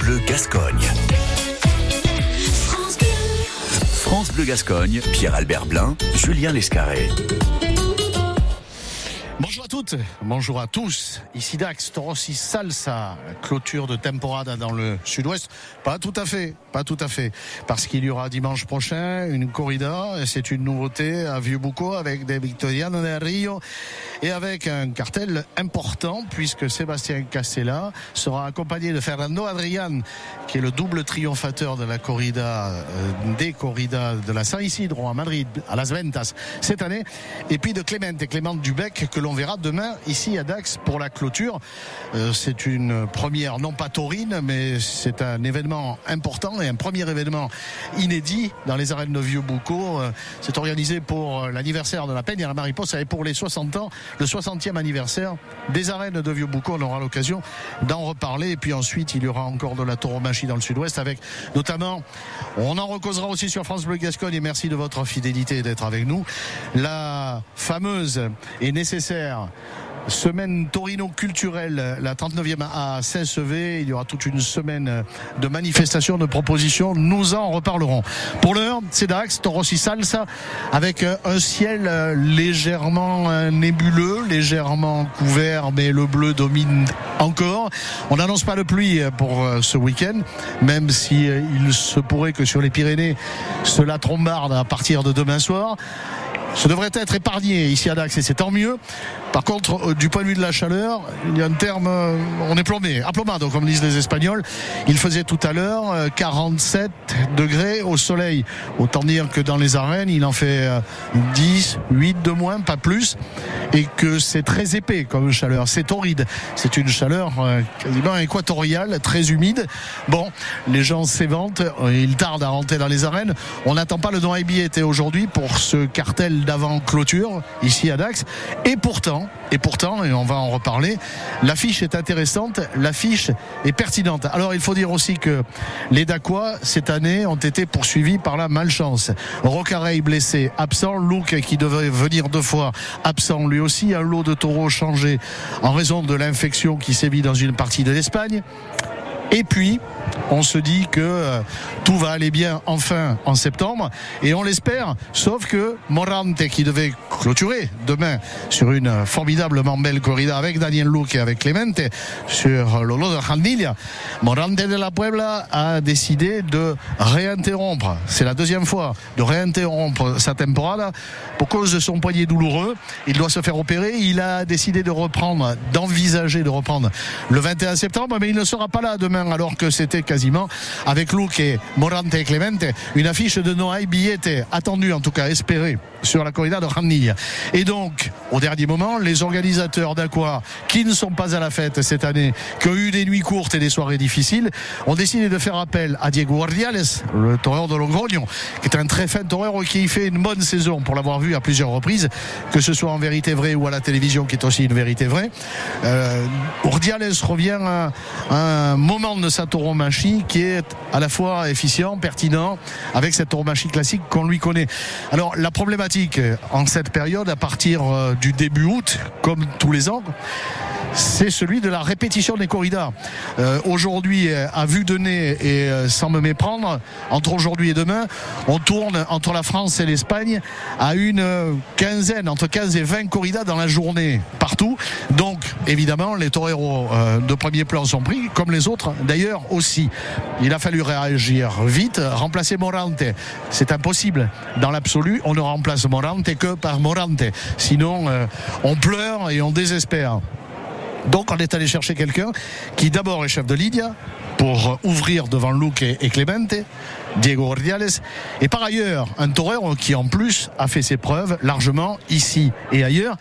Bleu Gascogne. France Bleu Gascogne, Pierre-Albert Blin, Julien Lescarré. Bonjour à toutes, bonjour à tous. Ici Dax, Torossi Salsa, clôture de temporada dans le sud-ouest. Pas tout à fait, pas tout à fait. Parce qu'il y aura dimanche prochain une corrida, c'est une nouveauté à Vieux-Boucau avec des Victoriano de Rio et avec un cartel important puisque Sébastien Castella sera accompagné de Fernando Adrian, qui est le double triomphateur de la corrida, euh, des corridas de la San Isidro à Madrid, à Las Ventas cette année, et puis de Clément et Clément Dubec que l'on verra demain ici à Dax pour la clôture. Euh, c'est une première, non pas taurine, mais c'est un événement important et un premier événement inédit dans les arènes de Vieux-Boucau. Euh, c'est organisé pour l'anniversaire de la Peine à la Mariposa et pour les 60 ans, le 60e anniversaire des arènes de Vieux-Boucau. On aura l'occasion d'en reparler. Et puis ensuite, il y aura encore de la tauromachie dans le sud-ouest avec notamment, on en recausera aussi sur France Bleu Gascogne et merci de votre fidélité d'être avec nous. La fameuse et nécessaire 아 니. Semaine Torino culturelle, la 39e à CSV. Il y aura toute une semaine de manifestations, de propositions. Nous en reparlerons. Pour l'heure, c'est Dax, Torossi Salsa, avec un ciel légèrement nébuleux, légèrement couvert, mais le bleu domine encore. On n'annonce pas de pluie pour ce week-end, même si il se pourrait que sur les Pyrénées, cela trombarde à partir de demain soir. Ce devrait être épargné ici à Dax et c'est tant mieux. Par contre, du point de vue de la chaleur, il y a un terme, on est plombé, aplomado comme disent les Espagnols. Il faisait tout à l'heure 47 degrés au soleil. Autant dire que dans les arènes, il en fait 10, 8 de moins, pas plus. Et que c'est très épais comme chaleur. C'est torride. C'est une chaleur quasiment équatoriale, très humide. Bon, les gens s'éventent. Ils tardent à rentrer dans les arènes. On n'attend pas le don était aujourd'hui pour ce cartel d'avant clôture ici à Dax. Et pourtant, et pourtant, et on va en reparler, l'affiche est intéressante, l'affiche est pertinente. Alors il faut dire aussi que les Dacois, cette année, ont été poursuivis par la malchance. Rocareil blessé, absent, Luke qui devait venir deux fois, absent lui aussi, un lot de taureaux changé en raison de l'infection qui sévit dans une partie de l'Espagne. Et puis, on se dit que euh, tout va aller bien enfin en septembre. Et on l'espère sauf que Morante qui devait clôturer demain sur une formidablement belle corrida avec Daniel Luque et avec Clemente sur le lot de Jandilla Morante de la Puebla a décidé de réinterrompre. C'est la deuxième fois de réinterrompre sa temporada. Pour cause de son poignet douloureux il doit se faire opérer. Il a décidé de reprendre d'envisager de reprendre le 21 septembre mais il ne sera pas là demain alors que c'était quasiment avec Luque, Morante et Clemente, une affiche de Noailles Billete, attendue en tout cas, espérée sur la corrida de Ranilla. Et donc, au dernier moment, les organisateurs d'Aqua, qui ne sont pas à la fête cette année, qui ont eu des nuits courtes et des soirées difficiles, ont décidé de faire appel à Diego Guardiales, le toreur de Logroño, qui est un très fin toreur qui fait une bonne saison pour l'avoir vu à plusieurs reprises, que ce soit en vérité vraie ou à la télévision, qui est aussi une vérité vraie. Euh, revient à un moment de sa tauromachie qui est à la fois efficient, pertinent, avec cette tauromachie classique qu'on lui connaît. Alors, la problématique en cette période, à partir du début août, comme tous les ans, c'est celui de la répétition des corridas. Euh, aujourd'hui, à vue de nez et euh, sans me méprendre, entre aujourd'hui et demain, on tourne entre la France et l'Espagne à une quinzaine, entre 15 et 20 corridas dans la journée, partout. Donc, évidemment, les toreros euh, de premier plan sont pris, comme les autres d'ailleurs aussi. Il a fallu réagir vite, remplacer Morante. C'est impossible. Dans l'absolu, on ne remplace Morante que par Morante. Sinon, on pleure et on désespère. Donc on est allé chercher quelqu'un qui d'abord est chef de ligne pour ouvrir devant Luque et Clemente, Diego Ordiales, et par ailleurs un torero qui en plus a fait ses preuves largement ici et ailleurs,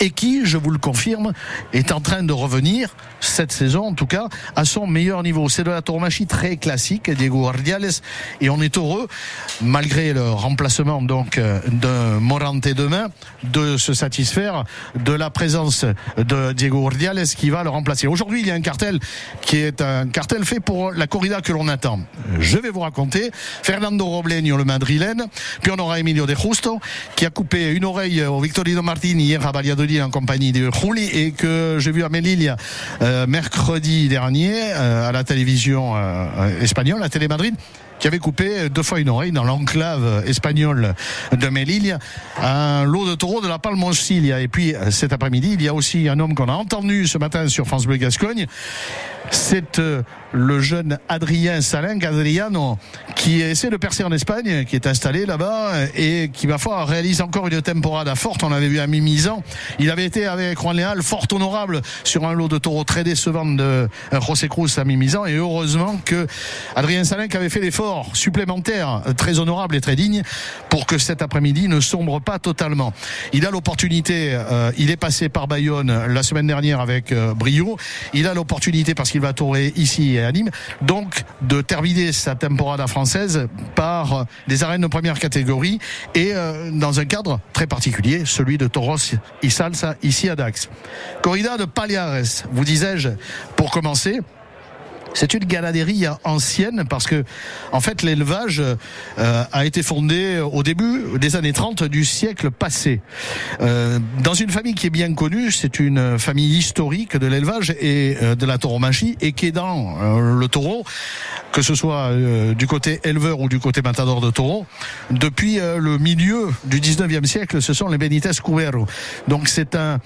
et qui, je vous le confirme, est en train de revenir cette saison, en tout cas, à son meilleur niveau. C'est de la tauromachie très classique, Diego Ordiales, et on est heureux, malgré le remplacement donc de Morante demain, de se satisfaire de la présence de Diego Ordiales qui va le remplacer. Aujourd'hui, il y a un cartel qui est un cartel fait pour la corrida que l'on attend. Je vais vous raconter Fernando Robleño, le madrilène. Puis on aura Emilio de Justo, qui a coupé une oreille au Victorino Martini hier à Valladolid en compagnie de Juli et que j'ai vu à Melilla euh, mercredi dernier euh, à la télévision euh, espagnole, à Télé Madrid qui avait coupé deux fois une oreille dans l'enclave espagnole de Melilla, un lot de taureaux de la Palmoncilia. Et puis cet après-midi, il y a aussi un homme qu'on a entendu ce matin sur France Bleu Gascogne. C'est le jeune Adrien Salin, Adriano, qui essaie de percer en Espagne, qui est installé là-bas et qui, ma foi, réalise encore une temporada forte. On l'avait vu à mi-misant. Il avait été avec Juan Leal fort honorable sur un lot de taureaux très décevant de José Cruz à mi-misant. Et heureusement que Adrien Salin qui avait fait l'effort supplémentaire, très honorable et très digne, pour que cet après-midi ne sombre pas totalement. Il a l'opportunité, euh, il est passé par Bayonne la semaine dernière avec euh, brio. Il a l'opportunité parce qu'il va tourner ici à Nîmes, donc de terminer sa temporada française par des arènes de première catégorie et euh, dans un cadre très particulier, celui de Toros y Salsa ici à Dax. Corrida de Paliares, vous disais-je, pour commencer. C'est une ganaderie ancienne parce que, en fait, l'élevage euh, a été fondé au début des années 30 du siècle passé. Euh, dans une famille qui est bien connue, c'est une famille historique de l'élevage et euh, de la tauromachie et qui est dans euh, le taureau, que ce soit euh, du côté éleveur ou du côté matador de taureau, depuis le milieu du 19e siècle, ce sont les Benitez Cubero. Donc c'est un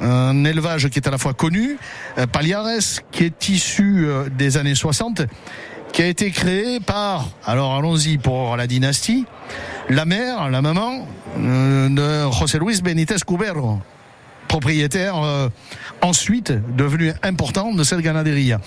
un élevage qui est à la fois connu, euh, Paliares, qui est issu euh, des années 60, qui a été créé par, alors allons-y pour la dynastie, la mère, la maman euh, de José Luis Benítez Cubero, propriétaire ensuite devenu important de cette ganaderia.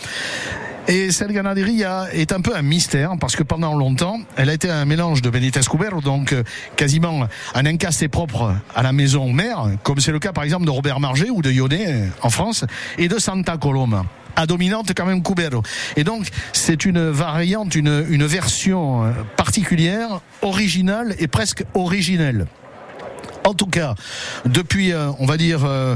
Et cette ganaderie est un peu un mystère parce que pendant longtemps, elle a été un mélange de Benitez Cubero, donc euh, quasiment un incasté propre à la maison mère, comme c'est le cas par exemple de Robert Marget ou de Yonet euh, en France, et de Santa Coloma à dominante quand même Cubero. Et donc c'est une variante, une, une version euh, particulière, originale et presque originelle. En tout cas, depuis, euh, on va dire, euh,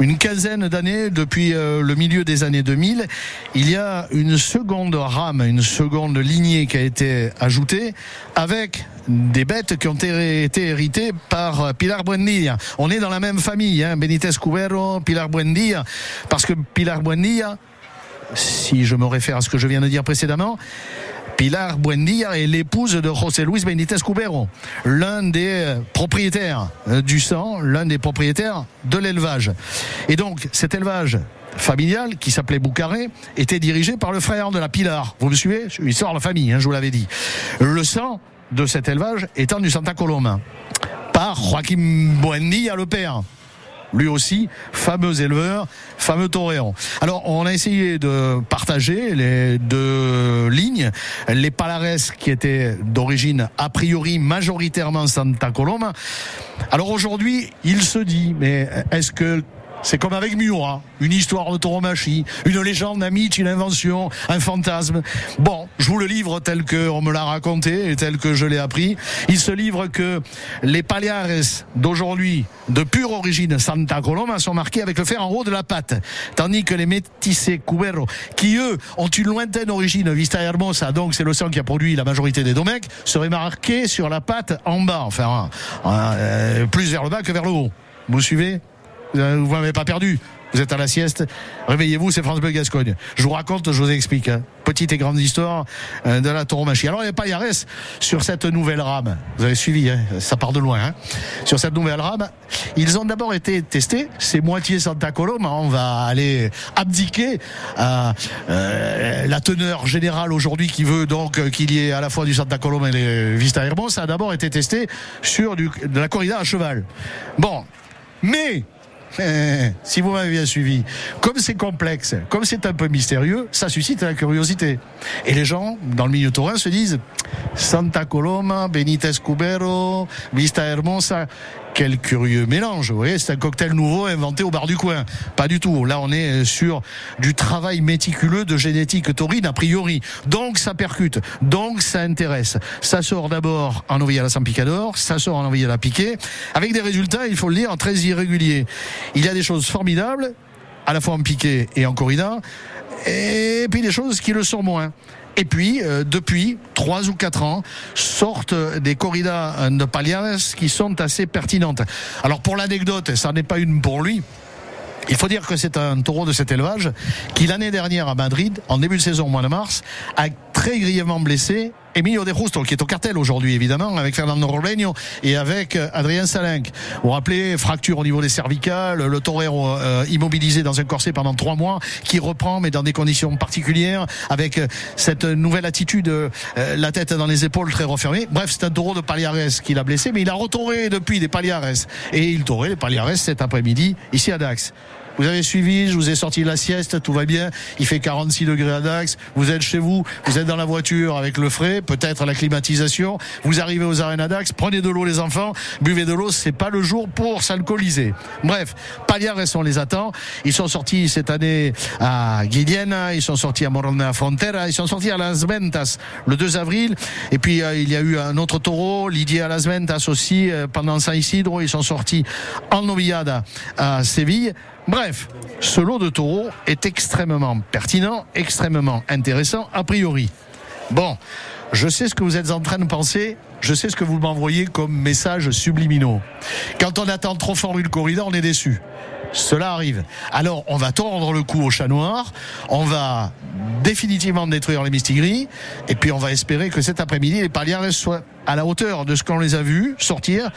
une quinzaine d'années, depuis euh, le milieu des années 2000, il y a une seconde rame, une seconde lignée qui a été ajoutée avec des bêtes qui ont été héritées par Pilar Buendía. On est dans la même famille, hein, Benitez Cubero, Pilar Buendía, parce que Pilar Buendía, si je me réfère à ce que je viens de dire précédemment, Pilar Buendía est l'épouse de José Luis Benítez Cubero, l'un des euh, propriétaires euh, du sang, l'un des propriétaires de l'élevage. Et donc, cet élevage familial qui s'appelait Boucaré était dirigé par le frère de la Pilar. Vous me suivez? Histoire de la famille, hein, je vous l'avais dit. Le sang de cet élevage étant du Santa Coloma par Joaquim Buendía, le père lui aussi, fameux éleveur, fameux toréon. Alors, on a essayé de partager les deux lignes. Les Palares, qui étaient d'origine a priori majoritairement Santa Coloma. Alors aujourd'hui, il se dit, mais est-ce que c'est comme avec Murat, une histoire de tauromachie, une légende, un mythe, une invention, un fantasme. Bon, je vous le livre tel qu'on me l'a raconté et tel que je l'ai appris. Il se livre que les Paliares d'aujourd'hui, de pure origine Santa Coloma, sont marqués avec le fer en haut de la patte. Tandis que les Métissés Cubero, qui eux ont une lointaine origine Vista Hermosa, donc c'est le qui a produit la majorité des Domecq, seraient marqués sur la patte en bas, enfin, euh, plus vers le bas que vers le haut. Vous suivez? Vous m'avez pas perdu. Vous êtes à la sieste. Réveillez-vous, c'est France Bleu Gascogne. Je vous raconte, je vous explique. Hein. Petite et grande histoire euh, de la tauromachie. Alors, il n'y a pas Yares sur cette nouvelle rame. Vous avez suivi, hein ça part de loin. Hein sur cette nouvelle rame, ils ont d'abord été testés. C'est moitié Santa Coloma. On va aller abdiquer à euh, la teneur générale aujourd'hui qui veut donc euh, qu'il y ait à la fois du Santa Coloma et les Vista Hermos. Ça a d'abord été testé sur de la corrida à cheval. Bon. Mais si vous m'avez bien suivi, comme c'est complexe, comme c'est un peu mystérieux, ça suscite la curiosité. Et les gens, dans le milieu taurin, se disent Santa Coloma, Benitez Cubero, Vista Hermosa. Quel curieux mélange, vous voyez, c'est un cocktail nouveau inventé au bar du coin. Pas du tout. Là, on est sur du travail méticuleux de génétique taurine a priori. Donc, ça percute. Donc, ça intéresse. Ça sort d'abord en Novilla la San Picador, ça sort en Novilla la Piquet, avec des résultats, il faut le dire, très irréguliers. Il y a des choses formidables, à la fois en piqué et en corrida, et puis des choses qui le sont moins. Et puis, euh, depuis trois ou quatre ans, sortent des corridas de Paliares qui sont assez pertinentes. Alors pour l'anecdote, ça n'est pas une pour lui. Il faut dire que c'est un taureau de cet élevage qui l'année dernière à Madrid, en début de saison au mois de mars, a très grièvement blessé Emilio de Justo, qui est au cartel aujourd'hui, évidemment, avec Fernando Robleño et avec euh, Adrien Salenc. Vous vous rappelez, fracture au niveau des cervicales, le torero euh, immobilisé dans un corset pendant trois mois, qui reprend, mais dans des conditions particulières, avec euh, cette nouvelle attitude, la tête dans les épaules très refermée. Bref, c'est un taureau de Paliares qui l'a blessé, mais il a retoré depuis des Paliares. Et il taurait les Paliares cet après-midi, ici à Dax. Vous avez suivi, je vous ai sorti la sieste, tout va bien. Il fait 46 degrés à Dax. Vous êtes chez vous, vous êtes dans la voiture avec le frais, peut-être la climatisation. Vous arrivez aux arènes à Dax, prenez de l'eau les enfants, buvez de l'eau, c'est pas le jour pour s'alcooliser. Bref, Paliares on les attend. Ils sont sortis cette année à Guidiana, ils sont sortis à Morona Frontera, ils sont sortis à Las Ventas le 2 avril. Et puis euh, il y a eu un autre taureau, Lidier à Las Ventas aussi, euh, pendant San Isidro. Ils sont sortis en Novillada à Séville. Bref, ce lot de taureaux est extrêmement pertinent, extrêmement intéressant a priori. Bon, je sais ce que vous êtes en train de penser, je sais ce que vous m'envoyez comme message subliminaux. Quand on attend trop fort une corrida, on est déçu. Cela arrive. Alors, on va tordre le cou au chat noir, on va définitivement détruire les mistigris, et puis on va espérer que cet après-midi, les paliers soient à la hauteur de ce qu'on les a vus sortir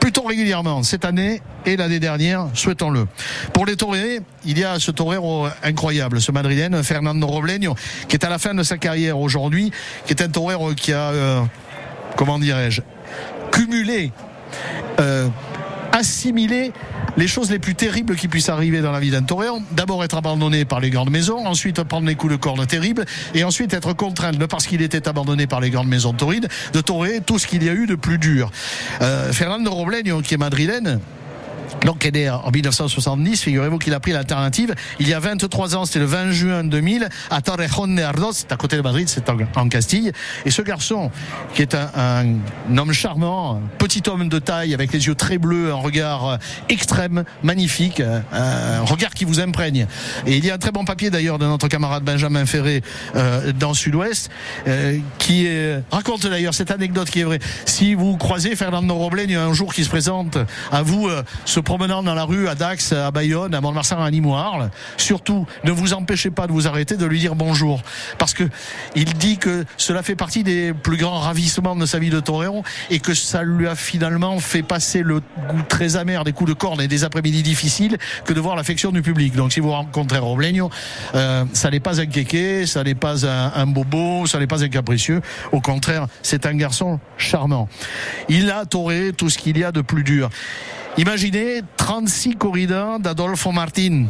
plutôt régulièrement cette année et l'année dernière, souhaitons-le. Pour les torérés, il y a ce torero incroyable, ce madrilène, Fernando Robleño, qui est à la fin de sa carrière aujourd'hui, qui est un torero qui a, euh, comment dirais-je, cumulé, euh, assimilé les choses les plus terribles qui puissent arriver dans la vie d'un torero. D'abord être abandonné par les grandes maisons, ensuite prendre des coups de corne terribles, et ensuite être contraint, parce qu'il était abandonné par les grandes maisons taurines, de torer tout ce qu'il y a eu de plus dur. Euh, Fernando Robleño, qui est madrilène, donc, né en 1970. Figurez-vous qu'il a pris l'alternative. Il y a 23 ans, c'était le 20 juin 2000, à Torrejón de Ardoz, c'est à côté de Madrid, c'est en, Castille. Et ce garçon, qui est un, un, homme charmant, un petit homme de taille, avec les yeux très bleus, un regard euh, extrême, magnifique, euh, un regard qui vous imprègne. Et il y a un très bon papier d'ailleurs de notre camarade Benjamin Ferré euh, dans Sud-Ouest, euh, qui raconte d'ailleurs cette anecdote qui est vraie. Si vous croisez Fernando Robleñ un jour qui se présente à vous, ce promenant dans la rue à Dax, à Bayonne, à Mont-de-Marsan, à Limoire, surtout ne vous empêchez pas de vous arrêter, de lui dire bonjour. Parce que il dit que cela fait partie des plus grands ravissements de sa vie de torero et que ça lui a finalement fait passer le goût très amer des coups de corne et des après-midi difficiles que de voir l'affection du public. Donc si vous rencontrez Robleño, euh, ça n'est pas un kéké, ça n'est pas un, un bobo, ça n'est pas un capricieux. Au contraire, c'est un garçon charmant. Il a toré tout ce qu'il y a de plus dur. Imaginez 36 corridas d'Adolfo Martin,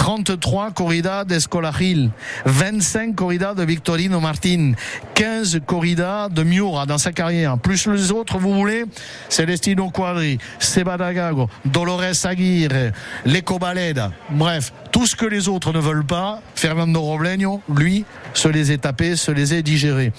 33 corridas d'Escolagil, 25 corridas de Victorino Martin, 15 corridas de Miura dans sa carrière, plus les autres, vous voulez, Celestino Quadri, Sebadagago, Dolores Aguirre, Leco Baleda, bref, tout ce que les autres ne veulent pas, Fernando Robleño, lui, se les est tapés, se les est digérés.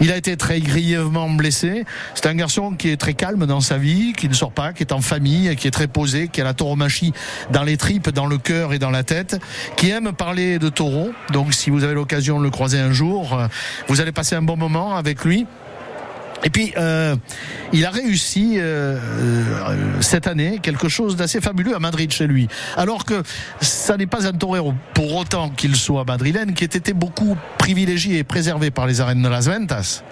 Il a été très grièvement blessé. C'est un garçon qui est très calme dans sa vie, qui ne sort pas, qui est en famille, qui est très posé, qui a la tauromachie dans les tripes, dans le cœur et dans la tête, qui aime parler de taureau. Donc si vous avez l'occasion de le croiser un jour, euh, vous allez passer un bon moment avec lui. Et puis, euh, il a réussi euh, cette année quelque chose d'assez fabuleux à Madrid chez lui. Alors que ça n'est pas un torero, pour autant qu'il soit madrilène, qui ait été beaucoup privilégié et préservé par les arènes de Las Ventas.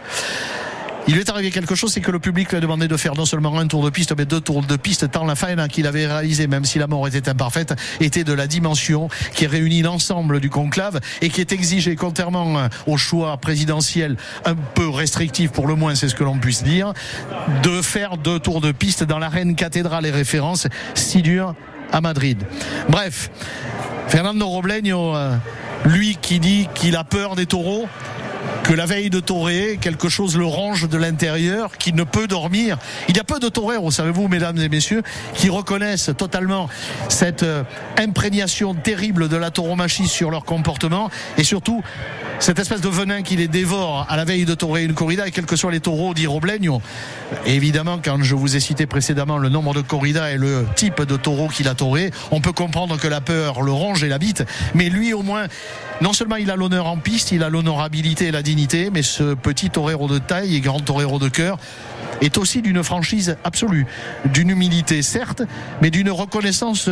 Il lui est arrivé quelque chose, c'est que le public lui a demandé de faire non seulement un tour de piste, mais deux tours de piste, tant la faine qu'il avait réalisé, même si la mort était imparfaite, était de la dimension qui réunit l'ensemble du conclave et qui est exigé, contrairement au choix présidentiel un peu restrictif pour le moins, c'est ce que l'on puisse dire, de faire deux tours de piste dans l'arène cathédrale et référence si dur à Madrid. Bref, Fernando Robleño, euh, lui qui dit qu'il a peur des taureaux, que la veille de Toré, quelque chose le ronge de l'intérieur, qui ne peut dormir. Il y a peu de toreros, savez-vous, mesdames et messieurs, qui reconnaissent totalement cette euh, imprégnation terrible de la tauromachie sur leur comportement et surtout cette espèce de venin qui les dévore à la veille de torer une corrida, et quels que soient les taureaux d'Irobleño. Évidemment, quand je vous ai cité précédemment le nombre de corridas et le type de taureau qu'il a toré, on peut comprendre que la peur le ronge et l'habite. Mais lui, au moins, non seulement il a l'honneur en piste, il a l'honorabilité dignité, mais ce petit torero de taille et grand torero de cœur est aussi d'une franchise absolue, d'une humilité certes, mais d'une reconnaissance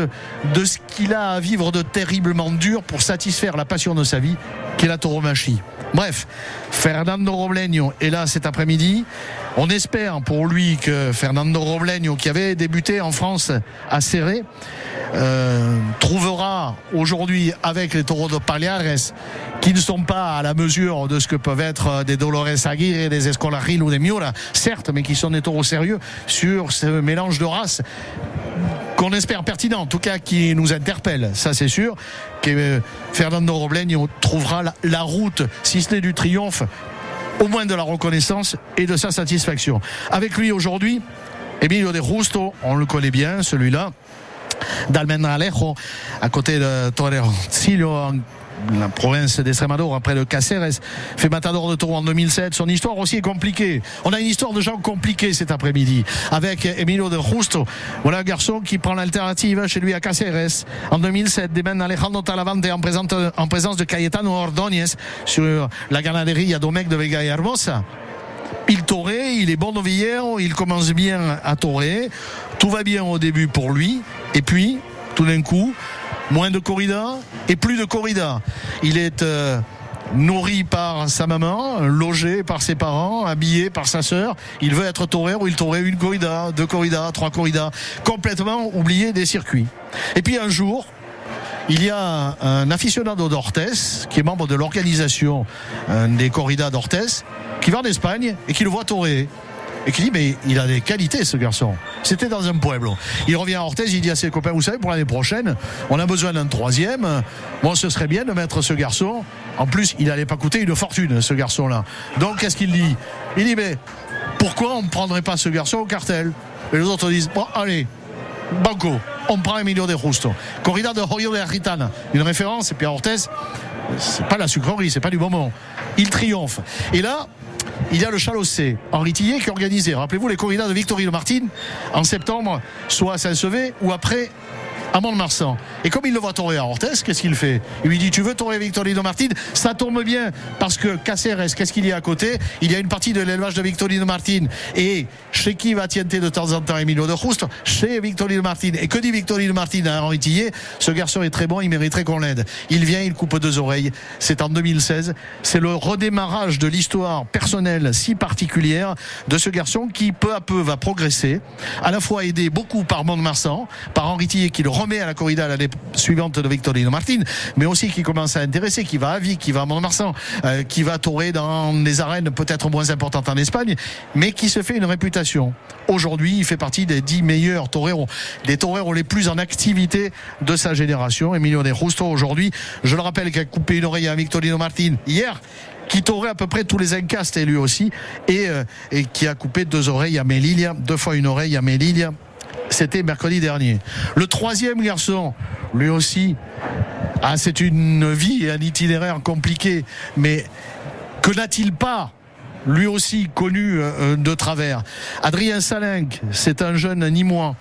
de ce qu'il a à vivre de terriblement dur pour satisfaire la passion de sa vie, qui est la tauromachie. Bref, Fernando Robleño est là cet après-midi. On espère pour lui que Fernando Robleño, qui avait débuté en France à Serré, euh, trouvera aujourd'hui avec les taureaux de Paliares qui ne sont pas à la mesure de ce que peuvent être des Dolores Aguirre, des Escolaril ou des Miura, certes, mais qui sont des taureaux sérieux sur ce mélange de races qu'on espère pertinent, en tout cas qui nous interpelle, ça c'est sûr, que euh, Fernando Robleño trouvera la route, si ce n'est du triomphe, au moins de la reconnaissance et de sa satisfaction. Avec lui aujourd'hui, Emilio de Justo, on le connaît bien, celui-là, d'Almendralejo, à côté de Torero Silio, la province d'Estremadura, après le Caceres, fait matador de taureau en 2007. Son histoire aussi est compliquée. On a une histoire de gens compliqués cet après-midi avec Emilio de Justo. Voilà un garçon qui prend l'alternative chez lui à Caceres en 2007. Demande Alejandro Talavante en présence, en présence de Cayetano Ordóñez sur la ganaderie à de Vega y Hermosa. Il taurait, il est bon novillero, il commence bien à taurer. Tout va bien au début pour lui. Et puis, tout d'un coup, moins de corrida et plus de corrida. Il est euh, nourri par sa maman, logé par ses parents, habillé par sa sœur. Il veut être toré ou il taurait une corrida, deux corridas, trois corridas, complètement oublié des circuits. Et puis un jour, il y a un aficionado d'Orthez, qui est membre de l'organisation euh, des corridas d'Orthez, qui va en Espagne et qui le voit torer et qui dit mais il a des qualités ce garçon. C'était dans un pueblo. Il revient à Orthez, il dit à ses copains, vous savez, pour l'année prochaine, on a besoin d'un troisième. Bon, ce serait bien de mettre ce garçon. En plus, il n'allait pas coûter une fortune, ce garçon-là. Donc, qu'est-ce qu'il dit? Il dit, mais pourquoi on ne prendrait pas ce garçon au cartel? Et les autres disent, bon, allez, banco, on prend Emilio de Justo. Corrida de Hoyo de Arritana. Une référence, et puis à Orthez, c'est pas la sucrerie, c'est pas du moment. Il triomphe. Et là, il y a le Chalossé, Henri Tillet, qui organisé. Rappelez-vous les corridas de Victorino Martin en septembre, soit à Saint-Sevé ou après à Mont-de-Marsan. Et comme il le voit tourner à Orthez, qu'est-ce qu'il fait? Il lui dit Tu veux tourner Victorino Martin? Ça tombe bien parce que Caceres, qu'est-ce qu'il y a à côté? Il y a une partie de l'élevage de Victorino Martin. Et chez qui va tienter de temps en temps Emilio de Justo Chez Victorino Martin. Et que dit Victorino Martin à Henri Tillet? Ce garçon est très bon, il mériterait qu'on l'aide. Il vient, il coupe deux oreilles. C'est en 2016. C'est le redémarrage de l'histoire personnelle si particulière de ce garçon qui peu à peu va progresser, à la fois aidé beaucoup par Mont-de-Marsan, par Henri Tillet qui le remet à la corrida l'année suivante de Victorino Martin, mais aussi qui commence à intéresser, qui va à Vic, qui va à Mont-de-Marsan, euh, qui va torer dans des arènes peut-être moins importantes en Espagne, mais qui se fait une réputation. Aujourd'hui, il fait partie des dix meilleurs toreros, des toreros les plus en activité de sa génération. Emilio de Justo aujourd'hui, je le rappelle, qui a coupé une oreille à Victorino Martin hier qui taurait à peu près tous les encastes lui aussi et, euh, et qui a coupé deux oreilles à Melilla, deux fois une oreille à Melilla c'était mercredi dernier. Le troisième garçon, lui aussi, ah, c'est une vie et un itinéraire compliqué, mais que n'a-t-il pas lui aussi connu euh, de travers? Adrien Salinck, c'est un jeune Nîmois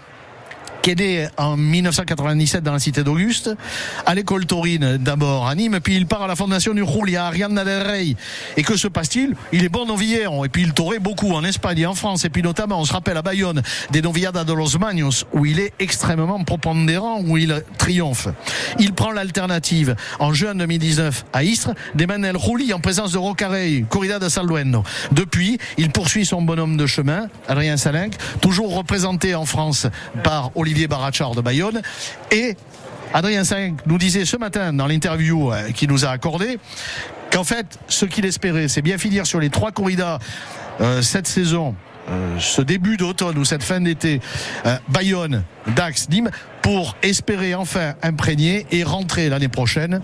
qui est né en 1997 dans la cité d'Auguste, à l'école taurine d'abord à Nîmes, puis il part à la fondation du Julia, à Ariane del Rey. Et que se passe-t-il? Il est bon novillero, et puis il taurait beaucoup en Espagne et en France, et puis notamment, on se rappelle à Bayonne, des novilladas de los Magnos, où il est extrêmement propondérant, où il triomphe. Il prend l'alternative en juin 2019 à Istres, des Manel Rouli en présence de Rocarey, corrida de Salduendo. Depuis, il poursuit son bonhomme de chemin, Adrien Salinck, toujours représenté en France par Olivier Barachard de Bayonne. Et Adrien Saint nous disait ce matin dans l'interview euh, qu'il nous a accordé qu'en fait, ce qu'il espérait, c'est bien finir sur les trois corridas euh, cette saison. Euh, ce début d'automne ou cette fin d'été, Bayonne, Dax, Nîmes, pour espérer enfin imprégner et rentrer l'année prochaine,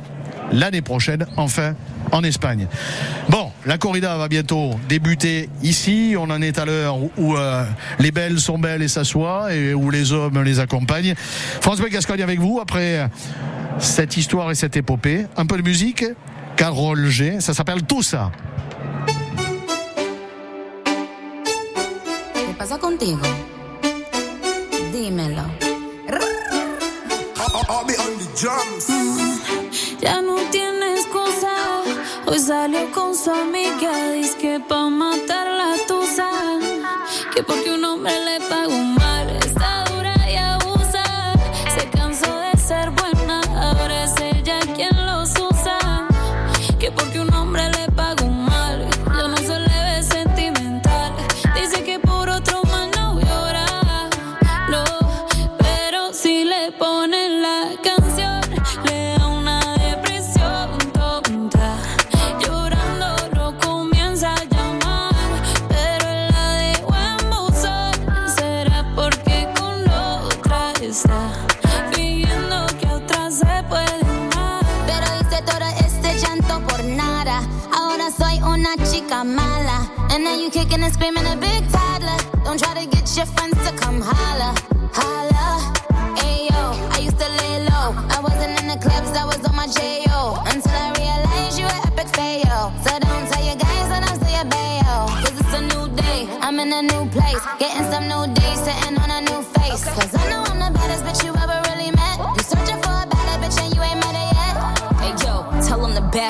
l'année prochaine, enfin, en Espagne. Bon, la corrida va bientôt débuter ici. On en est à l'heure où, euh, les belles sont belles et s'assoient et où les hommes les accompagnent. France Gascogne avec vous après cette histoire et cette épopée. Un peu de musique Carole G. Ça s'appelle Tout ça. ¿Qué pasa contigo? Dímelo. Ya no tiene excusa. Hoy salió con su amiga. Dice que pa' matar la tusa. Que porque un hombre le pagó puede amar. Pero hice todo este llanto por nada. Ahora soy una chica mala. And now you kicking and screaming a big toddler. Don't try to get your friends to come holla. Holla. Ayo, I used to lay low. I wasn't in the clubs, I was on my J.O. Until I realized you were epic fail. So don't tell your guys and I'll say your bayo. Cause it's a new day, I'm in a new place. Getting some new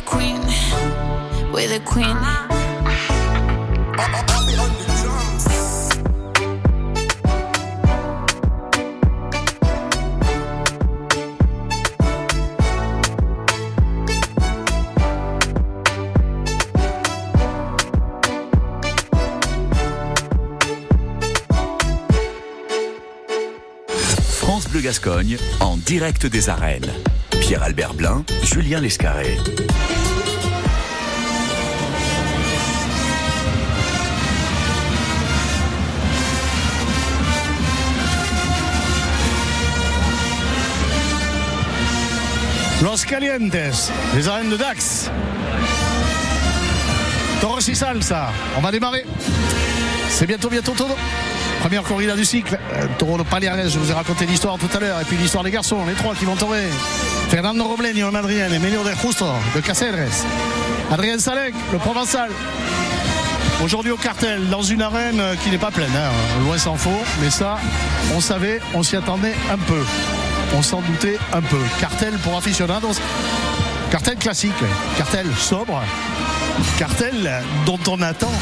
Queen, the Queen. France Bleu Gascogne en direct des arènes. Pierre-Albert Blin, Julien Lescarré. Los Calientes, les arènes de Dax. Toros y salsa. On va démarrer. C'est bientôt, bientôt tout. Première corrida du cycle. Euh, de Paliares, je vous ai raconté l'histoire tout à l'heure. Et puis l'histoire des garçons, les trois qui vont torer. Fernando Robleño, le Madrien, Emilio de Justo, de Caceres. Adrien Salek, le Provençal. Aujourd'hui au cartel, dans une arène qui n'est pas pleine, hein, loin s'en faut. Mais ça, on savait, on s'y attendait un peu. On s'en doutait un peu. Cartel pour aficionados. Cartel classique, cartel sobre, cartel dont on attend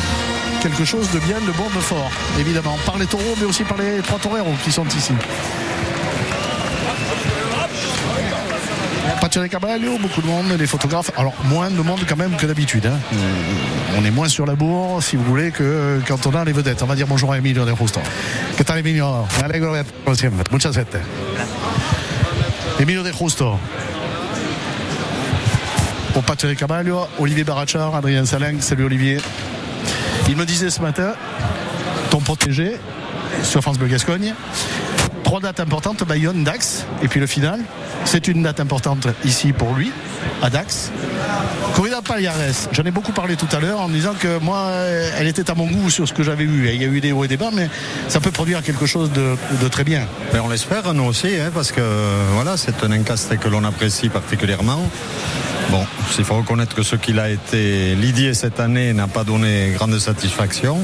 quelque chose de bien, de bon, de fort, évidemment, par les taureaux, mais aussi par les trois toreros qui sont ici. Patrick Caballo, beaucoup de monde, les photographes. Alors, moins de monde quand même que d'habitude. hein. Euh, On est moins sur la bourre, si vous voulez, que quand on a les vedettes. On va dire bonjour à Emilio de Justo. ¿Qué tal, Emilio? Me alegro de verte, como siempre. Mucha suerte. Emilio de Justo. Pour Patrick Caballo, Olivier Barachar, Adrien Saleng. Salut Olivier. Il me disait ce matin, ton protégé, sur France Bleu Gascogne. Trois dates importantes, Bayonne, Dax, et puis le final. C'est une date importante ici pour lui, à Dax. Corrida Paliares, j'en ai beaucoup parlé tout à l'heure en disant que moi, elle était à mon goût sur ce que j'avais vu. Il y a eu des hauts et des bas, mais ça peut produire quelque chose de, très bien. Mais on l'espère, nous aussi, hein, parce que voilà, c'est un encaste que l'on apprécie particulièrement. Bon, il faut reconnaître que ce qu'il a été lidier cette année n'a pas donné grande satisfaction.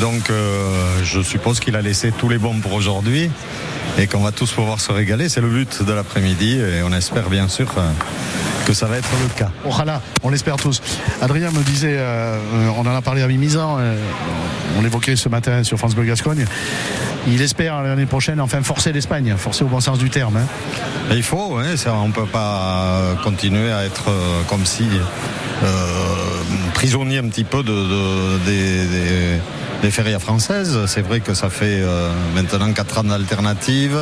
Donc euh, je suppose qu'il a laissé tous les bons pour aujourd'hui et qu'on va tous pouvoir se régaler. C'est le but de l'après-midi et on espère bien sûr euh, que ça va être le cas. Voilà, on l'espère tous. Adrien me disait, euh, on en a parlé à mi-misant, on l'évoquait ce matin sur France Bleu Gascogne. Il espère l'année prochaine enfin forcer l'Espagne, forcer au bon sens du terme. Hein. Il faut, on ne peut pas continuer à être comme si prisonnier un petit peu de, des des férias françaises. C'est vrai que ça fait euh, maintenant 4 ans d'alternative.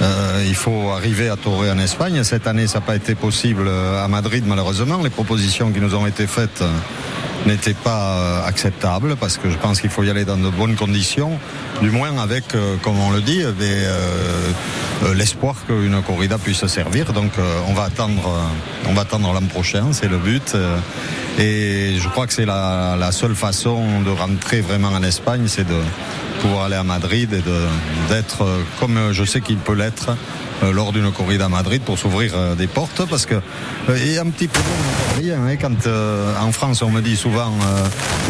Euh, il faut arriver à torer en Espagne. Cette année, ça n'a pas été possible à Madrid, malheureusement. Les propositions qui nous ont été faites n'étaient pas acceptables parce que je pense qu'il faut y aller dans de bonnes conditions, du moins avec, euh, comme on le dit, l'espoir qu'une corrida puisse servir. Donc on va attendre, on va attendre l'an prochain, c'est le but. Et je crois que c'est la, seule façon de rentrer vraiment en Espagne, c'est de pouvoir aller à Madrid et d'être comme je sais qu'il peut l'être euh, lors d'une corrida à Madrid pour s'ouvrir euh, des portes parce que il y a un petit peu rien hein, quand euh, en France on me dit souvent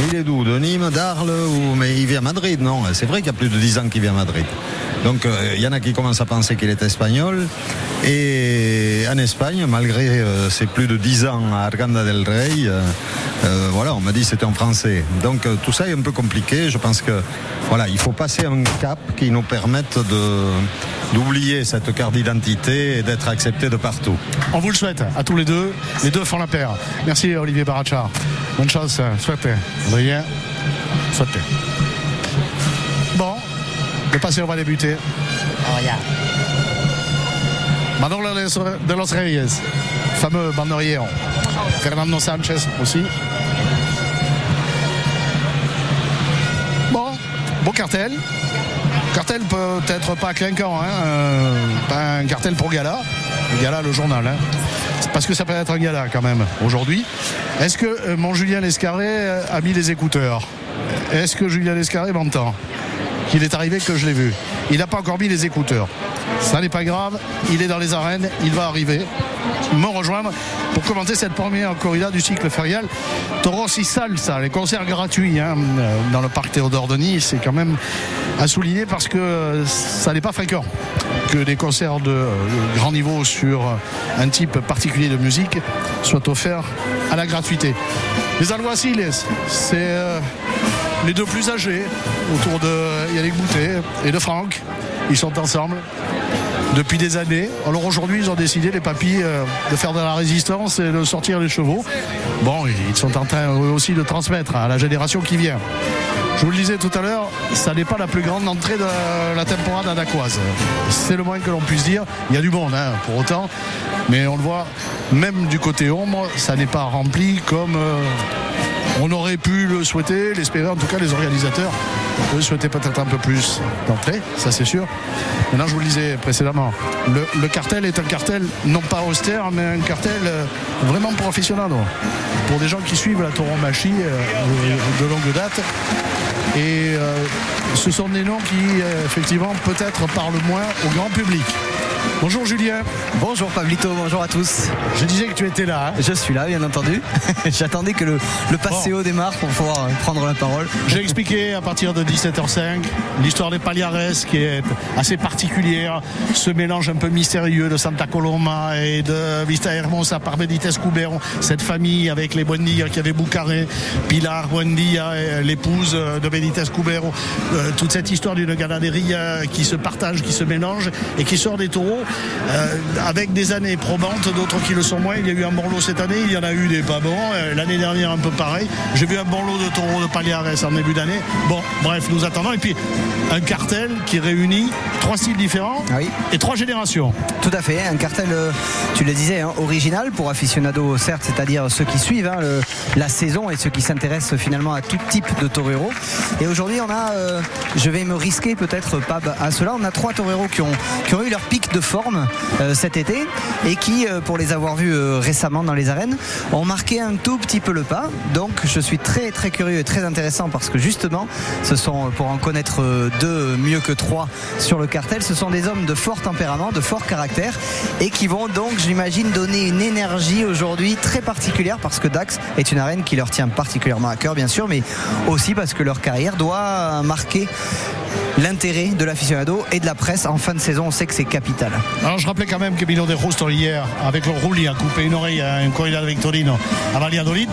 il est d'où? De Nîmes d'Arles ou mais il vient à Madrid non? C'est vrai qu'il y a plus de 10 ans qu'il vient à Madrid donc il y en a qui commencent à penser qu'il est espagnol et en Espagne malgré ses plus de 10 ans à Arganda del Rey voilà on me dit c'était en français donc tout ça est un peu compliqué je pense que voilà il faut passer un cap qui nous permette d'oublier cette carte d'identité et d'être accepté de partout. On vous le souhaite à tous les deux. Les deux font la paire. Merci Olivier Barachar. Bonne chance. Souhaitez. Adrien. Souhaitez. Le passé, on va débuter. Oh, yeah. De los Reyes, fameux banderier. Fernando Sanchez aussi. Bon, beau cartel. Cartel peut-être pas clinquant, hein, euh, pas un cartel pour Gala. Gala, le journal. Hein. Parce que ça peut être un gala quand même aujourd'hui. Est-ce que euh, mon Julien Lescarré a mis les écouteurs? Est-ce que Julien Lescarré m'entend? Qu'il est arrivé que je l'ai vu. Il n'a pas encore mis les écouteurs. Ça n'est pas grave, il est dans les arènes, il va arriver me rejoindre pour commenter cette première corrida du cycle férial. Toros y Salsa, les concerts gratuits hein, dans le parc Théodore Denis, c'est quand même à souligner parce que ça n'est pas fréquent que des concerts de euh, grand niveau sur un type particulier de musique soient offerts à la gratuité. Les Alguaciles, c'est euh, les deux plus âgés autour de Yannick Boutet et de Franck. Ils sont ensemble depuis des années. Alors aujourd'hui, ils ont décidé, les papis, euh, de faire de la résistance et de sortir les chevaux. Bon, ils sont en train aussi de transmettre à la génération qui vient. Je vous le disais tout à l'heure, ça n'est pas la plus grande entrée de la temporade dacquoise. C'est le moins que l'on puisse dire. Il y a du monde, hein, pour autant. Mais on le voit, même du côté ombre, ça n'est pas rempli comme euh, on aurait pu le souhaiter, l'espérer. En tout cas, les organisateurs eux souhaitaient peut-être un peu plus d'entrée, ça c'est sûr. Maintenant, je vous le disais précédemment, le, cartel est un cartel non pas austère, mais un cartel euh, vraiment professionnel. Pour des gens qui suivent la tauromachie euh, de longue date. Et euh, ce sont des noms qui, effectivement, peut-être parlent moins au grand public. Bonjour Julien. Bonjour Pablito, bonjour à tous. Je disais que tu étais là. Hein. Je suis là, bien entendu. J'attendais que le, le passéo démarre pour pouvoir prendre la parole. J'ai expliqué à partir de 17h05 l'histoire des Paliares qui est assez particulière. Ce mélange un peu mystérieux de Santa Coloma et de Vista Hermosa par Benitez Cubero. Cette famille avec les Buendia qui avaient Boucaré, Pilar Buendia, l'épouse de Benitez Cubero. Euh, toute cette histoire d'une ganaderia qui se partage, qui se mélange et qui sort des taureaux euh, avec des années probantes, d'autres qui le sont moins. Il y a eu un bon lot cette année, il y en a eu des pas bons. Euh, l'année dernière, un peu pareil. J'ai vu un bon lot de taureaux de Paliares en début d'année. Bon, bref, nous attendons. Et puis, un cartel qui réunit trois styles différents Ah oui. et trois générations. Tout à fait, un cartel, euh, tu le disais, hein, original pour aficionados, certes, c'est-à-dire ceux qui suivent hein, le- la saison et ceux qui s'intéressent finalement à tout type de torero. Et aujourd'hui, on a, euh, je vais me risquer peut-être pas à cela, on a trois toreros qui ont, qui ont eu leur pic de forme euh, cet été et qui, euh, pour les avoir vus récemment dans les arènes, ont marqué un tout petit peu le pas. Donc, je suis très très curieux et très intéressant parce que justement, ce sont, pour en connaître euh, deux mieux que trois sur le cartel, ce sont des hommes de fort tempérament, de fort caractère et qui vont donc, j'imagine, donner une énergie aujourd'hui très particulière parce que Dax est une arène qui leur tient particulièrement à cœur, bien sûr, mais aussi parce que leur carrière doit marquer l'intérêt de l'aficionado et de la presse en fin de saison. On sait que c'est capital. Alors je rappelais quand même que Milo de Justo hier, avec le roulis, a coupé une oreille à un corrida de Victorino à Valladolid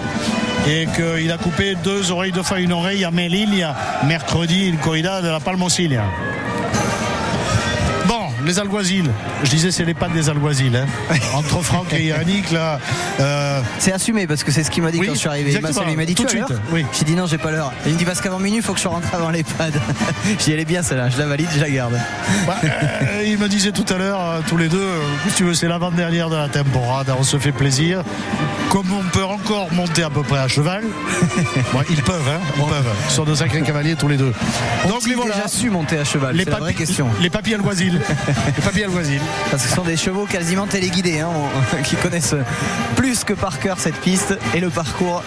et qu'il a coupé deux oreilles, deux fois une oreille à Melilla mercredi, une corrida de la Palmosilia. Bon, les alguazils. Je disais c'est les pattes des alguazils. hein. Entre Franck et Yannick là. euh, C'est assumé parce que c'est ce qu'il m'a dit Oui, quand je suis arrivé. Il m'a dit Tout de suite, oui. J'ai dit non, j'ai pas l'heure. Il me dit parce qu'avant minuit, il faut que je rentre avant les pads. J'y allais bien celle-là, je la valide, je la garde. bah, euh, il me disait tout à l'heure, euh, tous les deux, si tu veux, c'est l'avant-dernière de la temporade, on se fait plaisir. Comme on peut encore monter à peu près à cheval, bon, ils peuvent, hein, ils peuvent. Ils sont de sacrés cavaliers tous les deux. Donc les voilà. déjà su monter à cheval Les, C'est la vraie papi- question. les papiers alguazils. les. Parce que ce sont des chevaux quasiment téléguidés, hein, qui connaissent plus que par cœur cette piste et le parcours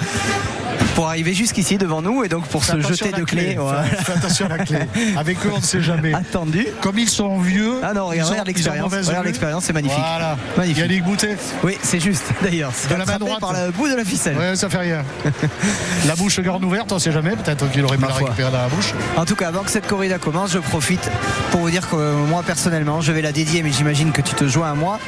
pour arriver jusqu'ici devant nous et donc pour se jeter de clés. clé. voilà. Fais- attention à la clé. Avec eux, on ne sait jamais. Attendu. Comme ils sont vieux. Ah non, regarde, l'expérience. Regarde l'expérience, c'est magnifique. Voilà. Magnifique. Yannick Boutet. Oui, c'est juste d'ailleurs. De la main Attrapé droite. par le bout de la ficelle. Ouais, ça fait rien. la bouche grande ouverte, on ne sait jamais. Peut-être qu'il aurait pu Ma la bouche. En tout cas, avant que cette corrida commence, je profite pour vous dire que euh, moi personnellement, je vais la dédier, mais j'imagine que tu te joins à moi,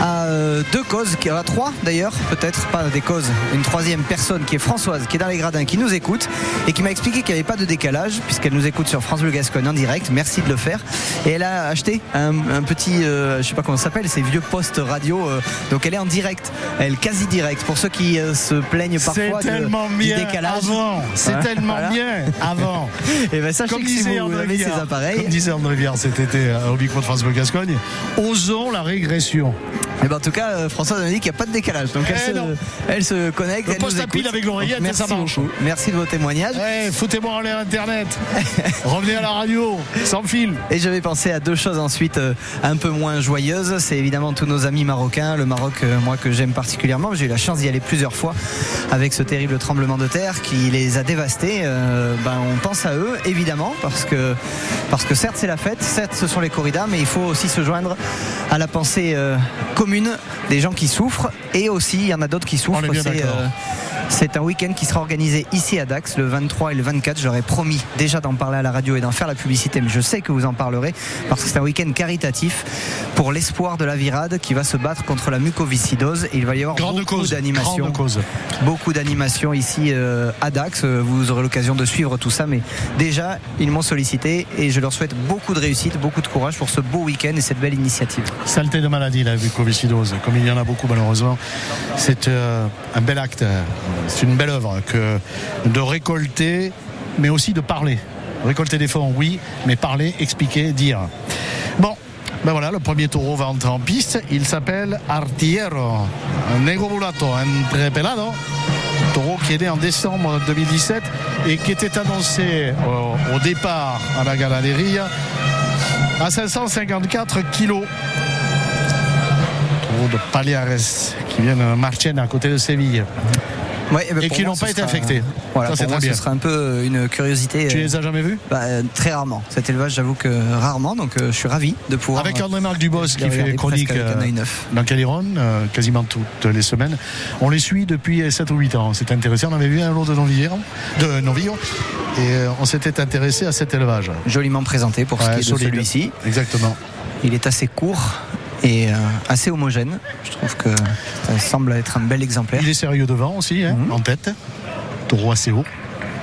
à euh, deux causes, à trois d'ailleurs, peut-être pas des causes, une troisième personne qui est Françoise, qui est dans les gradins, qui nous écoute et qui m'a expliqué qu'il n'y avait pas de décalage puisqu'elle nous écoute sur France Bleu Gascogne en direct. Merci de le faire. Et elle a acheté un, un petit, euh, je sais pas comment ça s'appelle, ces vieux postes radio. euh, donc elle est en direct, elle quasi direct. Pour ceux qui euh, se plaignent parfois de- du décalage. C'est Voilà. tellement Voilà. bien avant. Et ben sachez Comme que si vous avez ces appareils, comme disait André Viard cet été euh, au micro de France Bleu Gascogne, osons la régression. Et ben en tout cas, euh, Françoise m'a dit qu'il n'y a pas de décalage. Donc elle, Eh se, non. elle se connecte. Le elle poste nous à pile avec l'oreillette et Merci ça marche. Merci de vos témoignages. Ouais, foutez-moi en l'air Internet. Revenez à la radio, sans fil. Et je vais penser à deux choses ensuite un peu moins joyeuses. C'est évidemment tous nos amis marocains. Le Maroc, moi, que j'aime particulièrement. J'ai eu la chance d'y aller plusieurs fois avec ce terrible tremblement de terre qui les a dévastés. Euh, ben, on pense à eux, évidemment, parce que, parce que certes, c'est la fête, certes, ce sont les corridas, mais il faut aussi se joindre à la pensée euh, commune des gens qui souffrent. Et aussi, il y en a d'autres qui souffrent. On est bien C'est, un week-end qui sera organisé ici à Dax le 23 et le 24. J'aurais promis déjà d'en parler à la radio et d'en faire la publicité, mais je sais que vous en parlerez parce que c'est un week-end caritatif pour l'espoir de la virade qui va se battre contre la mucoviscidose. Et il va y avoir Grande beaucoup d'animations. Beaucoup d'animations ici euh, à Dax. Vous aurez l'occasion de suivre tout ça, mais déjà, ils m'ont sollicité et je leur souhaite beaucoup de réussite, beaucoup de courage pour ce beau week-end et cette belle initiative. Saleté de maladie, la mucoviscidose, comme il y en a beaucoup malheureusement. C'est euh, un bel acte, euh, c'est une belle œuvre que de récolter, mais aussi de parler. Récolter des fonds, oui, mais parler, expliquer, dire. Bon, ben voilà, le premier taureau va entrer en piste. Il s'appelle Artillero Negro Mulato Entrepelado. Taureau qui est né en décembre 2017 et qui était annoncé au, départ à la Galaderia à 554 kilos. Taureau de Paliares qui vient de Marchena à côté de Séville. Ouais, ben Et qui n'ont pas été sera- infectés. Voilà, Ça, c'est très ce sera un peu une curiosité. Tu euh, les as jamais vus? Bah, euh, très rarement. Cet élevage, j'avoue que rarement, donc euh, je suis ravi de pouvoir. Avec euh, André-Marc Dubos qui fait chronique euh, dans Caliron euh, quasiment toutes les semaines. On les suit depuis 7 ou 8 ans. C'est intéressant. On avait vu un lot de Novillon, de et euh, on s'était intéressé à cet élevage. joliment présenté pour ce Ouais, qui est de celui-ci. Exactement. Il est assez court et euh, assez homogène. Je trouve que ça semble être un bel exemplaire. Il est sérieux devant aussi, hein, Mhm. en tête. Taureau assez haut.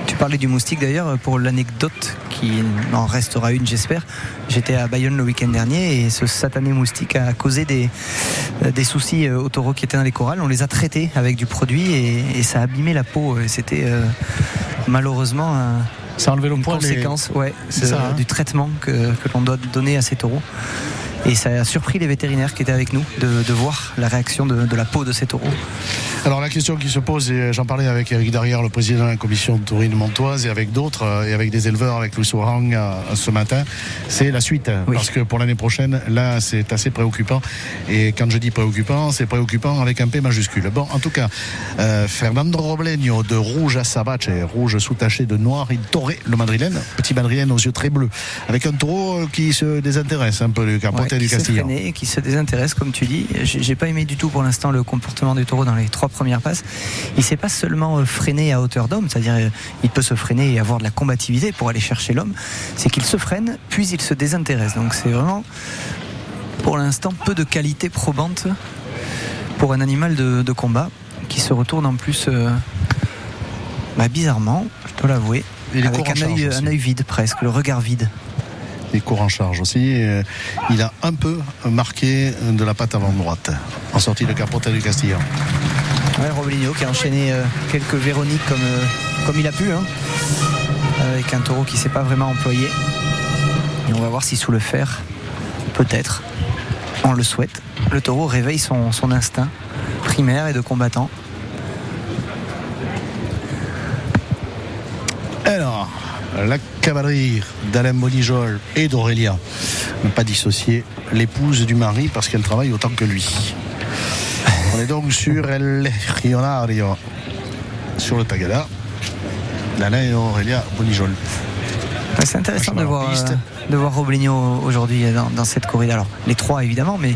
Tu parlais du moustique d'ailleurs, pour l'anecdote qui en restera une j'espère. J'étais à Bayonne le week-end dernier et ce satané moustique a causé des, des soucis aux taureaux qui étaient dans les corrales. On les a traités avec du produit et, ça a abîmé la peau. C'était malheureusement un ça a enlevé le une conséquence ouais, hein. du traitement que, que l'on doit donner à ces taureaux. Et ça a surpris les vétérinaires qui étaient avec nous de, voir la réaction de, la peau de ces taureaux. Alors la question qui se pose, et j'en parlais avec Eric Darrière, le président de la commission de taurine montoise, et avec d'autres, euh, et avec des éleveurs, avec Louis Sourang euh, ce matin, c'est la suite. Parce que pour l'année prochaine, là, c'est assez préoccupant. Et quand je dis préoccupant, c'est préoccupant avec un P majuscule. Bon, en tout cas, euh, Fernando Robleño de rouge à Sabache, rouge sous-taché de noir, il taurait le madrilène, petit madrilène aux yeux très bleus, avec un taureau qui se désintéresse un peu du qui Se qui se désintéresse, comme tu dis. J'ai pas aimé du tout pour l'instant le comportement du taureau dans les trois premières passes. Il s'est pas seulement euh, freiné à hauteur d'homme, c'est-à-dire euh, il peut se freiner et avoir de la combativité pour aller chercher l'homme. C'est qu'il se freine, puis il se désintéresse. Donc c'est vraiment, pour l'instant, peu de qualité probante pour un animal de, combat qui se retourne en plus euh, bah, bizarrement, je dois l'avouer, avec un un œil vide presque, le regard vide il court en charge aussi. il a un peu marqué de la patte avant droite en sortie de Capote du Castillan. Ouais, qui a enchaîné euh, quelques Véroniques comme, euh, comme il a pu, hein. avec un taureau qui ne s'est pas vraiment employé. Et on va voir si sous le fer, peut-être, on le souhaite, le taureau réveille son instinct primaire et de combattant. Alors, la cavalerie d'Alain Bonijol et d'Aurélia. Ne pas dissocier l'épouse du mari parce qu'elle travaille autant que lui. On est donc sur El Rionario, sur le Tagada, d'Alain et Aurélia Bonijol. C'est intéressant de voir, euh, de voir Robligno aujourd'hui dans, cette corrida. Alors, les trois évidemment, mais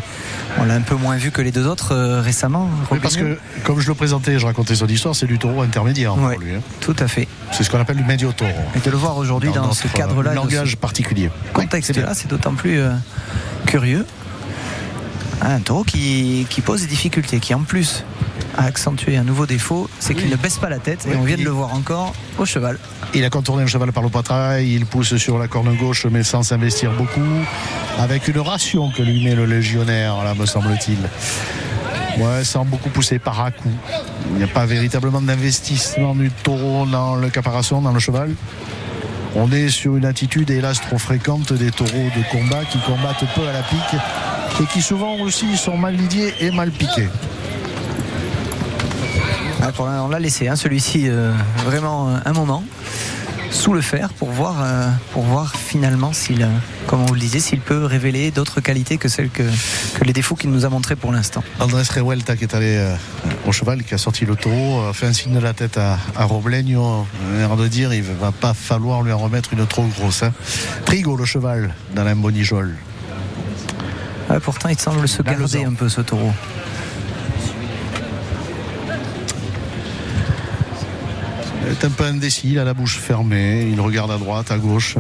on l'a un peu moins vu que les deux autres euh, récemment. parce que, comme je le présentais, je racontais son histoire, c'est du taureau intermédiaire pour lui. Hein. Tout à fait. C'est ce qu'on appelle du médio taureau. Et de le voir aujourd'hui dans, ce cadre-là. langage particulier. Contexte-là, c'est d'autant plus euh, curieux. Un taureau qui, qui pose des difficultés, qui en plus a accentué un nouveau défaut, c'est qu'il ne baisse pas la tête et on vient de le voir encore au cheval. Il a contourné un cheval par le poitrail, il pousse sur la corne gauche mais sans s'investir beaucoup, avec une ration que lui met le légionnaire, là me semble-t-il. Ouais, sans beaucoup pousser par à coup. Il n'y a pas véritablement d'investissement du taureau dans le caparation, dans le cheval. On est sur une attitude, hélas, trop fréquente des taureaux de combat qui combattent peu à la pique et qui souvent aussi sont mal lidiés et mal piqués. Ah, on l'a laissé, hein, celui-ci, euh, vraiment euh, un moment sous le fer pour voir, euh, pour voir finalement s'il, comme on le disait, s'il peut révéler d'autres qualités que celles que, les défauts qu'il nous a montrés pour l'instant. Andrés Revuelta qui est allé au cheval, qui a sorti le taureau, a fait un signe de la tête à, à Robleño, l'air de dire il va pas falloir lui en remettre une trop grosse. Hein. Trigo le cheval dans la bonijole. pourtant il semble se garder un peu ce taureau. Est un peu indécis, il a la bouche fermée, il regarde à droite, à gauche.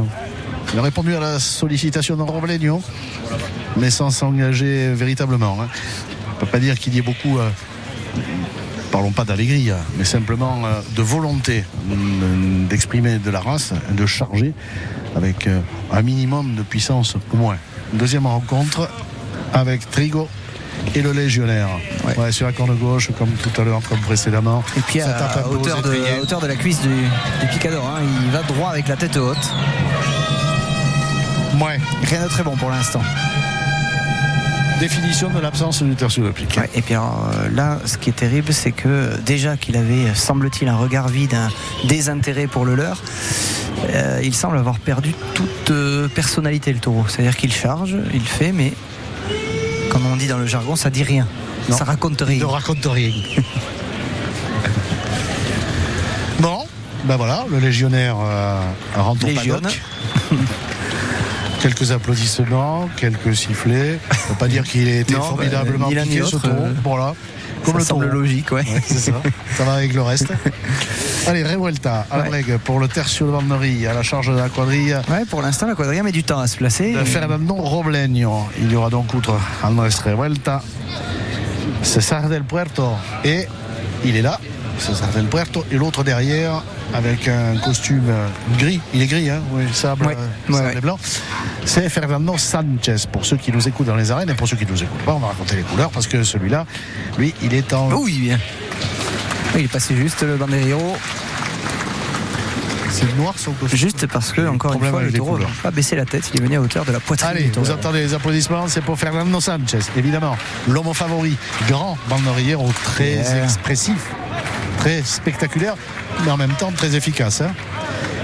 Il a répondu à la sollicitation Robleño, mais sans s'engager véritablement. Hein. On ne peut pas dire qu'il y ait beaucoup, euh, parlons pas d'allégrie, hein, mais simplement euh, de volonté d'exprimer de la race, de charger avec euh, un minimum de puissance au moins. Deuxième rencontre avec Trigo et le légionnaire. Ouais. sur la corne gauche, comme tout à l'heure, comme précédemment. Et puis à, hauteur de, hauteur de, la cuisse du, picador, hein. il va droit avec la tête haute. Ouais. Rien de très bon pour l'instant. Définition de l'absence du tertiaire de pique. et puis euh, là, ce qui est terrible, c'est que déjà qu'il avait, semble-t-il, un regard vide, un désintérêt pour le leur, euh, il semble avoir perdu toute euh, personnalité le taureau. C'est-à-dire qu'il charge, il fait, mais comme on dit dans le jargon, ça dit rien. Ça raconte rien. Ne raconte rien. bon, ben voilà, le légionnaire euh, rentre au paddock. quelques applaudissements, quelques sifflets. On ne peut pas dire qu'il ait été bah, formidablement piqué ce tour. Euh, voilà. Comme ça le semble logique, ouais. c'est ça. ça va avec le reste. Allez, Revuelta à ouais. pour le tertio de Vannerie, à la charge de la quadrille. Ouais, pour l'instant, la quadrille met du temps à se placer. De Fernando Robleño. Il y aura donc outre Andrés Revuelta, César del Puerto. Et il est là, Del Puerto, et l'autre derrière avec un costume euh, gris. Il est gris, hein Oui, sable, Ouais, euh, sable ouais. et blanc. C'est Fernando Sanchez. Pour ceux qui nous écoutent dans les arènes et pour ceux qui ne nous écoutent pas, on va raconter les couleurs parce que celui-là, lui, il est en. Oh oui. Il est passé juste le Banderillero, C'est noir son costume. juste parce que, encore une fois, le taureau n'a pas baissé la tête, il est venu à hauteur de la poitrine Allez, vous entendez les applaudissements, c'est pour Fernando Sanchez, évidemment. L'homme favori, grand banderiero, très Yeah. expressif, très spectaculaire, mais en même temps très efficace. hein.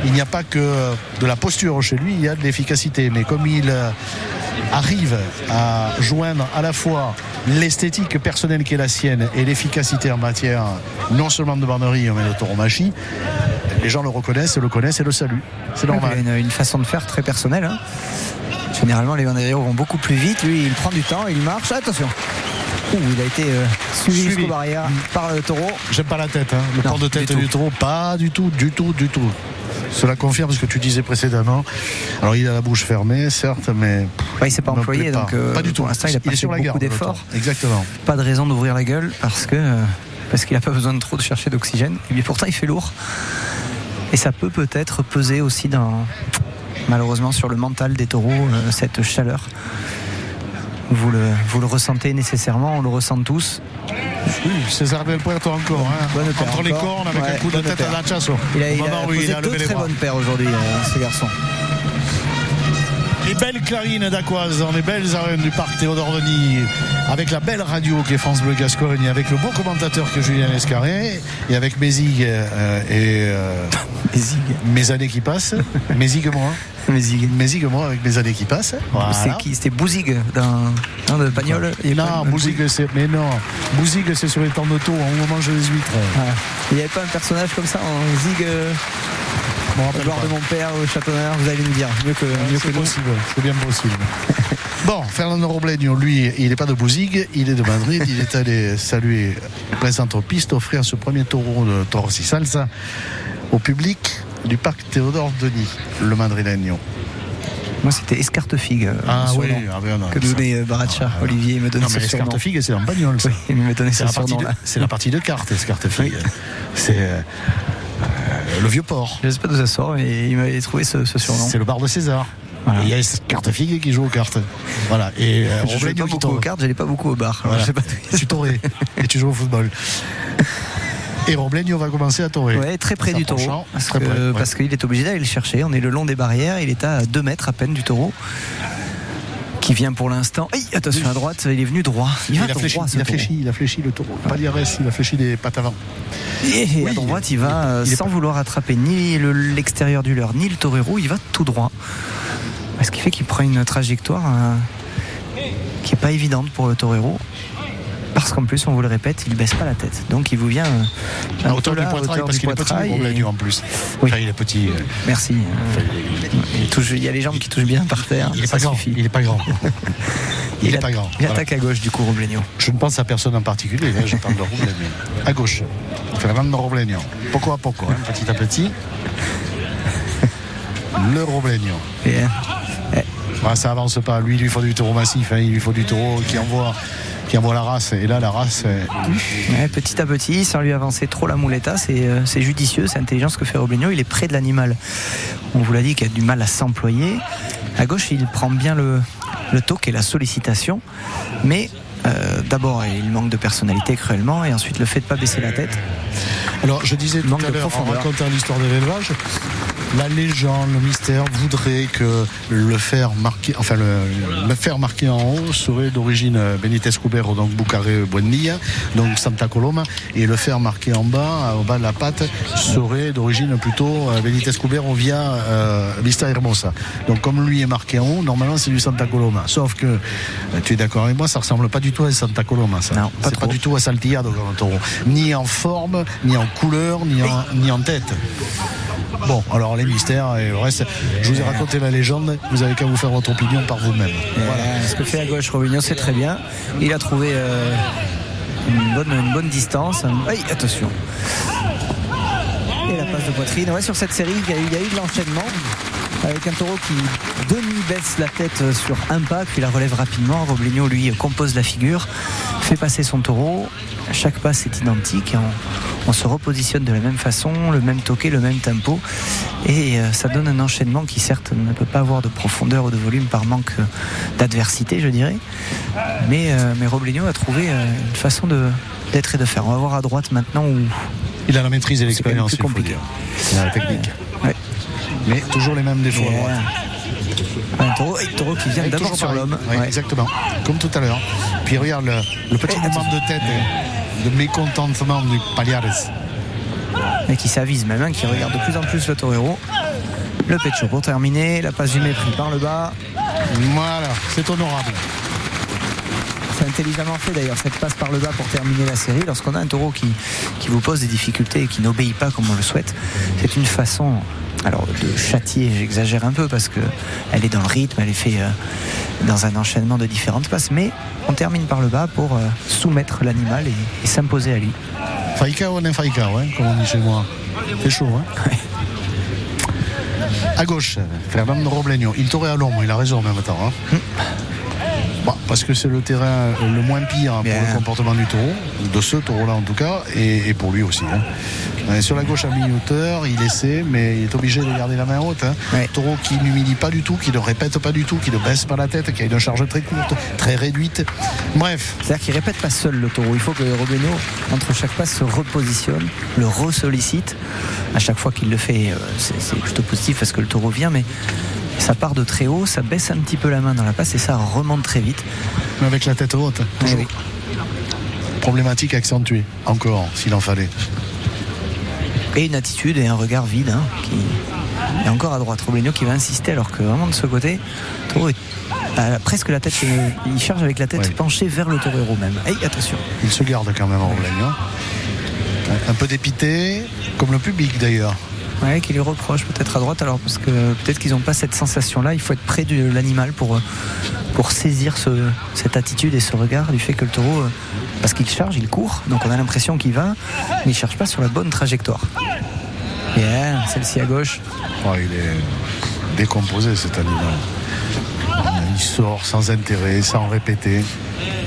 Il n'y a pas que de la posture chez lui, il y a de l'efficacité. Mais comme il euh, arrive à joindre à la fois l'esthétique personnelle qui est la sienne et l'efficacité en matière non seulement de banderie mais de tauromachie, les gens le reconnaissent, le connaissent et le saluent. C'est normal. Il a une, une façon de faire très personnelle. hein. Généralement, les Banderilleros vont beaucoup plus vite. Lui, il prend du temps, il marche. Attention Ouh, Il a été euh, suivi jusqu'aux barrières par le taureau. J'aime pas la tête, hein. le Non, port de tête du taureau, pas du tout, du tout, du tout. Cela confirme ce que tu disais précédemment. Alors il a la bouche fermée, certes, mais Bah, il s'est pas employé, pas. donc euh, pas du tout. pour l'instant, il a pas fait sur beaucoup d'efforts. Exactement. Pas de raison d'ouvrir la gueule parce que euh, parce qu'il n'a pas besoin de trop de chercher d'oxygène. Et bien pourtant, il fait lourd. Et ça peut peut-être peser aussi dans, malheureusement sur le mental des taureaux, euh, cette chaleur. Vous le, vous le ressentez nécessairement, on le ressent tous. Oui, César Del Puerto encore. Hein. Bonne paire Entre les encore. cornes avec Ouais, un coup de tête paire. à Lachasso. Il a, Au il a il a deux très bonnes paires aujourd'hui, euh, ce garçon. Les belles clarines d'Aquoise dans les belles arènes du parc Théodore Denis, avec la belle radio qui est France Bleu Gascogne, avec le beau commentateur que Julien Escarré, et avec Mézig euh, et euh, Mézig. mes années qui passent. Mézig moi. Mézig. Mézig moi avec mes années qui passent. Voilà. C'est qui? C'était Bouzig d'un de Pagnol pas Non, Bouzig, c'est. Mais non, Bouzig, c'est sur les temps de taux, on mange les huîtres. Ah. Il n'y avait pas un personnage comme ça en Zig euh, Me rappelle Gloire pas. de mon père au châteauneuf, vous allez nous dire mieux que, mieux que C'est nous. possible, c'est bien possible. Bon, Fernando Robleño, lui, il n'est pas de Bouzig, il est de Madrid. Il est allé saluer présente piste, offrir ce premier taureau de Toros y Salsa au public du parc Théodore Denis, le madrilègno. Moi, c'était Escartefigue. euh, Ah oui, ah ben non, que donnait euh, Baracha. Ah, Olivier me donnait Non, ce mais surnom. Escartefigue, c'est en bagnole, ça. Oui, il me donnait C'est ce la, partie de, surnom-là. c'est la partie de cartes, Escartefigue. C'est euh, euh, le vieux port. Je sais pas d'où ça sort, mais il m'avait trouvé ce, ce surnom. C'est le bar de César. Voilà. Il y a Escartefigue qui joue aux cartes. Voilà. Et euh, Je jouais pas qui beaucoup aux cartes, j'allais pas beaucoup au bar. Voilà. pas tu t'aurais et tu joues au football. Et Robleño va commencer à torer. Ouais, très près du taureau. Ouais. parce qu'il est obligé d'aller le chercher. On est le long des barrières. Il est à 2 mètres à peine du taureau. Qui vient pour l'instant. Attention à droite, il est venu droit. Il, a fléchi, droit, il a fléchi, il a fléchi le taureau. Pas d'IRS, il a fléchi des pattes avant. Et Oui, à droite, il va il sans vouloir attraper ni le- l'extérieur du leurre, ni le torero. Il va tout droit. Ce qui fait qu'il prend une trajectoire euh, qui est pas évidente pour le torero. Parce qu'en plus, on vous le répète, il baisse pas la tête. Donc il vous vient euh, un À hauteur du là, poitrail, parce qu'il est petit, et- en plus. Oui. Enfin, il est petit. euh, Merci. Il, touche- il y a les jambes qui touchent bien par terre. Il est ça pas grand. Il est pas grand. Il est a- pas grand. Il Voilà. attaque à gauche du coup, Robleño. Je ne pense à personne en particulier, hein, je parle de Robleño. À gauche, Fernando. Poco à poco, hein, petit à petit. Le Robleño. Et, euh, Ah, ça avance pas. Lui, il lui faut du taureau massif. hein, Il lui faut du taureau qui envoie, qui envoie la race. Et là, la race. Ouais, petit à petit, sans lui avancer trop la mouletta, c'est euh, c'est judicieux, c'est intelligent ce que fait Robleño. Il est près de l'animal. On vous l'a dit qu'il a du mal à s'employer. À gauche, il prend bien le, le toque et la sollicitation, mais euh, d'abord, il manque de personnalité cruellement, et ensuite le fait de pas baisser la tête. Alors, je disais tout Manque à l'heure, en racontant l'histoire de l'élevage, la légende, le mystère voudrait que le fer marqué, enfin le, le fer marqué en haut serait d'origine euh, Benitez Cubero, donc Bucaré Buendia, donc Santa Coloma, et le fer marqué en bas, euh, au bas de la patte, serait d'origine plutôt euh, Benitez Cubero via euh, Vista Hermosa. Donc comme lui est marqué en haut, normalement c'est du Santa Coloma. Sauf que, tu es d'accord avec moi, ça ressemble pas du tout à Santa Coloma, ça. Non, pas du tout à taureau. Ni en forme, ni en couleur, ni en, ni en tête. Bon, alors les mystères et le reste, je vous ai raconté la légende, vous avez qu'à vous faire votre opinion par vous-même. Voilà. Euh, ce que fait à gauche Robleño, c'est très bien. Il a trouvé euh, une, bonne, une bonne distance. Aïe, attention. Et la passe de poitrine. Ouais, sur cette série, il y a eu, il y a eu de l'enchaînement. Avec un taureau qui demi-baisse la tête sur un pas, puis la relève rapidement. Robleño, lui, compose la figure, fait passer son taureau. Chaque passe est identique. On se repositionne de la même façon, le même toqué, le même tempo. Et euh, ça donne un enchaînement qui certes ne peut pas avoir de profondeur ou de volume par manque d'adversité, je dirais. Mais, euh, mais Robleño a trouvé euh, une façon de- d'être et de faire. On va voir à droite maintenant où Il a la maîtrise et l'expérience, il faut dire. Il a la technique. Ouais. Mais toujours les mêmes défauts un taureau, et taureau qui vient d'abord sur l'homme. Ouais, Ouais. Exactement. Comme tout à l'heure. Puis regarde le, le petit Et mouvement de tête euh, de mécontentement du Paliares. et qui s'avise même, hein, qui regarde de plus en plus le torero. Le pecho pour terminer, la passe du mépris par le bas. Voilà, c'est honorable. C'est intelligemment fait d'ailleurs cette passe par le bas pour terminer la série. Lorsqu'on a un taureau qui, qui vous pose des difficultés et qui n'obéit pas comme on le souhaite, c'est une façon alors de châtier, j'exagère un peu parce que elle est dans le rythme, elle est faite euh, dans un enchaînement de différentes passes, mais on termine par le bas pour euh, soumettre l'animal et, et s'imposer à lui. Faïka ou non Faïka, ouais, comme on dit chez moi. C'est chaud, hein À gauche, Fernando Robleño. Il t'aurait à l'ombre, il a raison en même temps. hein. Bon, parce que c'est le terrain le moins pire pour Bien. le comportement du taureau, de ce taureau-là en tout cas, et, et pour lui aussi. hein. Euh, Sur la gauche à mi-hauteur, il essaie, mais il est obligé de garder la main haute. hein. Ouais. Taureau qui n'humilie pas du tout, qui ne répète pas du tout, qui ne baisse pas la tête, qui a une charge très courte, très réduite. Bref, C'est-à-dire qu'il répète pas seul le taureau. Il faut que Robeno, entre chaque passe, se repositionne, le resollicite. À chaque fois qu'il le fait, euh, c'est c'est plutôt positif parce que le taureau vient, mais ça part de très haut, ça baisse un petit peu la main dans la passe et ça remonte très vite. mais avec la tête haute, toujours. Oui. Problématique accentuée, encore, s'il en fallait. Et une attitude et un regard vide hein, qui est encore à droite. Robleño qui va insister alors que vraiment de ce côté, est à presque la tête, il charge avec la tête Ouais. penchée vers le torero même. Attention. Il se garde quand même Robleño. Un peu dépité, comme le public d'ailleurs. Ouais, qui lui reproche peut-être à droite, alors parce que peut-être qu'ils n'ont pas cette sensation-là. Il faut être près de l'animal pour, euh, pour saisir ce- cette attitude et ce regard du fait que le taureau, euh, parce qu'il charge, il court, donc on a l'impression qu'il va, mais il ne cherche pas sur la bonne trajectoire. Bien, celle-ci à gauche. Oh, il est décomposé cet animal. Il sort sans intérêt, sans répéter.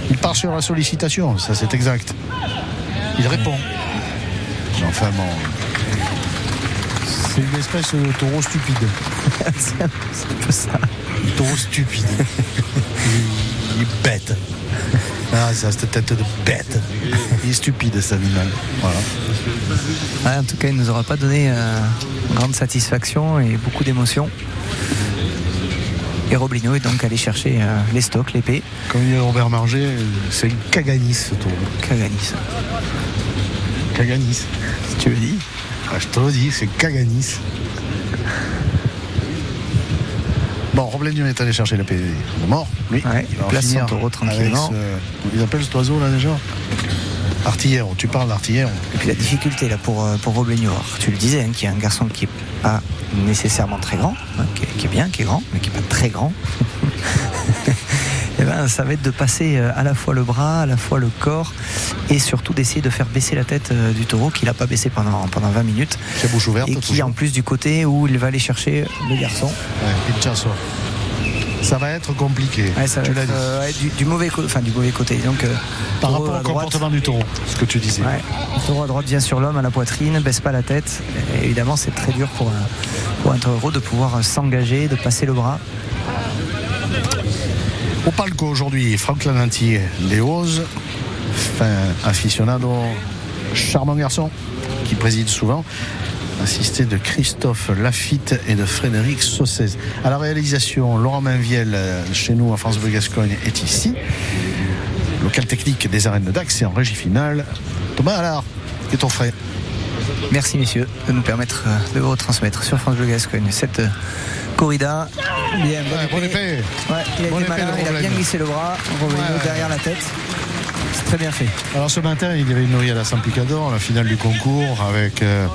Il part sur la sollicitation, ça c'est exact. Il répond. Enfin bon. C'est une espèce de taureau stupide. C'est un peu ça. Taureau stupide. il, est bête. Ah, ça, cette tête de bête. Il est stupide cet animal. Voilà. En tout cas, il ne nous aura pas donné euh, grande satisfaction et beaucoup d'émotions. Et Roblino est donc allé chercher euh, les stocks, l'épée. Comme dit Robert Marger, c'est une caganis ce taureau. Caganis, Caganis. si tu le dis. Ah, je te le dis, c'est Caganis. Bon, Robleño est allé chercher la de mort. Lui, Ouais, il va place son taureau tranquillement. ce- Ils appellent cet oiseau là déjà Artillère, tu parles d'artillère. Et puis la difficulté là pour, euh, pour tu le disais, hein, qui est un garçon qui est pas nécessairement très grand, hein, qui, est, qui est bien, qui est grand, mais qui est pas très grand. Et ben, ça va être de passer euh, à la fois le bras, à la fois le corps, et surtout d'essayer de faire baisser la tête euh, du taureau, qu'il n'a pas baissé pendant, pendant 20 minutes, La bouche ouverte. et qui en plus du côté où il va aller chercher le garçon. Ouais. Ça va être compliqué. Ouais, ça va tu être, l'as dit. euh, du, du mauvais côté, enfin du mauvais côté. Donc euh, Par rapport à au droite. comportement du taureau, ce que tu disais. Ouais. Le taureau à droite vient sur l'homme à la poitrine, baisse pas la tête. Et évidemment, c'est très dur pour un, pour un taureau de pouvoir s'engager, de passer le bras. Au palco aujourd'hui, Franck Lananti des Ozes, fin aficionado, charmant garçon qui préside souvent, assisté de Christophe Lafitte et de Frédéric Saucez. À la réalisation, Laurent Mainviel, chez nous à France Bleu Gascogne, est ici. Local technique des arènes de Dax et en régie finale. Thomas Allard, est ton frère. Merci messieurs de nous permettre euh, de vous retransmettre sur France Bleu Gascogne cette euh, corrida. Bien, Ouais, épée. Ouais, il a été épée malin, il a bien glissé le bras, Ouais, ouais. derrière la tête. C'est très bien fait. Alors ce matin, il y avait une nourrière à San Picador, la finale du concours, avec euh,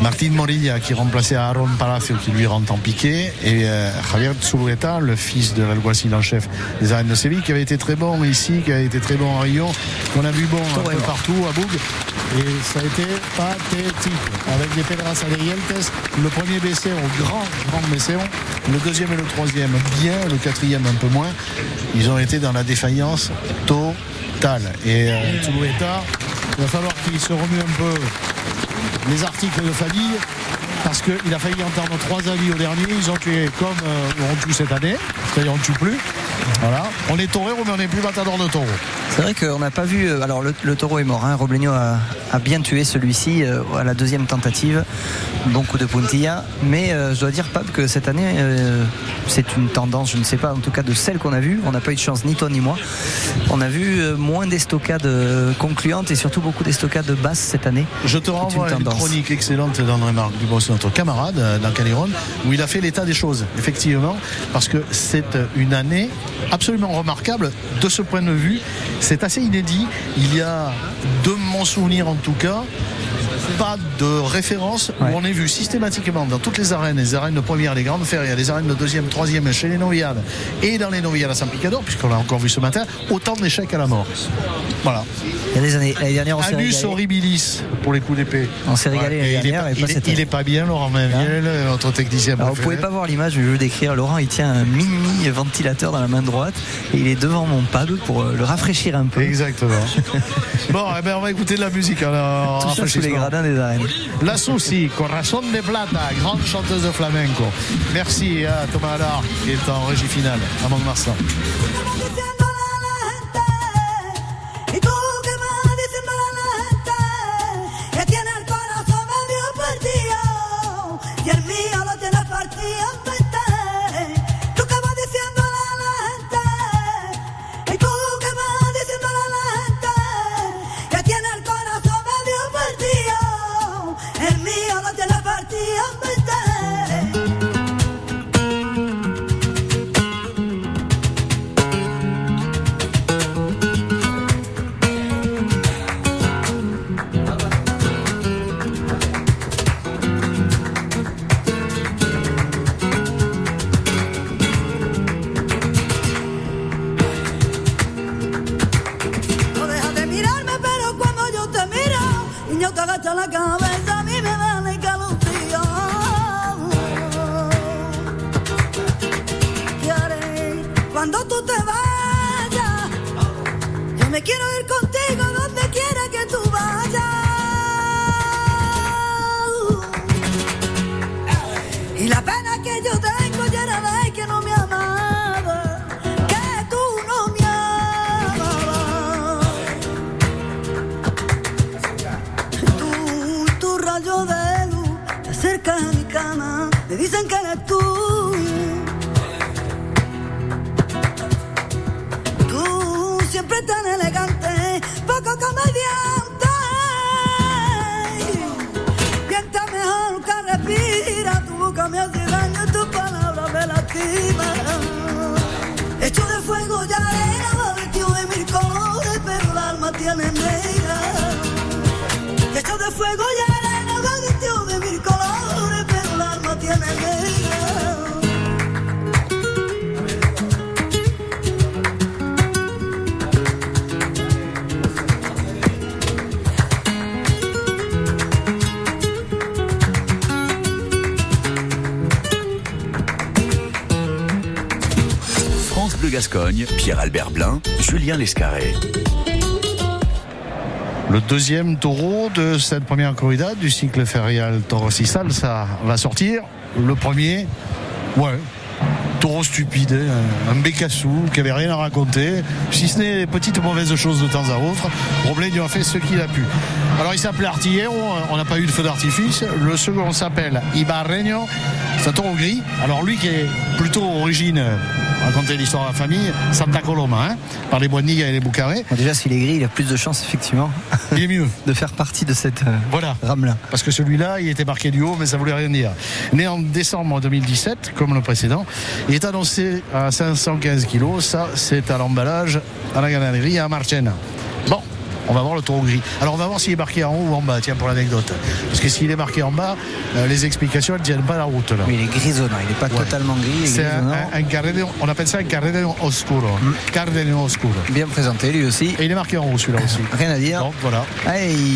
Martin Morilla qui remplaçait Aaron Palacio qui lui rentre en piqué, et euh, Javier Zulueta, le fils de l'alguacil en chef des arènes de Séville, qui avait été très bon ici, qui a été très bon à Rio, qu'on a vu bon un peu partout à Boug. Et ça a été pathétique. Avec des Pedras Adrientes, le premier BC au grand, grand BCO, le deuxième et le troisième bien, le quatrième un peu moins. Ils ont été dans la défaillance Et euh, Il va falloir qu'il se remue un peu les articles de famille parce qu'il a failli entendre trois avis au dernier. Ils ont tué comme euh, on tue cette année, c'est-à-dire on ne tue plus. Voilà. On est torero, mais on n'est plus matador de taureau. C'est vrai qu'on n'a pas vu. euh, Alors le, le taureau est mort. Hein. Robleño a, a bien tué celui-ci euh, à la deuxième tentative. Bon coup de puntilla. Mais euh, je dois dire, Pape, que cette année, euh, c'est une tendance, je ne sais pas, en tout cas de celle qu'on a vue. On n'a pas eu de chance, ni toi ni moi. On a vu moins d'estocades concluantes et surtout beaucoup d'estocades basses cette année. Je te renvoie à une tendance. chronique excellente d'André Marc Dubos, notre camarade dans Caliron, où il a fait l'état des choses, effectivement, parce que c'est une année absolument remarquable de ce point de vue. C'est assez inédit. Il y a, de mon souvenir en tout cas, pas de référence Ouais. où on est vu systématiquement dans toutes les arènes, les arènes de première, les grandes férias, les arènes de deuxième, troisième chez les noviades et dans les noviades à Saint-Picador, puisqu'on l'a encore vu ce matin, autant d'échecs à la mort. Voilà. Il y a des années. L'année dernière, on s'est Anus régalé. horribilis pour les coups d'épée. On s'est régalé l'année il, est dernière pas, pas il est- bien, Laurent Mainviel, notre technicien. Alors, vous pouvez pas voir l'image, mais je veux décrire. Laurent, il tient un mini ventilateur dans la main droite et il est devant mon pad pour euh, le rafraîchir un peu. Exactement. bon, eh ben, on va écouter de la musique. Alors, Tout ça sous les gradins des arènes. La Souci, Corazon de Plata, grande chanteuse de flamenco. Merci à Thomas Allard qui est en régie finale à Mont-de-Marsan. France Bleu Gascogne, Pierre-Albert Blin, Julien Lescarré. Le deuxième taureau de cette première corrida du cycle férial Taureau Sal, ça va sortir. Le premier, ouais, taureau stupide, hein, un bécassou qui avait rien à raconter, si ce n'est des petites mauvaises choses de temps à autre. Robleño a fait ce qu'il a pu. Alors il s'appelait Artillero, on n'a pas eu de feu d'artifice. Le second s'appelle Ibarreño, c'est un taureau gris. Alors lui qui est plutôt origine, raconter l'histoire de la famille, Santa Coloma, hein, par les Boindiga et les Boucarés. Bon, déjà, s'il est gris, il a plus de chances, effectivement, Il est mieux. de faire partie de cette euh, Voilà. rame-là. Parce que celui-là, il était marqué du haut, mais ça voulait rien dire. Né en décembre 2017, comme le précédent, il est annoncé à 515 kilos. Ça, c'est à l'emballage à la ganaderie à Marchena. On va voir le taureau gris. Alors on va voir s'il est marqué en haut ou en bas, tiens pour l'anecdote. Parce que s'il est marqué en bas, euh, les explications ne tiennent pas la route là. Oui, il est grisonnant, il n'est pas Ouais. totalement gris, C'est un, on appelle ça un cardenio oscuro. Cardenio oscuro. Bien présenté, lui aussi. Et il est marqué en haut celui-là aussi. Rien à dire. Donc voilà.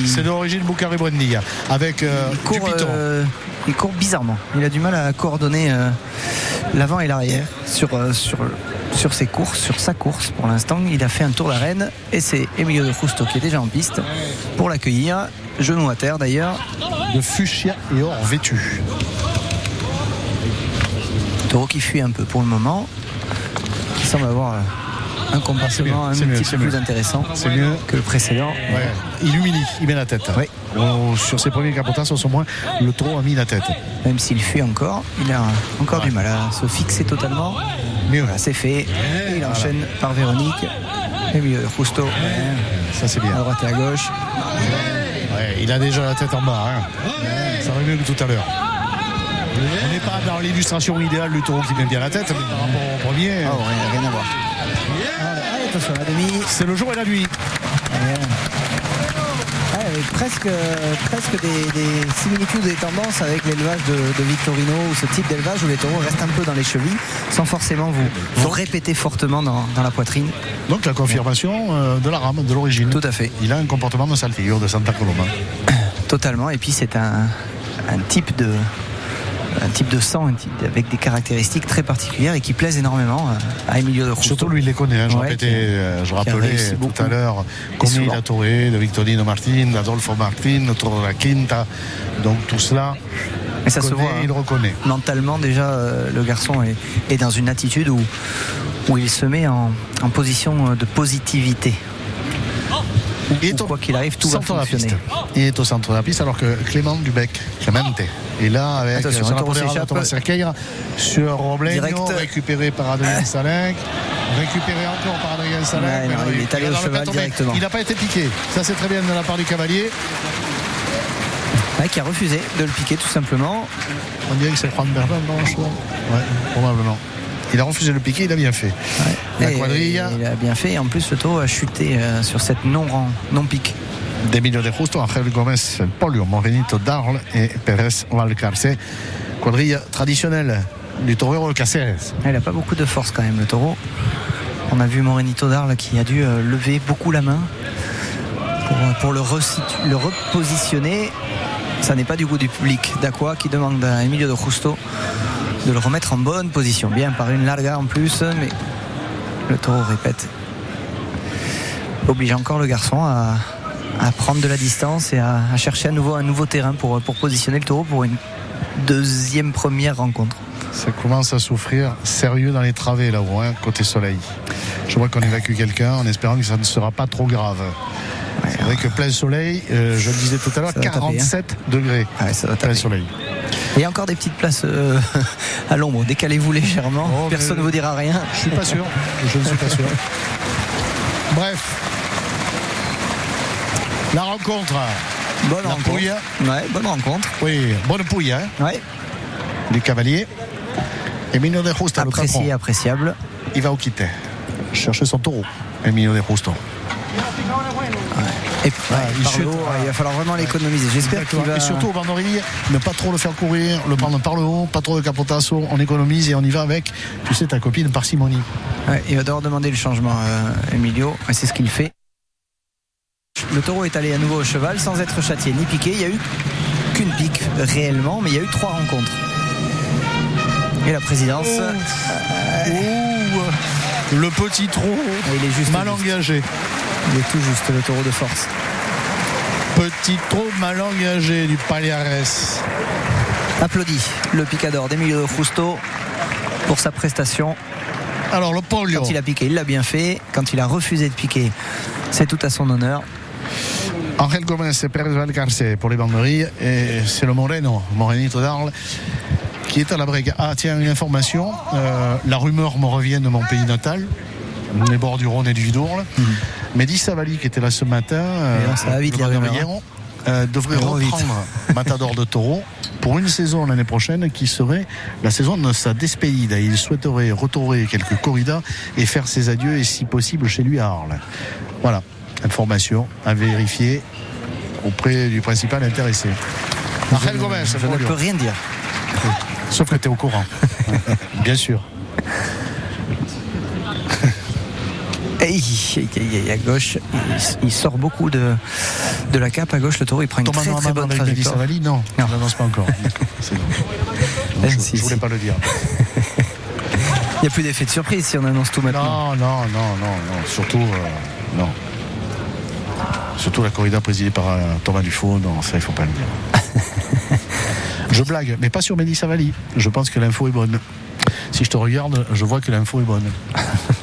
C'est d'origine Buendiga. Avec euh, il du court, piton. euh, il court bizarrement. Il a du mal à coordonner l'avant et l'arrière sur, sur, sur ses courses, sur sa course. Pour l'instant, il a fait un tour d'arène et c'est Emilio de Justo qui est déjà en piste pour l'accueillir. Genou à terre d'ailleurs. De fuchsia et or vêtu. Taureau qui fuit un peu pour le moment. Qui semble avoir euh, un comportement un mieux, petit peu plus mieux. intéressant C'est mieux. que le précédent. Ouais. Il humilie, il met la tête. Oui. Sur ses premiers capotas, au moins, le taureau a mis la tête. Même s'il fuit encore, il a encore Ouais. du mal à se fixer totalement. Mieux. Voilà, c'est fait. Et il enchaîne par Véronique. Et euh, Justo Ça, c'est à bien. droite et à gauche. Ouais, il a déjà la tête en bas. hein. Ça va mieux que tout à l'heure. On n'est pas dans l'illustration idéale du taureau qui met bien la tête, mais par rapport au premier, Oh, rien, rien à voir. Allez, attention, la demi. c'est le jour et la nuit. Presque, presque des, des similitudes et tendances avec l'élevage de, de Victorino ou ce type d'élevage où les taureaux restent un peu dans les chevilles sans forcément vous, vous répéter fortement dans, dans la poitrine. Donc la confirmation euh, de la rame, de l'origine. Tout à fait. Il a un comportement de saltillo de Santa Coloma. Totalement. Et puis c'est un, un type de un type de sang un type avec des caractéristiques très particulières et qui plaisent énormément à Emilio de. Surtout lui, il les connaît. hein. Je, Ouais, répétais, qui euh, je rappelais tout beaucoup. à l'heure combien il souvent. a touré de Victorino Martin, d'Adolfo Martin, de Toro la Quinta. Donc tout cela, Et ça il se connaît, voit. hein. il reconnaît. Mentalement déjà euh, le garçon est, est dans une attitude où, où il se met en, en position euh, de positivité. Il est au quoi qu'il arrive, tout va centre de la piste. Il est au centre de la piste alors que Clément Dubec, Clemente, est là avec Attention, sur la de s'échappe. Thomas Cerqueira sur Robleño, récupéré par Adrien Salin, récupéré encore par Adrien Salin. Ouais, mais non, il est allé dans au le cheval peloton, mais directement. Il n'a pas été piqué. Ça c'est très bien de la part du cavalier. Ouais, qui a refusé de le piquer tout simplement. On dirait que c'est Juan Berlin dans le choix. Ouais, probablement. Il a refusé de le piquer, il a bien fait. La Et, quadrilla Il a bien fait. Et en plus, le taureau a chuté euh, sur cette non, non pique. d'Emilio de Justo, Angel Gomez, Polio, Morenito d'Arles et Pérez Valcarce. Quadrilla traditionnelle du torero Caceres. Il n'a pas beaucoup de force quand même, le taureau. On a vu Morenito d'Arles qui a dû euh, lever beaucoup la main pour, euh, pour le, le repositionner. Ça n'est pas du goût du public. D'Aqua qui demande à Emilio de Justo de le remettre en bonne position. Bien par une larga en plus, mais le taureau répète. Oblige encore le garçon à, à prendre de la distance et à, à chercher à nouveau un nouveau terrain pour, pour positionner le taureau pour une deuxième première rencontre. Ça commence à souffrir sérieux dans les travées là-haut, hein, côté soleil. Je vois qu'on évacue quelqu'un en espérant que ça ne sera pas trop grave. C'est vrai que plein soleil, euh, je le disais tout à l'heure, Ça va taper, hein. 47 degrés. Ouais, ça va Plein soleil. Il y a encore des petites places euh, à l'ombre. Décalez-vous légèrement. Oh, Personne ne vous dira rien. Je suis pas sûr. Je ne suis pas sûr. Bref. La rencontre. Bonne La rencontre. pouille. Ouais, bonne rencontre. Oui, bonne pouille, hein, Ouais. du cavalier. Emilio de Justo, le patron. Apprécié, appréciable. Il va au quitter. Chercher son taureau. Emilio de Justo. Et ouais, il par chute. le haut, ouais, il va falloir vraiment l'économiser. J'espère qu'il va. Et surtout ne pas trop le faire courir, le prendre par le haut, pas trop de capotasso, on économise et on y va avec, tu sais, ta copine parcimonie. Ouais, il va devoir demander le changement, euh, Emilio. Et c'est ce qu'il fait. Le taureau est allé à nouveau au cheval sans être châtié ni piqué. Il n'y a eu qu'une pique réellement, mais il y a eu trois rencontres. Et la présidence, Oh. Ouh, le petit trou, il est juste. mal juste. engagé. Il est tout juste le taureau de force. Petit trou mal engagé du Paliares. Applaudit le picador d'Emilio de Justo pour sa prestation. Alors le polio. Quand il a piqué, il l'a bien fait. Quand il a refusé de piquer, c'est tout à son honneur. Angel Gomez et Pérez Valcarce pour les banderilles. Et c'est le Moreno, Morenito d'Arles, qui est à la break. Ah, tiens, une information. Euh, la rumeur me revient de mon pays natal, les bords du Rhône et du Dourle. Mehdi Savali, qui était là ce matin, euh, ça va vite, le euh, devrait vite. reprendre Matador de Taureau pour une saison l'année prochaine qui serait la saison de sa despedida. Il souhaiterait retourner quelques corridas et faire ses adieux et si possible chez lui à Arles. Voilà, information à vérifier auprès du principal intéressé. Angel Gomez, Je ne peux rien dire. sauf que tu es au courant. Bien sûr. À gauche, il, il sort beaucoup de, de la cape. À gauche, le taureau, il prend une Thomas très très bonne trajectoire. Savali, non, Non. je l'annonce pas encore. C'est bon. Je, si, je voulais si. pas le dire. Il n'y a plus d'effet de surprise si on annonce tout maintenant. Non, non, non, non, non. Surtout, euh, non. Surtout la corrida présidée par euh, Thomas Dufaux, non, ça il faut pas le dire. je blague, mais pas sur Mehdi Savali. Je pense que l'info est bonne. Si je te regarde, je vois que l'info est bonne.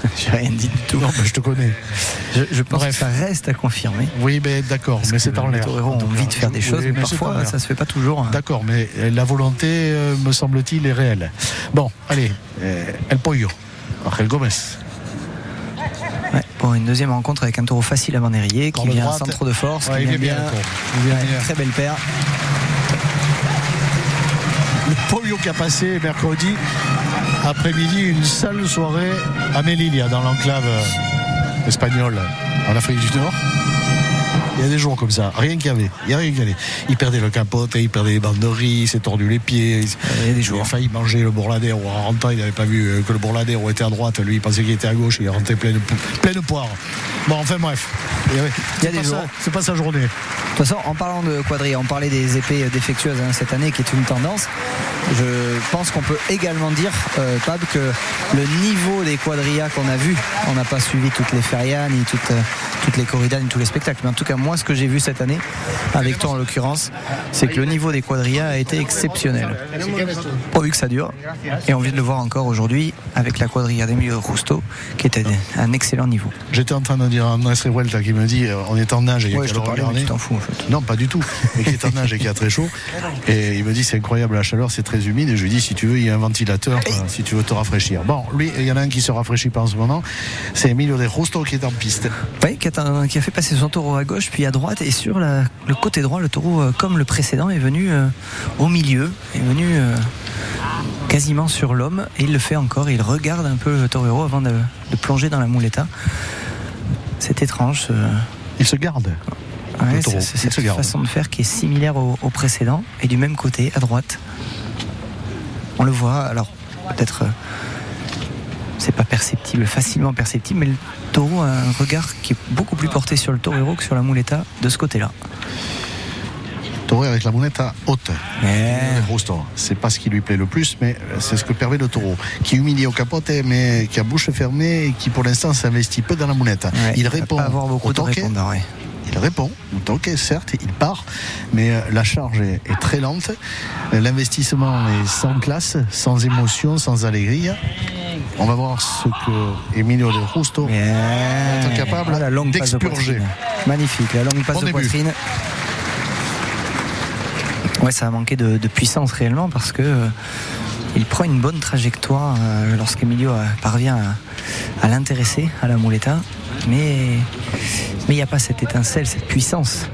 J'ai rien dit du tout. Non, mais je te connais. Je, je pense Bref. que ça reste à confirmer. Oui, mais d'accord, mais c'est en Les l'air. tout ont envie de faire des choses, mais parfois ça se fait pas toujours. hein. D'accord, mais euh, la volonté, euh, me semble-t-il, est réelle. Bon, allez, euh, El Pollo, Angel Gomez. Ouais, pour une deuxième rencontre avec un taureau facile à banderiller, qui vient droite. centre de force, Ouais, qui il vient est bien, bien. Ouais, bien. Très belle paire. Le Polio qui a passé mercredi après-midi une sale soirée à Melilla, dans l'enclave espagnole, en Afrique du Nord. Il y a des jours comme ça, rien qu'il y avait, il y a rien. Il perdait le capote, il perdait les banderies, il s'est tordu les pieds. Il y a des jours. Il a failli manger le bourladero. En rentrant, il n'avait pas vu euh, que le bourladero était à droite. Lui, il pensait qu'il était à gauche. Il est rentré plein de, plein de poires. Bon, enfin bref. Il y avait- Il y a des jours. C'est pas sa journée. De toute façon, en parlant de quadrilla, on parlait des épées défectueuses hein, cette année, qui est une tendance. Je pense qu'on peut également dire, euh, Pab, que le niveau des quadrillas qu'on a vus, on n'a pas suivi toutes les ferias, ni toutes, euh, toutes les corridas, ni tous les spectacles. Mais en tout cas, moi, ce que j'ai vu cette année, avec toi en l'occurrence, c'est que le niveau des quadrillas a été exceptionnel. Pourvu que ça dure. Et on vient de le voir encore aujourd'hui avec la quadrilla d'Emilio Rusto, qui était un excellent niveau. J'étais en train de dire à Andrés Revuelta qui me dit euh, on est en nage et il y a Ouais, je te parlais, mais tu t'en fous en fait. Non, pas du tout. Mais qui est en nage et qui a très chaud. Et il me dit c'est incroyable la chaleur, c'est très humide. Et je lui dis si tu veux, il y a un ventilateur, euh, si tu veux te rafraîchir. Bon, lui, il y en a un qui se rafraîchit pas en ce moment. C'est Emilio de Justo qui est en piste. Oui, qui, a un- qui a fait passer son taureau à gauche puis à droite et sur la- le côté droit, le taureau, euh, comme le précédent, est venu euh, au milieu, est venu euh, quasiment sur l'homme et il le fait encore. Il regarde un peu le taureau avant de, de plonger dans la muleta. C'est étrange. ce- Il se garde. ouais, c'est- cette se garde. façon de faire qui est similaire au, au précédent et du même côté, à droite. On le voit, alors peut-être. C'est pas perceptible, facilement perceptible, mais le taureau a un regard qui est beaucoup plus porté sur le torero que sur la muleta de ce côté-là. Taureau avec la à haute. Justo. C'est pas ce qui lui plaît le plus, mais c'est ce que permet le taureau. Qui est humilié au capote, mais qui a bouche fermée et qui pour l'instant s'investit peu dans la. Ouais, il va répond pas avoir beaucoup au de toquet. répondants. ouais. Il répond, ok, certes, il part, mais euh, la charge est, est très lente. L'investissement est sans classe, sans émotion, sans allégrie. On va voir ce que Emilio de Justo Bien. est capable Ah, la longue passe de d'expurger. poitrine. Magnifique, la longue passe Bon de début. poitrine. Ouais, ça a manqué de, de puissance réellement parce que euh, il prend une bonne trajectoire euh, lorsqu'Emilio euh, parvient à, à l'intéresser à la muleta, mais mais il n'y a pas cette étincelle, cette puissance.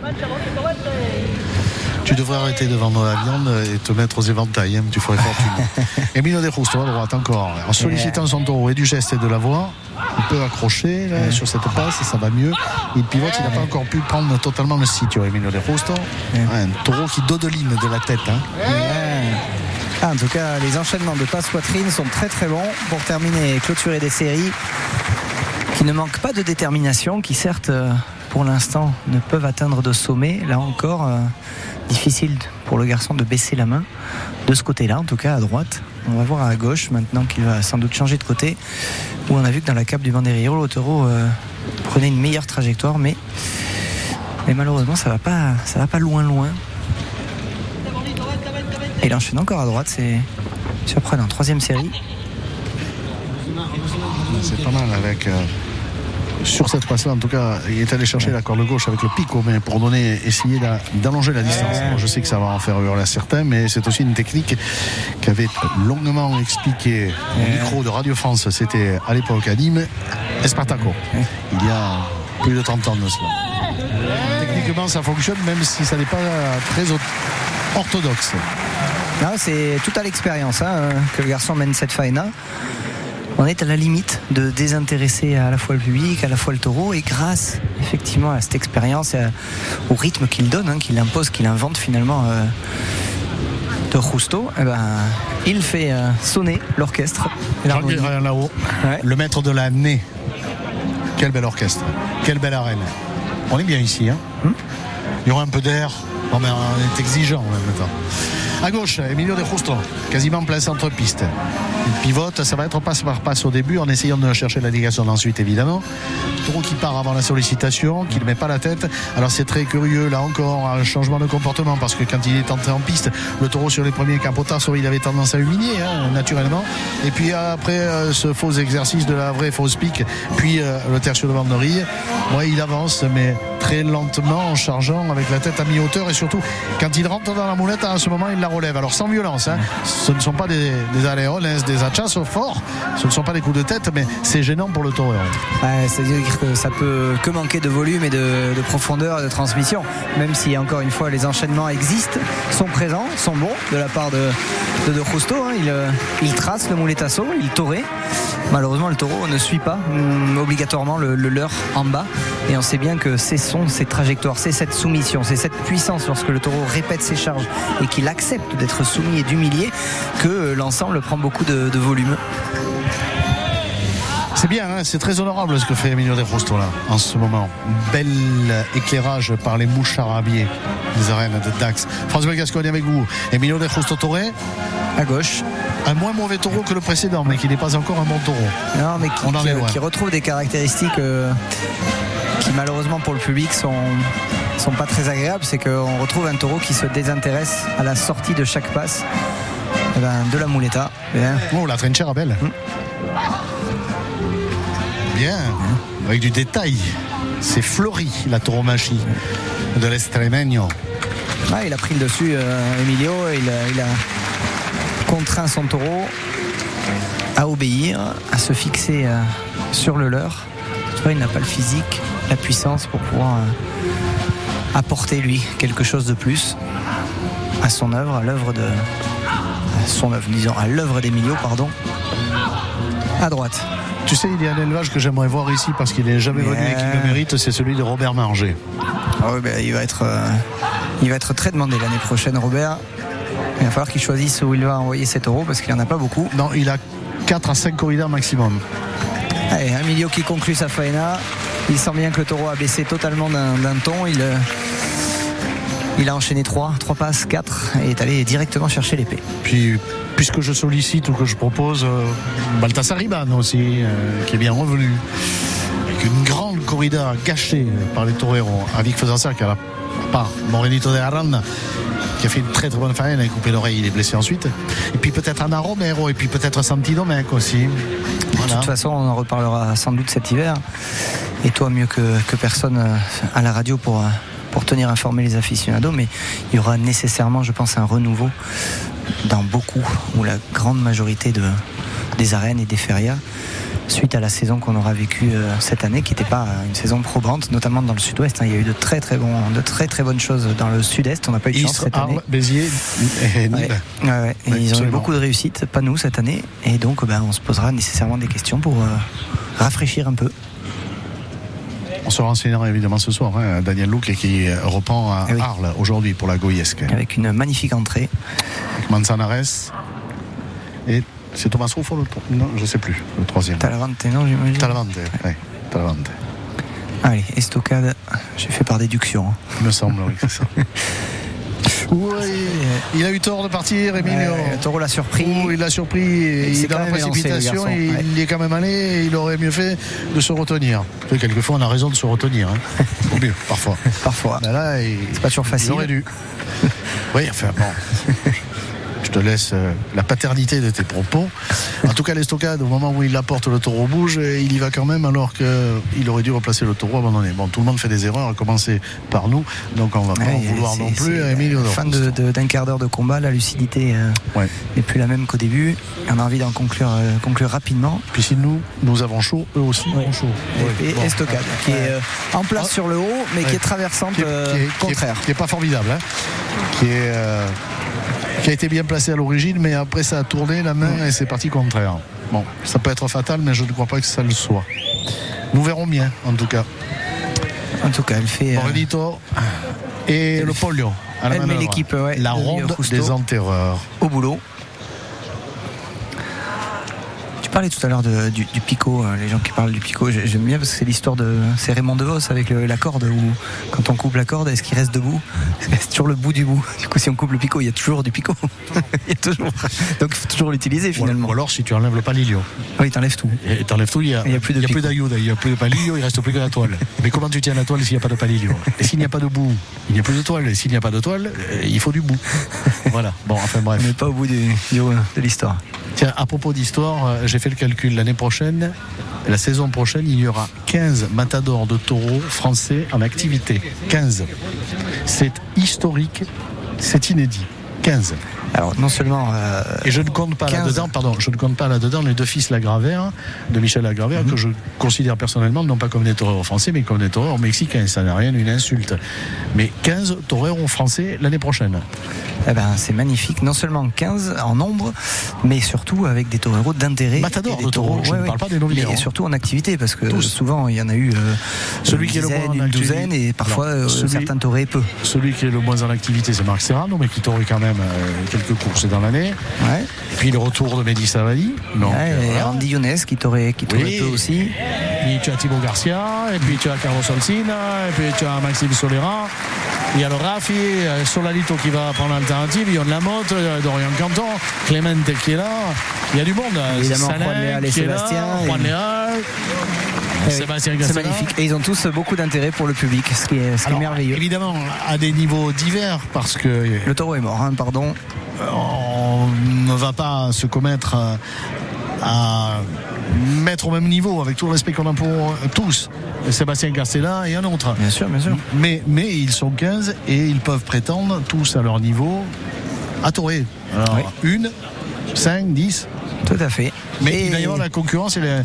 Tu devrais arrêter de vendre la viande et te mettre aux éventails, hein, tu ferais fortune. Emilio de Justo à droite encore, en sollicitant son taureau et du geste et de la voix. Il peut accrocher là, sur cette passe, ça va mieux. Il pivote, il n'a pas encore pu prendre totalement le site, Emilio de Justo. Ouais, un taureau qui dodeline de la tête. hein. Ah, en tout cas, les enchaînements de passe poitrine sont très très bons pour terminer et clôturer des séries qui ne manquent pas de détermination, qui certes, euh, pour l'instant, ne peuvent atteindre de sommet. Là encore, euh, difficile pour le garçon de baisser la main de ce côté-là, en tout cas à droite. On va voir à gauche maintenant qu'il va sans doute changer de côté. Où on a vu que dans la cape du Banderillero, le euh, prenait une meilleure trajectoire, mais, mais malheureusement, ça va va pas loin loin. Et il encore à droite, c'est surprenant. Troisième série. C'est pas mal avec. Sur cette passe-là, en tout cas, il est allé chercher la corde gauche avec le pico, mais pour donner, essayer d'a- d'allonger la distance. Bon, je sais que ça va en faire hurler à certains, mais c'est aussi une technique qu'avait longuement expliqué au micro de Radio France. C'était à l'époque à Nîmes, Espartaco. Il y a plus de 30 ans de cela. Techniquement, ça fonctionne, même si ça n'est pas très orthodoxe. Non, c'est tout à l'expérience hein, que le garçon mène cette faena. On est à la limite de désintéresser à la fois le public, à la fois le taureau, et grâce effectivement à cette expérience, et à- au rythme qu'il donne, hein, qu'il impose, qu'il invente finalement euh, de Justo, eh ben, il fait euh, sonner l'orchestre. là-haut, Ouais. le maître de l'année. Quel bel orchestre, quelle belle arène. On est bien ici. Hein Il y aura un peu d'air. Mais on est exigeant en même temps. À gauche, Emilio de Justo, quasiment plein centre-piste. Il pivote, ça va être passe par passe au début, en essayant de chercher la ligation ensuite, évidemment. taureau qui part avant la sollicitation, qui ne met pas la tête. Alors c'est très curieux, là encore, un changement de comportement, parce que quand il est entré en piste, le taureau sur les premiers capotards, il avait tendance à humilier, hein, naturellement. Et puis après euh, ce faux exercice de la vraie fausse pique, puis euh, le tertio de Vanderie, ouais, il avance, mais très lentement en chargeant avec la tête à mi-hauteur et surtout quand il rentre dans la moulette à ce moment il la relève. Alors sans violence hein. ce ne sont pas des, des aléoles hein, des achats forts ce ne sont pas des coups de tête mais c'est gênant pour le taureau ouais, c'est à dire que ça peut que manquer de volume et de, de profondeur de transmission même si encore une fois les enchaînements existent sont présents sont bons de la part de de, de Justo, hein. il, euh, il, trace le mouletasso il taurait malheureusement le taureau ne suit pas hum, obligatoirement le, le leur en bas. Et on sait bien que c'est son ces trajectoires, c'est cette soumission, c'est cette puissance lorsque le taureau répète ses charges et qu'il accepte d'être soumis et d'humilier que l'ensemble prend beaucoup de, de volume. C'est bien, hein c'est très honorable ce que fait Emilio De Justo là en ce moment. Bel éclairage par les mouches arabiées des arènes de Dax. François Gascogne avec vous. Emilio De Justo Toré à gauche. Un moins mauvais taureau que le précédent, mais qui n'est pas encore un bon taureau. Non, mais qui, qui, qui retrouve des caractéristiques euh, qui malheureusement pour le public sont sont pas très agréables, c'est qu'on retrouve un taureau qui se désintéresse à la sortie de chaque passe eh ben, de la muleta. Bien. Oh, la trinchera belle. Mmh. Bien, avec du détail. C'est fleuri la tauromachie de l'Estremeño. Ah, il a pris le dessus, euh, Emilio. Il a, il a contraint son taureau à obéir, à se fixer euh, sur le leur. Il n'a pas le physique, la puissance pour pouvoir euh, apporter lui quelque chose de plus à son œuvre, à l'œuvre de à son œuvre, disons à l'œuvre d'Emilio, pardon, à droite. Tu sais, il y a un élevage que j'aimerais voir ici parce qu'il n'est jamais venu et qui le mérite, c'est celui de Robert Marger. Ah oui, ben, il, va être, euh, il va être très demandé l'année prochaine, Robert. Il va falloir qu'il choisisse où il va envoyer cet euro parce qu'il n'y en a pas beaucoup. Non, il a 4 à 5 corridors maximum. Allez, un milieu qui conclut sa faena. Il sent bien que le taureau a baissé totalement d'un ton. Il, euh, il a enchaîné 3, 3 passes, 4 et est allé directement chercher l'épée. Puis, puisque je sollicite ou que je propose euh, Baltasar Iban aussi, euh, qui est bien revenu. Avec une grande corrida gâchée par les toreros. Avec faisant ça, à la part Morenito de Aranda qui a fait une très très bonne faine, il a coupé l'oreille, il est blessé ensuite. Et puis peut-être Anna Romero, et puis peut-être Santi Domecq aussi. Voilà. De toute façon, on en reparlera sans doute cet hiver. Et toi, mieux que, que personne euh, à la radio pour, euh, pour tenir informé les aficionados, mais il y aura nécessairement, je pense, un renouveau dans beaucoup, ou la grande majorité de, des arènes et des férias suite à la saison qu'on aura vécue euh, cette année, qui n'était pas une saison probante, notamment dans le sud-ouest. Hein. Il y a eu de très très, bons, de très très bonnes choses dans le sud-est. On n'a pas eu de chance cette année. Arles, Béziers et Nîmes. Ouais. Ils ont eu beaucoup de réussite, pas nous cette année. Et donc, ben, on se posera nécessairement des questions pour euh, rafraîchir un peu. On se renseignera évidemment ce soir. Hein, Daniel Luc qui reprend à Eh oui. Arles aujourd'hui pour la Goyesque. Avec une magnifique entrée. Avec Manzanares. Et c'est Thomas Ruffo le tro- Non, je sais plus. Le troisième. Talavante, non, j'imagine Talavante. Oui, Talavante. Allez, estocade, j'ai fait par déduction. hein. Il me semble, oui, c'est ça. Oui, il a eu tort de partir, Emilio. Ouais, le taureau l'a surpris. Oh, il l'a surpris. et Il s'est il dans la le précipitation, ouais. il y est quand même allé. et il aurait mieux fait de se retenir. Et quelquefois, on a raison de se retenir. Hein. Au mieux, parfois. Parfois. Ben là, il- C'est pas toujours facile. Il aurait dû. Oui, enfin bon. Je te laisse euh, la paternité de tes propos. En tout cas, l'estocade, au moment où il apporte le taureau bouge, euh, il y va quand même alors qu'il aurait dû replacer le taureau abandonné. Bon, tout le monde fait des erreurs, à commencer par nous, donc on va pas en vouloir non plus à Emilio Fin Dorfus. de- de- d'un quart d'heure de combat, la lucidité euh, Ouais. n'est plus la même qu'au début. On a envie d'en conclure, euh, conclure rapidement. Puis si nous, nous avons chaud, eux aussi ont chaud. Et, Ouais, bon. Estocade, qui est euh, en place Ah. sur le haut, mais qui est traversante qui est, euh, qui est- contraire. qui est pas formidable, hein. qui est euh, qui a été bien placé à l'origine, mais après ça a tourné la main et c'est parti contraire. Bon, ça peut être fatal, mais je ne crois pas que ça le soit. Nous verrons bien, en tout cas. En tout cas, elle fait. euh, Morenito et le polio. à la elle met ouais, la de ronde des enterreurs. au boulot. Tu parlais tout à l'heure du, du picot, euh, les gens qui parlent du picot, j'ai- j'aime bien parce que c'est l'histoire de. C'est Raymond DeVos avec le- la corde où quand on coupe la corde, est-ce qu'il reste debout? C'est toujours le bout du bout? Du coup, si on coupe le picot, il y a toujours du picot. il y a toujours. Donc il faut toujours l'utiliser Ou finalement. ou alors si tu enlèves le palilio. Oui, t'enlèves tout. Et t'enlèves tout, il y a, plus de il n'y a plus de palilio, il reste plus que la toile. Mais comment tu tiens la toile s'il n'y a pas de palilio Et s'il n'y a pas de bout, il n'y a plus de toile. Et s'il n'y a pas de toile, euh, il faut du bout. Voilà. Bon, enfin bref. On n'est pas au bout du- du- de l'histoire. Tiens, à propos d'histoire, euh, j'ai fait le calcul. L'année prochaine, la saison prochaine, il y aura 15 matadors de taureaux français en activité. 15. C'est historique, c'est inédit. 15. Alors non seulement. euh, Et je ne compte pas 15. là-dedans, pardon, je ne compte pas là-dedans les deux fils Lagravère, de Michel Lagravère, Mhm. que je considère personnellement non pas comme des toreros français, mais comme des toreros mexicains. Ça n'a rien d'une insulte. Mais 15 toreros français l'année prochaine. eh ben, c'est magnifique. Non seulement 15 en nombre, mais surtout avec des toreros d'intérêt. Matadors et des de taureaux, je ne parle pas des Mais hein. surtout en activité, parce que Tous. souvent il y en a eu euh, Celui une qui est le moins en une douzaine, et parfois Alors, euh, celui- certains peu. Celui qui est le moins en activité, c'est Marc Serrano, mais qui t'aurait quand même euh, quelques courses dans l'année. Ouais. Et puis le retour de Mehdi Savali. Donc, Ouais, euh, voilà. Andy Younes qui t'aurait qui t'aurait Oui. peu aussi. Puis tu as Thibaut Garcia, et puis tu as Carlos Alcina, et puis tu as Maxime Solera. Il y a le Rafi, euh, Solalito qui va prendre l'alternative, Yon Lamotte, euh, Dorian Canton, Clemente qui est là. Il y a du monde. euh, Évidemment, Juan et qui est là, Sébastien, Juan Leal, Eh C'est magnifique. Et ils ont tous beaucoup d'intérêt pour le public, ce qui est, ce qui est Alors, merveilleux. Évidemment, à des niveaux divers, parce que Le taureau est mort, hein, pardon. on ne va pas se commettre à, à mettre au même niveau, avec tout le respect qu'on a pour tous, Sébastien Castella et un autre. Bien sûr, bien sûr. Mais, mais ils sont 15 et ils peuvent prétendre tous à leur niveau à Toré. Alors, Oui. une, 5, 10. Tout à fait. Mais Et- il va y avoir la concurrence et la-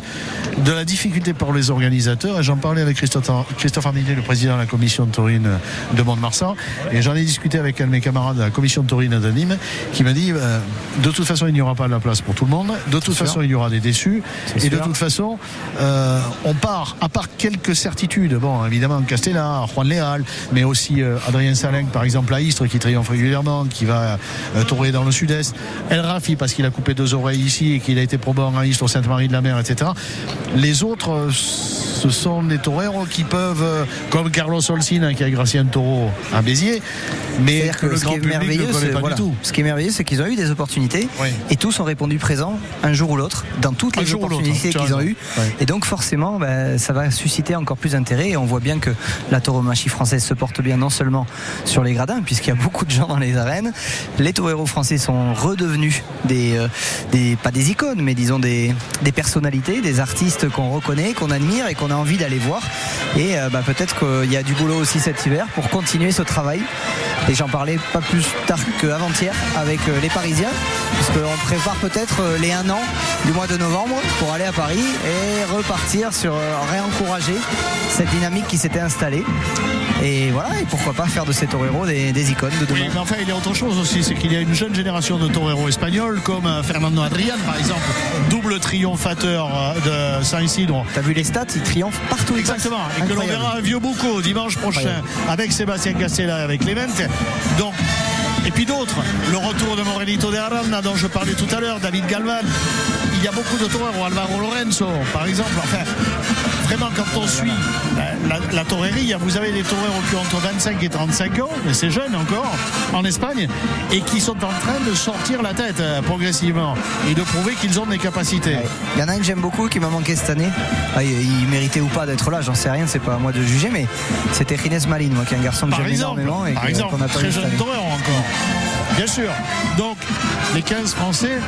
de la difficulté pour les organisateurs. Et j'en parlais avec Christophe, Christophe le président de la commission de Taurine de Mont-de-Marsan. Et j'en ai discuté avec un de mes camarades de la commission de Taurine de Nîmes qui m'a dit euh, de toute façon, il n'y aura pas de la place pour tout le monde. De toute sûr. façon, il y aura des déçus. Et de toute façon, euh, on part, à part quelques certitudes. Bon, évidemment, Castella, Juan Leal, mais aussi euh, Adrien Saleng, par exemple, à Istres, qui triomphe régulièrement, qui va tourner dans le sud-est. El Rafi, parce qu'il a coupé deux oreilles ici et qu'il a été probant à Istres, Sainte-Marie de la Mer, etc. Les autres, euh, ce sont des toreros qui peuvent, euh, comme Carlos Olsina, qui a gracié un taureau à Béziers, mais que le ce qui est ne merveilleux, connaît c'est pas voilà, du tout. ce qui est merveilleux, c'est qu'ils ont eu des opportunités Oui. et tous ont répondu présent un jour ou l'autre dans toutes les opportunités qu'ils ont eues. Oui. Et donc forcément, ben, ça va susciter encore plus d'intérêt et on voit bien que la tauromachie française se porte bien non seulement sur les gradins, puisqu'il y a beaucoup de gens dans les arènes. Les taureaux français sont redevenus des, euh, des pas des icônes, mais disons des, des personnalités, des artistes qu'on reconnaît, qu'on admire et qu'on a envie d'aller voir. Et euh, bah, peut-être qu'il y a du boulot aussi cet hiver pour continuer ce travail. Et j'en parlais pas plus tard qu'avant-hier avec euh, les Parisiens, puisqu'on prépare peut-être euh, les un an du mois de novembre pour aller à Paris et repartir sur réencourager cette dynamique qui s'était installée. Et voilà, et pourquoi pas faire de ces toreros des, icônes de demain. Mais enfin, il y a autre chose aussi, c'est qu'il y a une jeune génération de toreros espagnols, comme Fernando Adrian, par exemple, double triomphateur euh, de San Isidro. T'as vu les stats, ils triomphent partout. Exactement, et que l'on verra un vieux Boucault dimanche prochain Incroyable. avec Sébastien Castella et avec Clemente. Donc, et puis d'autres, le retour de Morelito de Aranda dont je parlais tout à l'heure, David Galvan. Il y a beaucoup de toreros, Alvaro Lorenzo, par exemple. Enfin, vraiment, quand on suit la, la, la torerie, vous avez des toreros qui ont entre 25 et 35 ans, mais c'est jeune encore, en Espagne, et qui sont en train de sortir la tête euh, progressivement et de prouver qu'ils ont des capacités. Il y en a une que j'aime beaucoup qui m'a manqué cette année. Ah, il, méritait ou pas d'être là, j'en sais rien, c'est pas à moi de juger, mais c'était Rines Malin, moi qui est un garçon que j'aime énormément et par que- exemple qu'on a très jeune torero encore. Bien sûr. Donc, les 15 Français,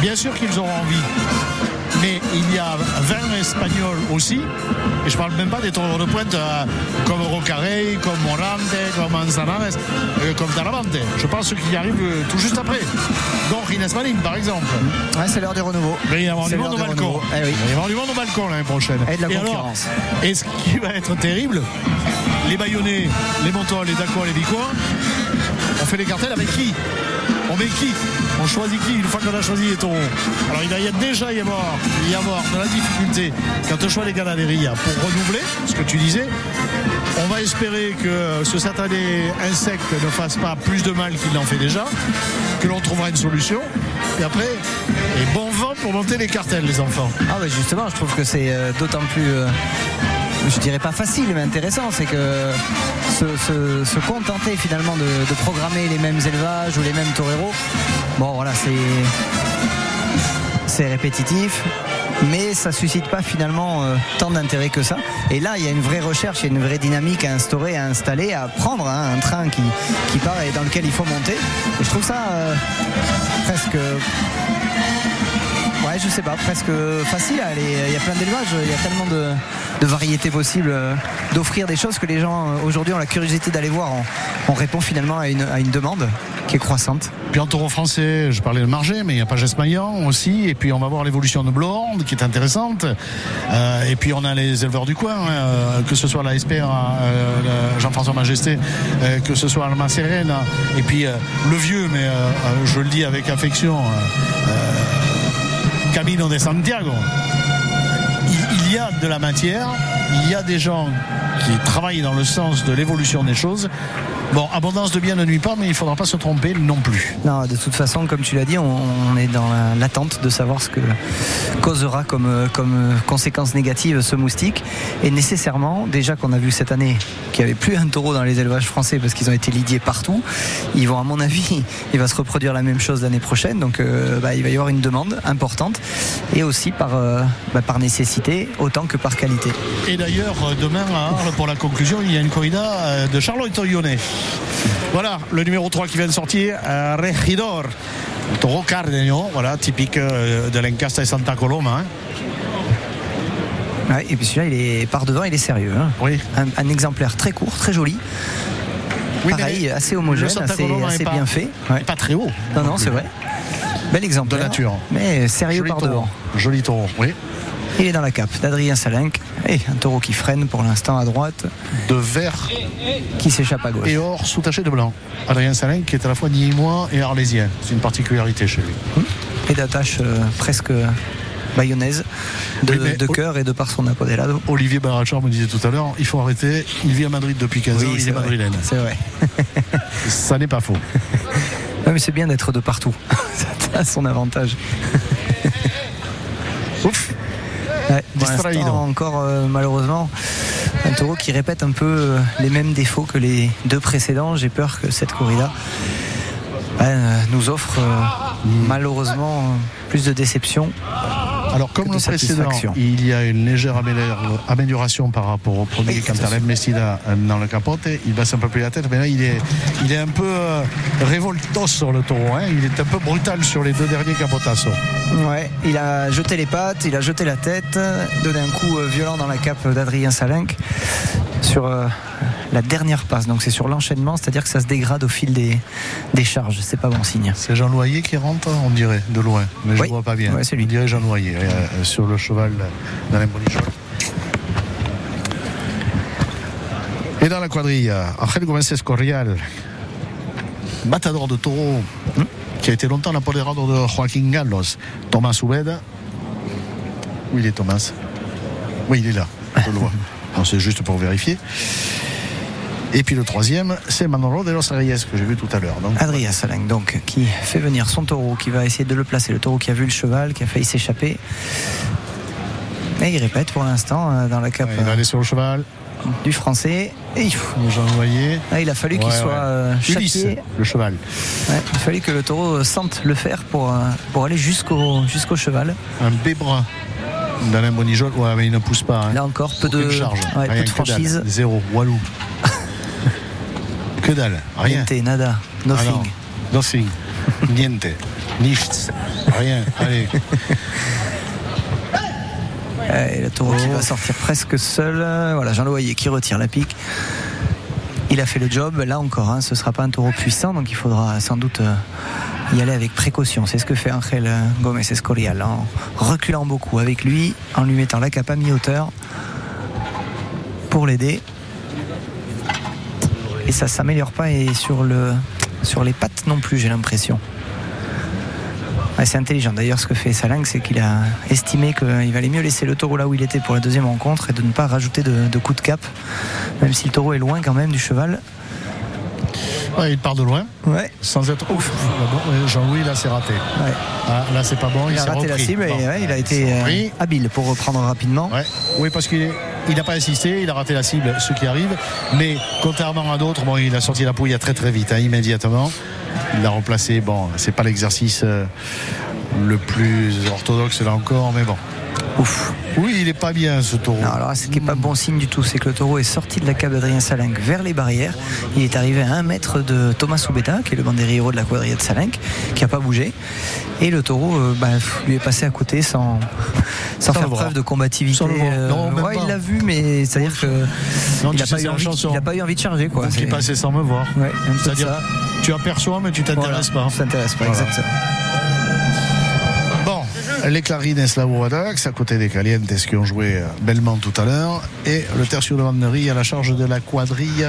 bien sûr qu'ils auront envie. Mais il y a 20 Espagnols aussi. Et je parle même pas des toreros de pointe euh, comme Rocarey, comme Morante, comme Manzanares, euh, comme Taravante. Je pense ceux qui arrivent euh, tout juste après. Donc Rines Malin, par exemple. Ouais, c'est l'heure du renouveau. Mais il va y avoir C'est du monde au l'heure du balcon. renouveau. Eh oui. Il va y avoir du monde au balcon l'année prochaine. Et de la alors, concurrence. et ce qui va être terrible, les Bayonnais, les Montons, les Dacois, les Vicois, on fait les cartels avec qui? On met qui? On choisit qui une fois qu'on a choisi les taureaux Alors il va y déjà y avoir, y avoir de la difficulté quand on choisit les ganaderies pour renouveler, ce que tu disais. On va espérer que ce satané insecte ne fasse pas plus de mal qu'il n'en fait déjà, que l'on trouvera une solution. Et après, et bon vent pour monter les cartels, les enfants. Ah bah justement, je trouve que c'est euh, d'autant plus, euh, je dirais pas facile, mais intéressant, c'est que se, contenter finalement de, programmer les mêmes élevages ou les mêmes toreros, bon voilà, c'est répétitif. Mais ça suscite pas finalement euh, tant d'intérêt que ça. Et là, il y a une vraie recherche, il y a une vraie dynamique à instaurer, à installer, à prendre hein, un train qui, qui part et dans lequel il faut monter. Et je trouve ça euh, presque Ouais, je sais pas, presque facile aller. Il y a plein d'élevages, il y a tellement de, variétés possibles, euh, d'offrir des choses que les gens euh, aujourd'hui ont la curiosité d'aller voir. On, on répond finalement à une, demande qui est croissante. Puis en taureau français, je parlais de Margé, mais il y a Pages Maillan aussi. Et puis on va voir l'évolution de Blonde qui est intéressante. Euh, et puis on a les éleveurs du coin, hein, que ce soit la SPR, Jean-François Majesté, que ce soit Alma Serena. Et puis le vieux, mais je le dis avec affection, Camino de Santiago. Il, y a de la matière, il y a des gens qui travaillent dans le sens de l'évolution des choses. Bon, abondance de biens ne nuit pas, mais il ne faudra pas se tromper non plus. Non, de toute façon, comme tu l'as dit, on, on est dans la- l'attente de savoir ce que causera comme, comme conséquence négative ce moustique. Et nécessairement, déjà qu'on a vu cette année qu'il n'y avait plus un taureau dans les élevages français parce qu'ils ont été lidiés partout, ils vont, à mon avis, il va se reproduire la même chose l'année prochaine. Donc, euh, bah, il va y avoir une demande importante et aussi par, euh, bah, par nécessité autant que par qualité. Et d'ailleurs, demain à Arles, pour la conclusion, il y a une corrida euh, de Charlotte Lyonnais. Voilà, le numéro 3 qui vient de sortir, euh, Regidor. Le taureau Cardenio, voilà, typique euh, de l'Encasta et Santa Coloma. hein. Ouais, et puis celui-là, il est par devant, il est sérieux. hein. Oui. Un, un exemplaire très court, très joli. Oui, Pareil, mais assez homogène, assez, pas- bien fait. Ouais. Pas très haut. Non, non, c'est vrai. Bel exemplaire. De nature. Mais sérieux Joli par taureau. devant. Joli taureau, oui. Il est dans la cape d'Adrien Salinck. Et un taureau qui freine pour l'instant à droite, De vert qui s'échappe à gauche. et or sous-taché de blanc. Adrien Salin qui est à la fois niémois et arlésien. C'est une particularité chez lui. Et d'attache euh, presque bayonnaise de, Oui, mais- de cœur et de par son apodelado. Olivier Barachar me disait tout à l'heure, il faut arrêter. Il vit à Madrid depuis 15 ans, il c'est est vrai. madrilène. C'est vrai. Ça n'est pas faux. Ouais, mais c'est bien d'être de partout. Ça a son avantage. Ouais, encore euh, malheureusement un taureau qui répète un peu euh, les mêmes défauts que les deux précédents. J'ai peur que cette corrida ben, euh, nous offre euh, malheureusement plus de déception. Alors, comme le précédent, il y a une légère amélior- amélioration par rapport au premier quand. Alain Messina dans le capote. Il baisse un peu plus la tête, mais là, il est, il est un peu euh, révoltos sur le taureau. hein. Il est un peu brutal sur les deux derniers capotassos. Ouais, il a jeté les pattes, il a jeté la tête, donné un coup euh, violent dans la cape d'Adrien Salinck sur euh, la dernière passe. Donc c'est sur l'enchaînement, c'est-à-dire que ça se dégrade au fil des, des charges. C'est pas bon signe. C'est Jean Loyer qui rentre, on dirait, de loin. Mais je Oui. ne vois pas bien. Ouais, c'est lui. On dirait Jean Loyer, sur le cheval d'Alain Bonichon. Et dans la quadrille, Angel Gomez Escorial, matador de taureau, qui a été longtemps l'apoderado de Joaquín Gallos, Thomas Ubeda. Où il est Thomas? Oui, il est là, je le vois. Non, C'est juste pour vérifier. Et puis le troisième, c'est Manolo de los Reyes, que j'ai vu tout à l'heure. Donc, Adrien Salinck, donc, qui fait venir son taureau, qui va essayer de le placer. Le taureau qui a vu le cheval, qui a failli s'échapper. Et il répète pour l'instant euh, dans la cape il va aller sur le cheval. du français. Et il, Jean Loyer. ah, il a fallu qu'il Ouais, soit ouais. euh, Ulysse, le cheval. Ouais, il a fallu que le taureau euh, sente le faire pour, pour aller jusqu'au jusqu'au cheval. Un bébrin d'Alain Bonijol. Ouais, mais il ne pousse pas. hein. Là encore, peu de, charge. peu de franchise. Zéro. Walou. Dalle. Rien. Niente, nada, Ah non. nothing. Nothing. Niente. Nichts. Rien. Allez. Ouais, le taureau qui va sortir presque seul. Voilà, Jean Loyer qui retire la pique. Il a fait le job. Là encore, hein, ce ne sera pas un taureau puissant, donc il faudra sans doute euh, y aller avec précaution. C'est ce que fait Angel Gomez Escorial, en reculant beaucoup avec lui, en lui mettant la cape à mi-hauteur pour l'aider. Et ça s'améliore pas et sur, le, sur les pattes non plus, j'ai l'impression. C'est intelligent. D'ailleurs, ce que fait Salang, c'est qu'il a estimé qu'il valait mieux laisser le taureau là où il était pour la deuxième rencontre et de ne pas rajouter de, de coups de cap, même si le taureau est loin quand même du cheval. Ouais, il part de loin, Ouais. sans être ouf. Euh, Jean-Louis, là, c'est raté. Ouais. Ah, là, c'est pas bon. Il, a s'est raté la cible Bon. et ouais, il a été euh, habile pour reprendre rapidement. Oui, parce qu'il il n'a pas insisté, il a raté la cible, ce qui arrive. Mais contrairement à d'autres, bon, il a sorti la pouille très très vite, hein, immédiatement. Il l'a remplacé. Bon, c'est pas l'exercice euh, le plus orthodoxe là encore, mais bon. Ouf. Oui, il est pas bien ce taureau. Non, alors ce qui n'est pas bon signe du tout, c'est que le taureau est sorti de la cave d'Adrien Salinck vers les barrières. Il est arrivé à un mètre de Thomas Soubeta, qui est le bandériro de la quadrille de Salinck, qui n'a pas bougé. Et le taureau euh, bah, lui est passé à côté sans, sans, Sans faire preuve de combativité. Sans. Euh, Non, même ouais, pas. il l'a vu, mais c'est-à-dire que Non, il tu n'a pas, eu envie- pas eu de charger. Quoi. Donc, il C'est- passait sans me voir. Ouais, C'est-à-dire, tu aperçois, mais tu t'intéresses Voilà, pas. ça t'intéresse pas, Voilà. exactement. Les clarines Eslavoadax à côté des Calientes qui ont joué euh, bellement tout à l'heure? Et le tertio de Vannerie à la charge de la quadrille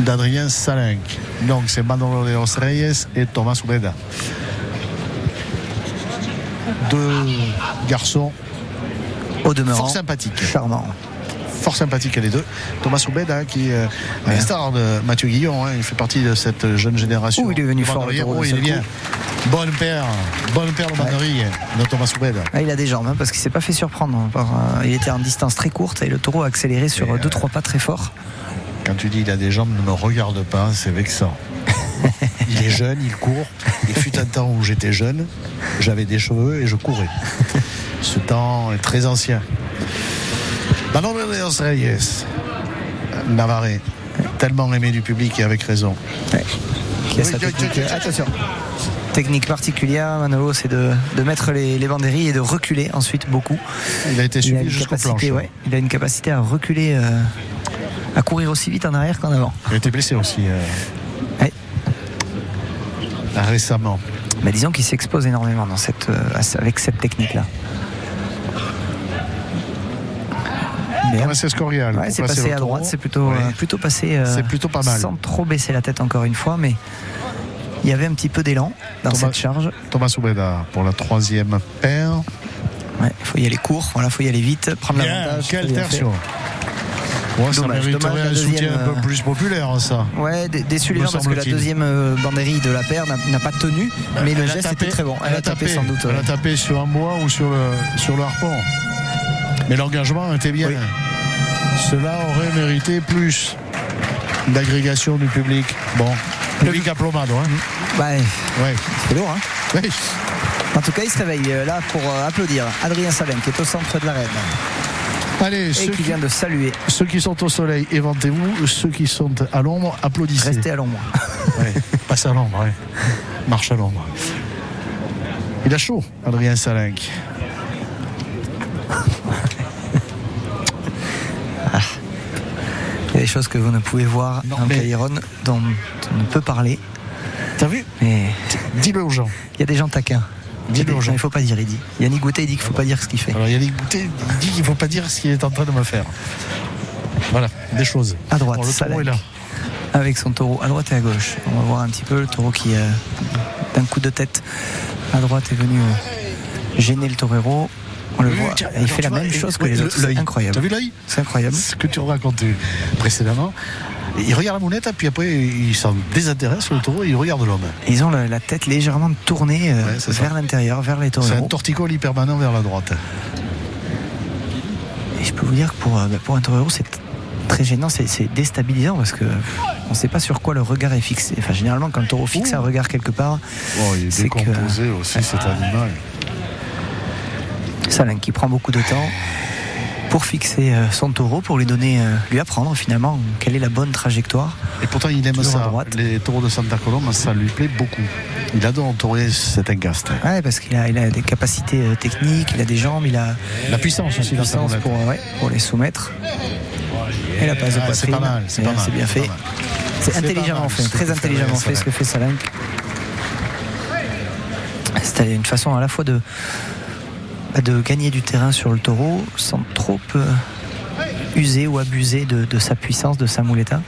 d'Adrien Salinck. Donc c'est Manolo de los Reyes et Thomas Ubeda. Deux garçons Au demeurant, fort sympathiques. charmant. Fort sympathiques les deux. Thomas Ubeda qui est un star de Mathieu Guillon. hein, il fait partie de cette jeune génération. Il est venu fort, il est bien. Bonne paire. Bonne paire de Vannerie de Thomas. Ah, il a des jambes hein, parce qu'il s'est pas fait surprendre. par, euh, il était en distance très courte et le taureau a accéléré sur Et, euh, 2-3 pas très fort. Quand tu dis il a des jambes, ne me regarde pas, c'est vexant. il est jeune, il court. Il fut un temps où j'étais jeune, j'avais des cheveux et je courais. Ce temps est très ancien. Manolo de Reyes, Navarre, tellement aimé du public et avec raison. oui. Attention. Technique particulière, Manolo, c'est de, de mettre les, les banderilles et de reculer ensuite beaucoup. Il a été Il a suivi capacité, ouais, il a une capacité à reculer, euh, à courir aussi vite en arrière qu'en avant. Il a été blessé aussi euh, Ouais. récemment. Mais disons qu'il s'expose énormément dans cette, euh, avec cette technique-là. Mais, Thomas Escorial. Ouais, c'est passé à droite, c'est plutôt, euh, plutôt passé euh, C'est plutôt pas mal. sans trop baisser la tête encore une fois, mais il y avait un petit peu d'élan dans Thomas- cette charge. Thomas Ubeda pour la troisième paire. Ouais, il faut y aller court, voilà, faut y aller vite, prendre l'avantage. quel très bien fait. tertio. Ouais, ça Dommage, mériterait dommage, la un soutien un peu euh, plus populaire, ça. Ouais, dé- déçu les gens parce que la deuxième euh, banderille de la paire n'a pas tenu, mais le Elle geste tapé- était très bon. Elle, a tapé, sans doute. Elle ouais. a tapé sur un bois ou sur le, sur le harpon. Mais l'engagement était bien. Oui. Cela aurait mérité plus d'agrégation du public. Bon, public. Hein. Bah, Ouais. c'est lourd, hein. Oui. En tout cas, il se réveille euh, là pour euh, applaudir Adrien Salin qui est au centre de l'arène Allez, et ceux qui qui, vient de saluer. ceux qui sont au soleil, éventez-vous. Ceux qui sont à l'ombre, applaudissez. Restez à l'ombre. Ouais, passe à l'ombre, ouais. Marche à l'ombre. Il a chaud, Adrien Salinck. Il y a des choses que vous ne pouvez voir Non, Cairon dont on ne peut parler, T'as vu mais Dis-le aux gens. il y a des gens taquins. Dis-le aux gens. il faut pas dire, il dit. Yannick Goutet, il dit qu'il faut pas dire ce qu'il fait. Alors Yannick Boutet il dit qu'il ne faut pas dire ce qu'il est en train de me faire. Voilà, des choses. À droite, Bon, le taureau Salek. est là. avec son taureau à droite et à gauche. On va voir un petit peu le taureau qui, euh, d'un coup de tête à droite, est venu euh, gêner le torero. On le voit. tiens, il fait la vois, même chose que les le- autres. C'est incroyable. T'as vu l'œil C'est incroyable. Ce que tu racontais précédemment. Il regarde la mounette, puis après, il s'en désintéresse, le taureau, et il regarde l'homme. Ils ont la, tête légèrement tournée euh, Ouais, vers l'intérieur, vers les C'est un torticole permanent vers la droite. Et je peux vous dire que pour, euh, bah, pour un torero, c'est très gênant, c'est déstabilisant parce que on ne sait pas sur quoi le regard est fixé. Enfin, généralement, quand le taureau fixe un regard quelque part, Oh, il est que- décomposé aussi, cet animal. Salin qui prend beaucoup de temps pour fixer euh, son taureau, pour lui donner, euh, lui apprendre finalement quelle est la bonne trajectoire. Et pourtant, il aime Toujours ça. droite. Les taureaux de Santa Coloma, ça lui plaît beaucoup. Il adore entourer cet encaste. Ouais, parce qu'il a, il a des capacités euh, techniques, il a des jambes, il a La puissance aussi, sa puissance pour, ouais, pour les soumettre. Et la passe de Ah, c'est poitrine. pas mal, c'est pas mal, C'est bien c'est fait. C'est C'est intelligemment fait, très intelligemment fait ce que fait Salin. C'était une façon à la fois de, de gagner du terrain sur le taureau sans trop euh, user ou abuser de, sa puissance, de sa muleta.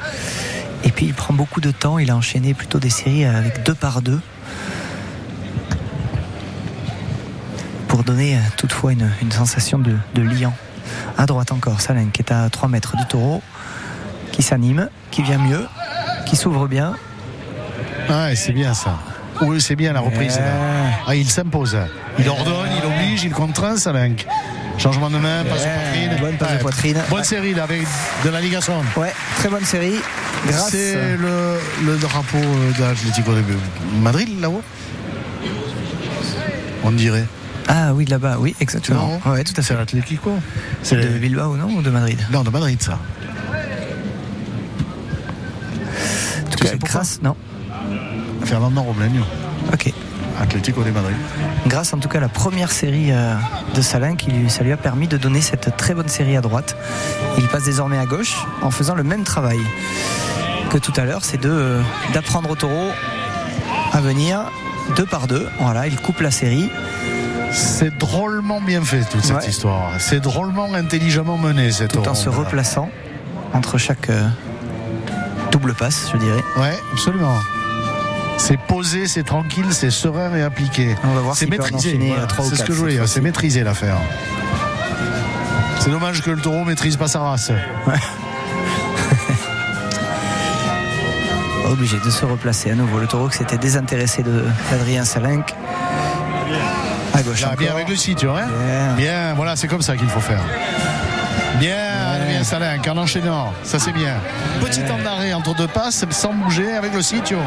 Et puis il prend beaucoup de temps, il a enchaîné plutôt des séries avec deux par deux. pour donner euh, toutefois une, sensation de, liant. À droite encore, Salin qui est à 3 mètres du taureau, qui s'anime, qui vient mieux, qui s'ouvre bien. Ouais, c'est bien ça. Oui, c'est bien la reprise. Là. Ah, il s'impose. Il ordonne, il oblige, il contraint, Salenk. Changement de main, passe de poitrine. bonne passe de poitrine. Bonne série là, avec de la Ligasson. Ouais, très bonne série. C'est le, le drapeau euh, de l'Atlético de Madrid là-haut On dirait. Ah oui, là-bas, oui, exactement. Non. Ouais, tout à fait. C'est l'Atlético C'est de Bilbao, non Ou de Madrid Non, de Madrid ça. En tout Tu cas, sais grâce, non. Fernando Robleño, Ok. Atlético de Madrid. Grâce en tout cas à la première série euh, de Salin, qui lui, ça lui a permis de donner cette très bonne série à droite. Il passe désormais à gauche en faisant le même travail que tout à l'heure, c'est de euh, d'apprendre au taureau à venir deux par deux. Voilà, il coupe la série. C'est drôlement bien fait toute cette Ouais. histoire. C'est drôlement intelligemment mené cette tout en se replaçant entre chaque euh, double passe, je dirais. Ouais, absolument. C'est posé, c'est tranquille, c'est serein et appliqué. On va voir C'est en maîtrisé. voilà. euh, C'est ce que je voulais dire. C'est maîtrisé l'affaire. C'est dommage que le taureau maîtrise pas sa race. Obligé de se replacer à nouveau. Le taureau qui s'était désintéressé de- d'Adrien Salenk. À gauche. Là, bien avec le site, hein Bien. Bien, voilà, c'est comme ça qu'il faut faire. Bien, bien Salin, en enchaînant, ça c'est bien. Petit temps d'arrêt entre deux passes, sans bouger avec le sitio.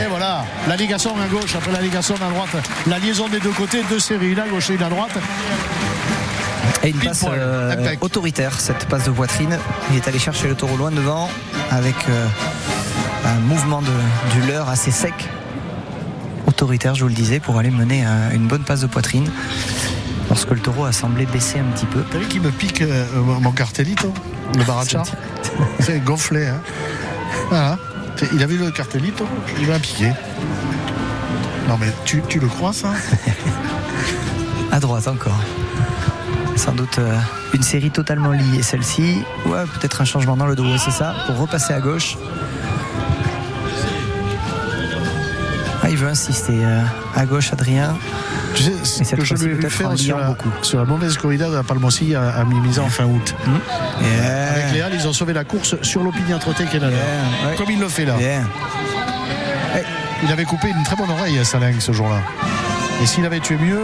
Et voilà, la ligation à gauche, après la ligation à droite, la liaison des deux côtés, deux séries, une à gauche et une à droite. Et une passe euh, autoritaire, cette passe de poitrine. Il est allé chercher le taureau loin devant avec euh, un mouvement de- du leurre assez sec. Autoritaire, je vous le disais, pour aller mener euh, une bonne passe de poitrine. Lorsque le taureau a semblé baisser un petit peu. T'as vu qu'il me pique euh, mon cartelito, le baracha C'est gonflé, hein. Voilà. Il a vu le cartelito, il va piquer. Non mais tu, tu le crois ça? À droite encore. Sans doute euh, une série totalement liée, celle-ci. Ouais, peut-être un changement dans le dos, c'est ça, pour repasser à gauche. Ah, il veut insister. euh, à gauche, Adrien. Tu sais, ce cette que je lui ai vu faire sur la, sur la mauvaise corrida de la Palmossi à, à mi-mise en fin août. Avec Léal, ils ont sauvé la course sur l'opiniâtreté qu'elle a. Comme il le fait là. Il avait coupé une très bonne oreille à Saling ce jour-là. Et s'il avait tué mieux,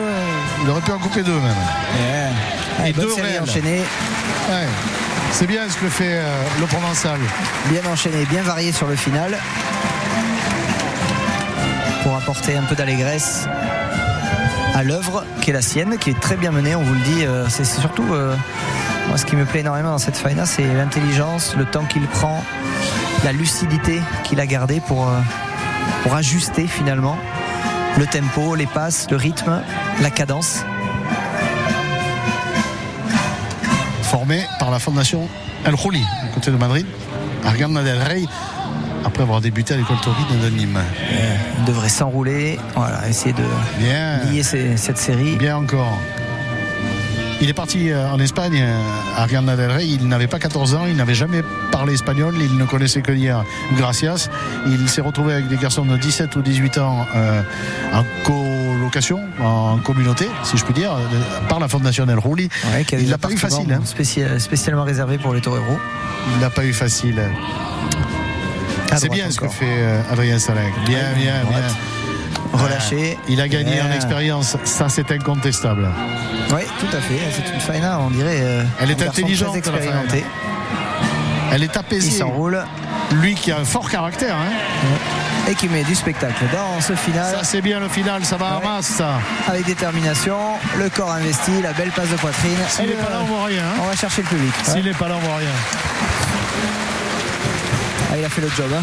il aurait pu en couper deux même. Et deux enchaînée. Ouais. C'est bien ce que fait euh, le Provençal. bien enchaîné, bien varié sur le final. Pour apporter un peu d'allégresse l'œuvre qui est la sienne, qui est très bien menée, on vous le dit. euh, C'est surtout, euh, moi ce qui me plaît énormément dans cette faina, c'est l'intelligence, le temps qu'il prend, la lucidité qu'il a gardé pour, euh, pour ajuster finalement le tempo, les passes, le rythme, la cadence. Formé par la fondation El Khouli, à côté de Madrid, à Arganda del Rey, après avoir débuté à l'école taurine de Nîmes. Il devrait s'enrouler, voilà, essayer de Bien. lier ces- cette série. Bien encore. Il est parti euh, en Espagne, euh, à Arganda del Rey. Il n'avait pas 14 ans, il n'avait jamais parlé espagnol, il ne connaissait que dire gracias. Il s'est retrouvé avec des garçons de 17 ou 18 ans euh, en colocation, en communauté, si je puis dire, par la fondation El Rouli. Ouais, il l'a pas eu facile. hein. spécial- spécialement réservé pour les toreros. Il l'a pas eu facile. À C'est bien ce que fait euh, Adrien Salin. Bien, bien, bien. Relâché. Il a gagné en expérience, ça c'est incontestable. Oui, tout à fait. C'est une faina, on dirait. euh, Elle est intelligente, Très la expérimenté. Elle est Il apaisée. s'enroule Lui qui a un fort caractère. hein. et qui met du spectacle dans ce final Ça c'est bien le final, ça va Ouais. en masse ça. avec détermination. Le corps investi, la belle passe de poitrine. S'il n'est pas là, on voit rien. hein. on va chercher le public. S'il n'est pas là, on voit rien. Ah, il a fait le job. hein.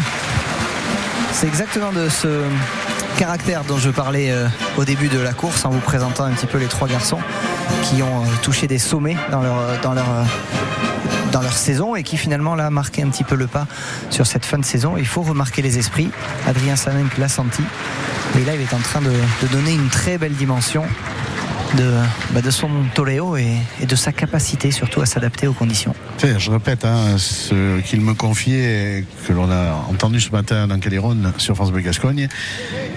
C'est exactement de ce caractère dont je parlais euh, au début de la course en vous présentant un petit peu les trois garçons qui ont euh, touché des sommets dans leur, euh, dans leur, saison et qui finalement là marqué un petit peu le pas sur cette fin de saison. Il faut remarquer les esprits. Adrien Samenk l'a senti. Et là, il est en train de donner une très belle dimension de, bah, de son toréo et, de sa capacité surtout à s'adapter aux conditions. Je répète hein, ce qu'il me confiait, que l'on a entendu ce matin dans Caléron sur France Bleu.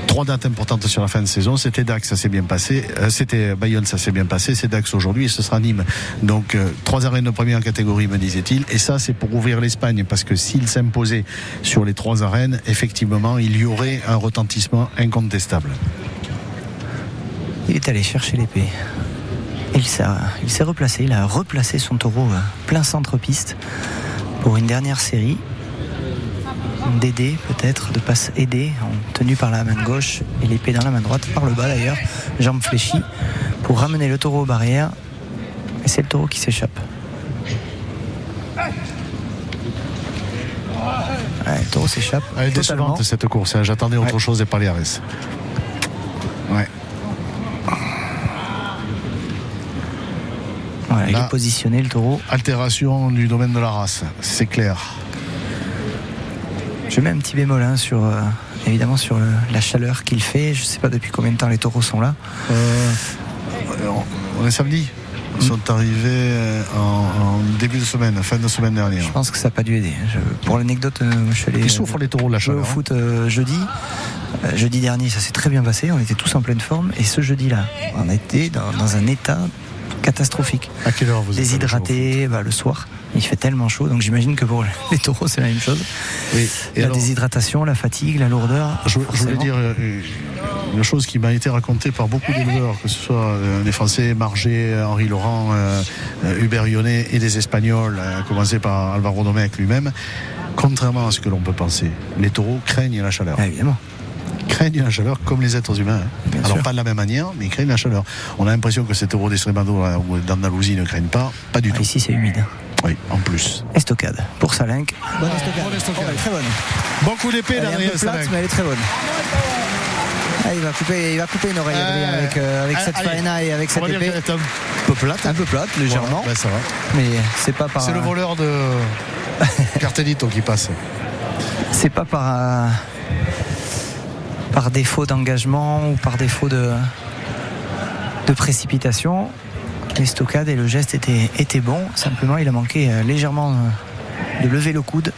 Trois dates importantes sur la fin de saison. C'était Dax, ça s'est bien passé. Euh, C'était Bayonne, ça s'est bien passé. C'est Dax aujourd'hui et ce sera Nîmes. Donc euh, trois arènes de première catégorie, me disait-il. Et ça, c'est pour ouvrir l'Espagne parce que s'il s'imposait sur les trois arènes, effectivement, il y aurait un retentissement incontestable. Il est allé chercher l'épée. Il s'est, replacé, il a replacé son taureau euh, plein centre-piste pour une dernière série d'aider peut-être, de passe aider, en tenu par la main gauche et l'épée dans la main droite, par le bas d'ailleurs, jambe fléchie, pour ramener le taureau aux barrières. Et c'est le taureau qui s'échappe. Ouais, le taureau s'échappe. Elle est décevante cette course. hein. J'attendais autre Ouais. chose des Paliares. Voilà, il est positionné le taureau. Altération du domaine de la race, c'est clair. Je mets un petit bémol hein, sur, euh, évidemment sur le- la chaleur qu'il fait. Je ne sais pas depuis combien de temps les taureaux sont là. Euh, on est samedi. Ils sont arrivés euh, en, en début de semaine, fin de semaine dernière. Je pense que ça n'a pas dû aider. Je- pour l'anecdote, euh, je suis allé Ils souffrent les taureaux de la jouer au chaleur. hein. foot euh, jeudi. Euh, jeudi dernier, ça s'est très bien passé. On était tous en pleine forme. Et ce jeudi-là, on dans, dans un état catastrophique. À quelle heure vous Déshydraté bah, le soir. Il fait tellement chaud. Donc j'imagine que pour les taureaux, c'est la même chose. Oui. Et la alors, déshydratation, la fatigue, la lourdeur. je, je voulais dire euh, une chose qui m'a été racontée par beaucoup d'éleveurs, que ce soit euh, les Français, Marger, Henri Laurent, euh, euh, Hubert Lyonnais et les Espagnols, euh, à commencer par Alvaro Domecq lui-même. Contrairement à ce que l'on peut penser, les taureaux craignent la chaleur. Ah, évidemment. Craignent la chaleur comme les êtres humains. hein. Alors sûr. pas de la même manière, mais ils craignent la chaleur. On a l'impression que ces taureaux d'Estremado là, ou d'Andalousie ne craignent pas. Pas du Ah, tout. ici, c'est humide. Oui, en plus. Estocade pour Salinck. Bonne estocade. Bonne estocade. Oh, elle est très bonne. Bon coup d'épée un d'Adrien peu plate, Salin. mais elle est très bonne. Ah, il, va couper, il va couper une oreille Euh, avec, euh, avec allez, cette faena et avec cette épée. un peu plate. Un peu plate, légèrement. Voilà, ben, ça va. Mais c'est pas par. C'est le voleur de Cartelito qui passe. C'est pas par. euh, par défaut d'engagement ou par défaut de. de précipitation. L'estocade et le geste étaient, étaient bons. Simplement, il a manqué euh, légèrement euh, de lever le coude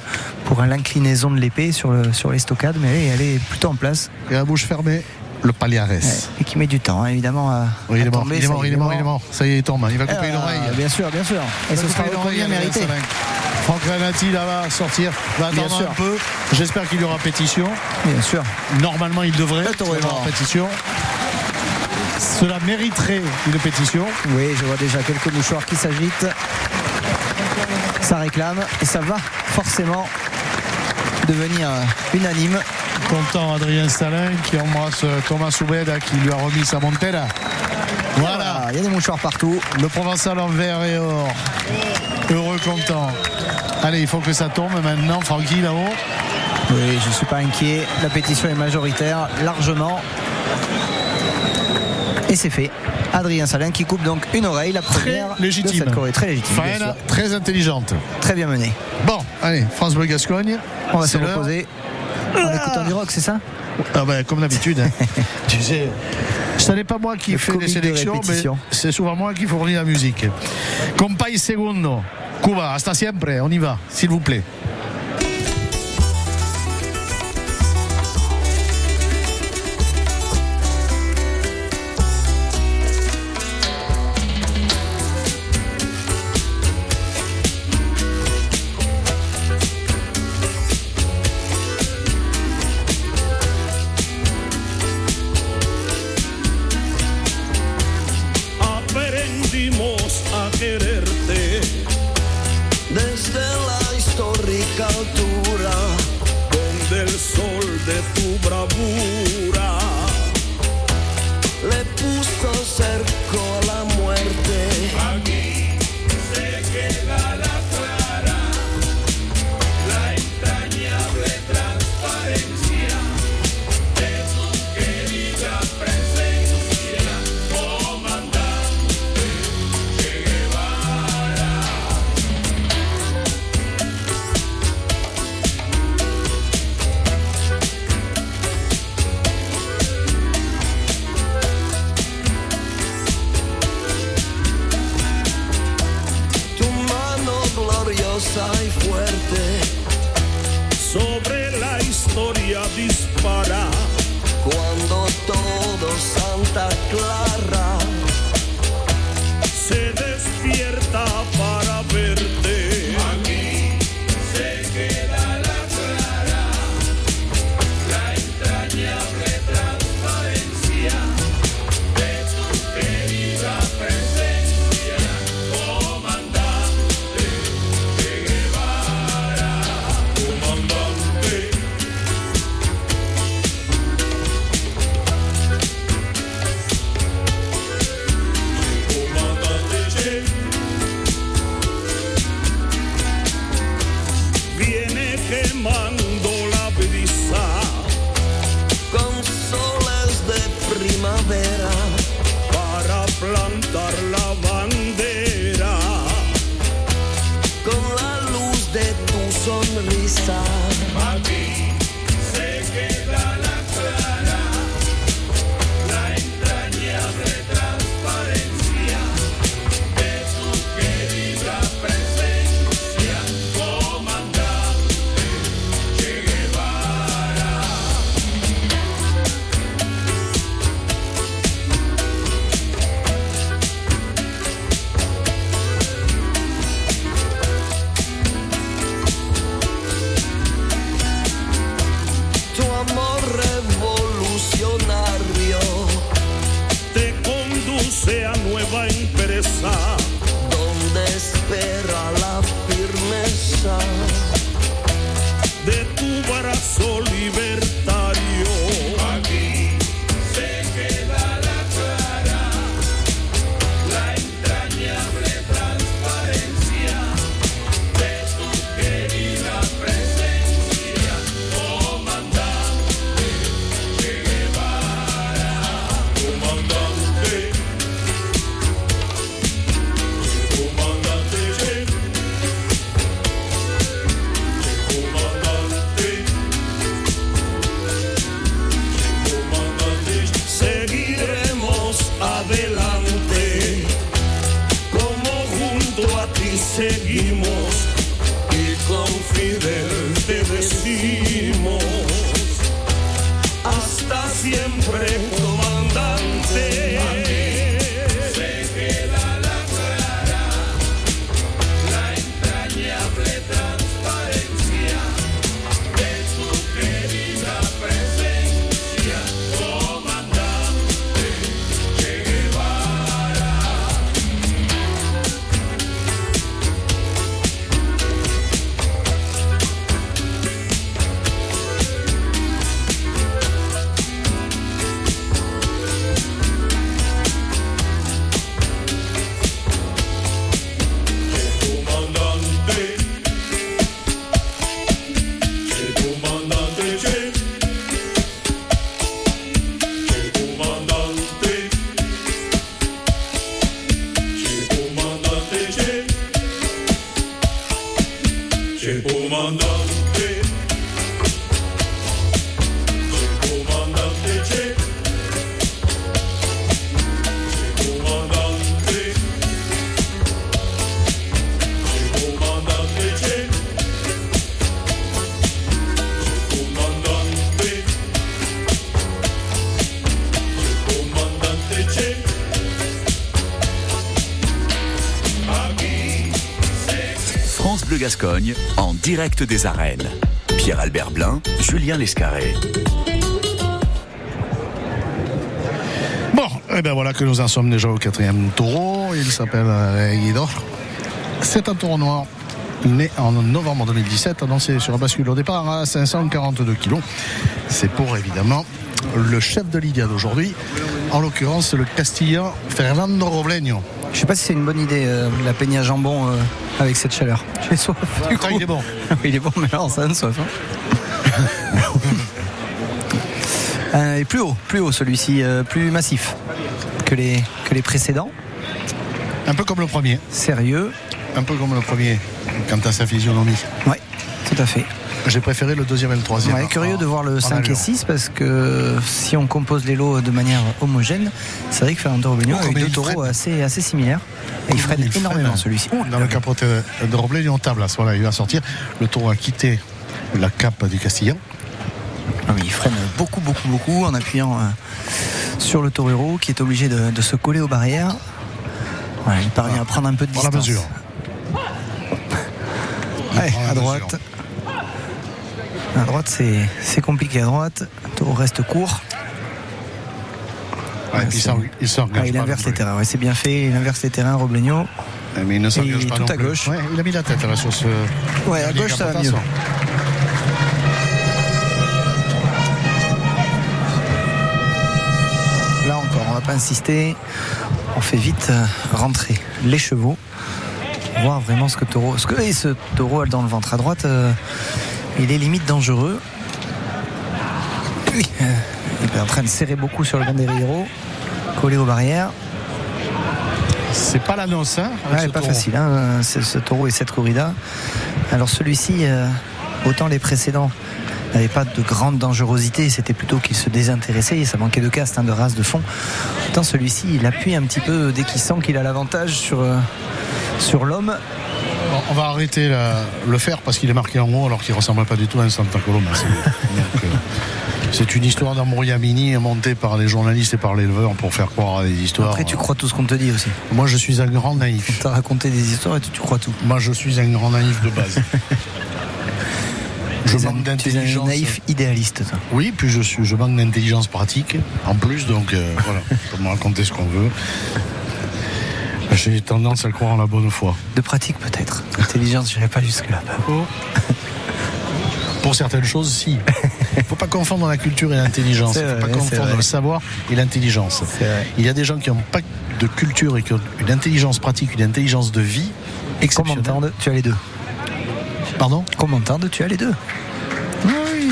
pour l'inclinaison de l'épée sur, le, sur l'estocade, mais elle est- plutôt en place. Et la bouche fermée, le Paliares. Ouais, et qui met du temps, hein, évidemment. À, Oui, il à est mort, tomber, il est mort, il est mort, il est mort. Ça y est, il tombe. Il va couper une Ah, oreille. Bien sûr, bien sûr. Et ce sera mérité. Franck Renati là va sortir, va Bien attendre sûr. un peu. J'espère qu'il y aura pétition. Bien sûr. Normalement, il devrait taureau y mort. pétition. Cela mériterait une pétition. Oui, je vois déjà quelques mouchoirs qui s'agitent. Ça réclame et ça va forcément devenir unanime. Content Adrien Salin qui embrasse euh, Thomas Soubeda qui lui a remis sa montelle. Voilà, il y a des mouchoirs partout. le Provençal en vert et or. Heureux, content. Allez, il faut que ça tombe maintenant, Francky là-haut. Oui, je ne suis pas inquiet. La pétition est majoritaire, largement. Et c'est fait. Adrien Salin qui coupe donc une oreille, la Très première légitime. de cette Corée. Très légitime. Faena, sûr. très intelligente. Très bien menée. Bon, allez, France Bleu Gascogne. On va se reposer en écoutant du rock, c'est ça Ah ben, comme d'habitude. hein. tu sais, ce n'est pas moi qui fais les sélections, mais c'est souvent moi qui fournis la musique. Compay Segundo, Cuba, hasta siempre, on y va, s'il vous plaît. go to En direct des arènes. Pierre-Albert Blin, Julien Lescarré. Bon, et bien voilà que nous en sommes déjà au quatrième taureau. Il s'appelle euh, Guidor. C'est un taureau noir né en novembre 2017, annoncé sur la bascule au départ à 542 kilos. C'est pour évidemment le chef de Lydia d'aujourd'hui, en l'occurrence le Castillan Fernando Robleño. Je sais pas si c'est une bonne idée, euh, la peigne à jambon euh, avec cette chaleur. J'ai soif. du Attends, coup. il est bon. il est bon, mais alors ça donne soif. hein. Euh, et plus haut, plus haut celui-ci, plus massif que les, que les précédents. Un peu comme le premier, Sérieux, un peu comme le premier, quant à sa physionomie. ouais, tout à fait. J'ai préféré le deuxième et le troisième. Ouais, curieux En- de voir le en 5 et allure. 6 parce que si on compose les lots de manière homogène, c'est vrai que Fernando Robinho Oh, a eu deux il taureaux freine. assez, assez similaires. Et il freine Il énormément freine. celui-ci. Dans le capote de Roblet, on table. Voilà, il va sortir. Le taureau a quitté la cape du Castillan. Ah oui, il freine beaucoup, beaucoup, beaucoup en appuyant euh, sur le torero qui est obligé de, de se coller aux barrières. Il parvient à prendre un peu de Pour la distance. mesure. Prend la à droite. mesure. À droite, c'est c'est compliqué. À droite, taureau reste court. Ouais, et puis il s'engage Ah, il inverse les terrains. Ouais, c'est bien fait. Il inverse les terrains, Robleño. Mais il ne s'engage pas tout non à plus. gauche. Ouais, il a mis la tête là, sur ce. Ouais, à gauche, ça va mieux. Là encore, on va pas insister. On fait vite euh, rentrer les chevaux. Voir vraiment ce que taureau. Ce que et ce taureau a dans le ventre à droite. euh, il est limite dangereux. Oui, il est en train de serrer beaucoup sur le banderillero. Collé aux barrières. C'est pas l'annonce, hein Ouais, ce pas taureau. facile, hein, ce, taureau et cette corrida. Alors celui-ci, euh, autant les précédents n'avaient pas de grande dangerosité, c'était plutôt qu'il se désintéressait, et ça manquait de caste, hein, de race, de fond. Autant celui-ci, il appuie un petit peu dès qu'il sent qu'il a l'avantage sur, euh, sur l'homme. On va arrêter la- le faire parce qu'il est marqué en haut alors qu'il ressemble pas du tout à un Santa Coloma. C'est- euh, une histoire d'amour Yamini montée par les journalistes et par l'éleveur pour faire croire à des histoires. Après, tu crois tout ce qu'on te dit aussi. Moi, je suis un grand naïf. Tu as raconté des histoires et tu, tu crois tout. Moi, je suis un grand naïf de base. je manque tu es un d'intelligence. naïf idéaliste, toi. Oui, puis je, suis, je manque d'intelligence pratique en plus, donc euh, voilà, on peut me raconter ce qu'on veut. J'ai tendance à croire en la bonne foi. De pratique, peut-être. Intelligence, je n'irai pas jusque-là. Pour certaines choses, si. Il ne faut pas confondre la culture et l'intelligence. Il ne faut pas confondre le savoir et l'intelligence. Il y a des gens qui n'ont pas de culture et qui ont une intelligence pratique, une intelligence de vie exceptionnelle. entende, tu as les deux? Pardon? Comme entende, tu as les deux? Oui.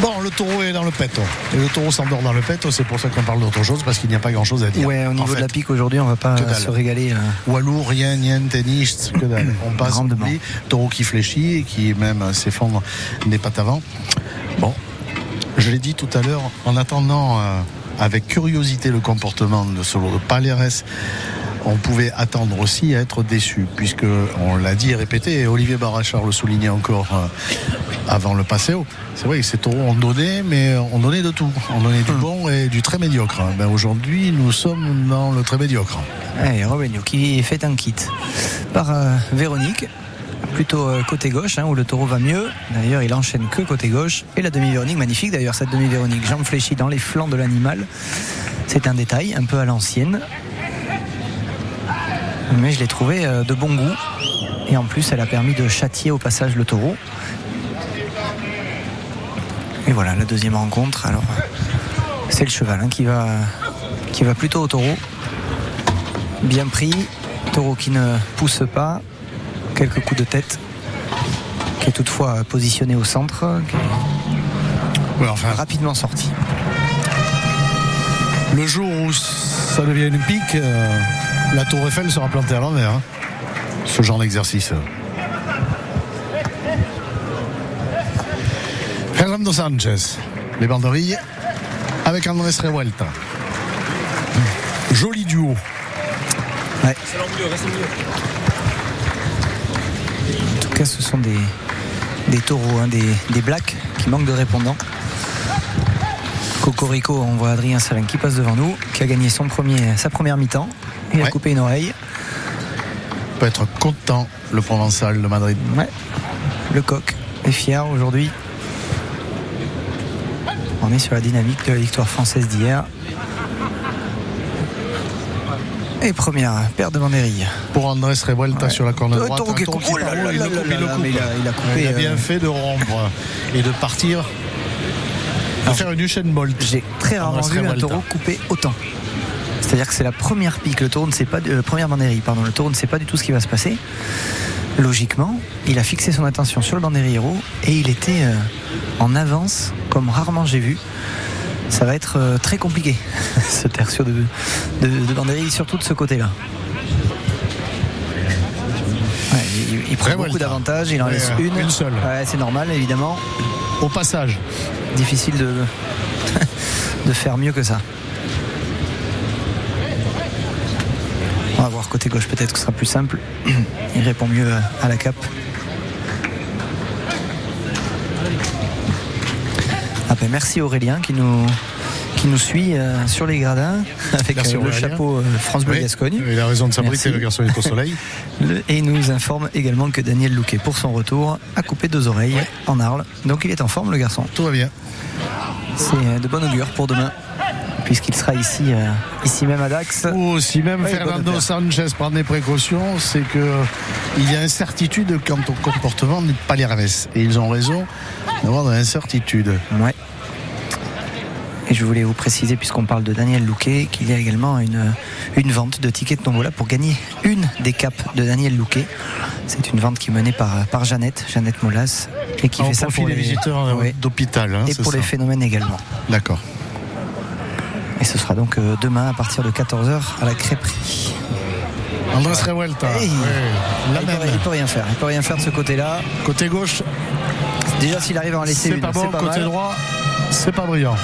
Bon, le taureau est dans le pet. Et le taureau s'endort dans le pet. C'est pour ça qu'on parle d'autre chose, parce qu'il n'y a pas grand-chose à dire. Ouais, au En niveau fait. de la pique aujourd'hui, on va pas se régaler. euh, Walou, rien, nien, tennis, que dalle. On passe, on. Taureau qui fléchit et qui même s'effondre des pattes avant. Bon, je l'ai dit tout à l'heure, en attendant euh, avec curiosité le comportement de ce lot de Paleres, on pouvait attendre aussi à être déçu, puisque on l'a dit et répété, et Olivier Barachard le soulignait encore euh, avant le Passéo. C'est vrai que ces taureaux ont donné, mais on donnait de tout. On donnait du bon et du très médiocre. Ben, Aujourd'hui, nous sommes dans le très médiocre. Allez, Robinho qui fait un kit par euh, Véronique, plutôt euh, côté gauche, hein, où le taureau va mieux. D'ailleurs, il enchaîne que côté gauche. Et la demi-Véronique, magnifique d'ailleurs, cette demi-Véronique, jambe fléchie dans les flancs de l'animal. C'est un détail, un peu à l'ancienne. Mais je l'ai trouvé euh, de bon goût. Et en plus, elle a permis de châtier au passage le taureau. Et voilà, la deuxième rencontre. Alors, c'est le cheval hein, qui, va, qui va plutôt au taureau. Bien pris. Taureau qui ne pousse pas. Quelques coups de tête. Qui est toutefois positionné au centre. Ouais, enfin, rapidement sorti. Le jour où ça devient une pique, euh, la tour Eiffel sera plantée à l'envers. hein. Ce genre d'exercice. Fernando Sanchez, les banderilles, avec Andrés Revuelta. Joli duo. Ouais. En tout cas, ce sont des, des taureaux, hein, des, des blacks qui manquent de répondants. Cocorico, on voit Adrien Salin qui passe devant nous, qui a gagné son premier, sa première mi-temps. Il a coupé une oreille. Peut être content, le Provençal de Madrid. Ouais. Le coq est fier aujourd'hui. On est sur la dynamique de la victoire française d'hier. Et première paire de banderilles. Pour Andrés Revuelta Ouais. sur la corne Euh, droite. Oh il il il a- il a coupé, Il a euh, bien fait de rompre et de partir. De faire une Usain Bolt. J'ai très rarement vu un taureau couper autant. C'est-à-dire que c'est la première pique. Le taureau ne sait pas, euh, première banderie, pardon. Le taureau ne sait pas du tout ce qui va se passer. Logiquement, il a fixé son attention sur le banderillero et il était euh, en avance, comme rarement j'ai vu. Ça va être euh, très compliqué, ce tertio de, de, de banderie, surtout de ce côté-là. Ouais, il, prend beaucoup d'avantages, il en laisse une. une seule. Ouais, c'est normal, évidemment. Au passage. Difficile de, de faire mieux que ça. Va voir côté gauche, peut-être que ce sera plus simple. Il répond mieux à la cape. Ah ben merci Aurélien qui nous, qui nous suit euh, sur les gradins avec euh, le chapeau euh, France Bleu Oui, Gascogne. Il a raison de s'abriter, le garçon est au soleil. Le- et il nous informe également que Daniel Louquet, pour son retour, a coupé deux oreilles en Arles. Donc il est en forme, le garçon. Tout va bien. C'est euh, de bon augure pour demain, puisqu'il sera ici, euh, ici même à Dax. Ou si même Ouais, Fernando. Sanchez prend des précautions, c'est que il y a incertitude quant au comportement de Palierves. Et ils ont raison d'avoir de l'incertitude. Ouais. Et je voulais vous préciser, puisqu'on parle de Daniel Louquet, qu'il y a également une, une vente de tickets de tombola pour gagner une des capes de Daniel Louquet. C'est une vente qui est menée par, par Jeannette, Jeannette Molas, et qui En fait ça profit pour les visiteurs euh, Ouais. d'hôpital. hein, et pour les phénomènes également. D'accord. Et ce sera donc euh, demain à partir de 14h à la crêperie. Andrés Revuelta. Hey. ouais, la il, peut, même. il peut rien faire. Il peut rien faire de ce côté-là. Côté gauche, Déjà, s'il arrive à en laisser c'est une, pas bon. pas Côté mal. droit, c'est pas brillant.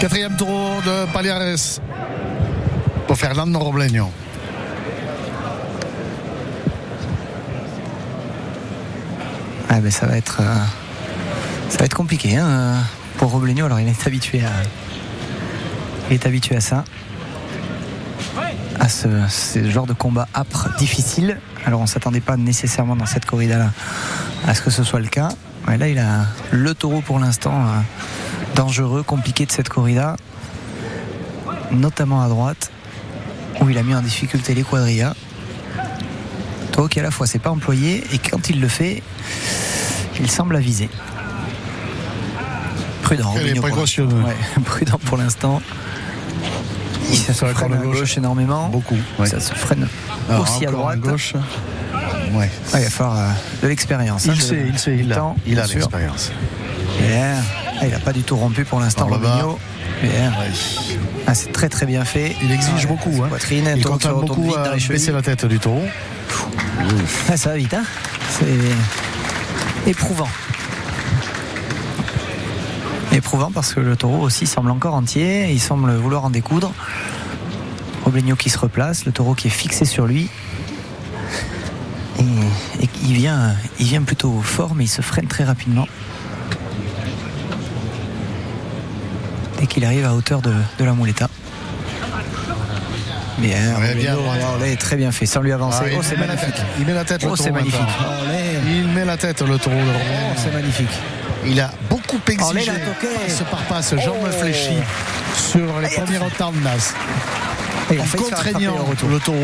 Quatrième tour de Paliares pour Fernando Robleño. Ah ben ça va être euh, ça va être compliqué hein, pour Robleño. Alors il est habitué à il est habitué à ça, à ce, genre de combat âpre, difficile. Alors on s'attendait pas nécessairement dans cette corrida là à ce que ce soit le cas. Ouais, là il a le taureau pour l'instant euh, dangereux, compliqué de cette corrida, notamment à droite où il a mis en difficulté les quadrillas. Qui à la fois s'est pas employé et quand il le fait, il semble aviser. Prudent. Elle est Robinho, pour précautionneux. l'instant. Ouais, prudent pour l'instant. Il ça se freine à gauche. gauche énormément. Beaucoup, ouais. Ça se freine Alors, aussi à droite. gauche. Ouais. Ah, il va falloir euh, de l'expérience. hein, Il de- sait, il sait, il a, temps, il a l'expérience. Ah, il n'a pas du tout rompu pour l'instant. Robinho. Bien. Ah, c'est très très bien fait. Il exige Ah, beaucoup. Hein. Poitrine, Il retourne beaucoup à baisser la tête du taureau. Ah, ça va vite, hein? C'est éprouvant. Éprouvant parce que le taureau aussi semble encore entier, il semble vouloir en découdre. Robleño qui se replace, le taureau qui est fixé sur lui. Et, et il, vient, il vient plutôt fort, mais il se freine très rapidement. Dès qu'il arrive à hauteur de, de la mouletta. Bien, Ouais, bien, Robleño, ouais. là, est très bien fait, sans lui avancer. Ah, il oh, c'est met la magnifique. tête. Il met la tête, le Oh, taureau. c'est magnifique. Olé. Il met la tête, le taureau. de Oh, c'est magnifique. Il a beaucoup exigé. Passe par passe, jambes Oh. fléchies sur les Ah, premiers tout fait. rotandas. Et En contraignant le taureau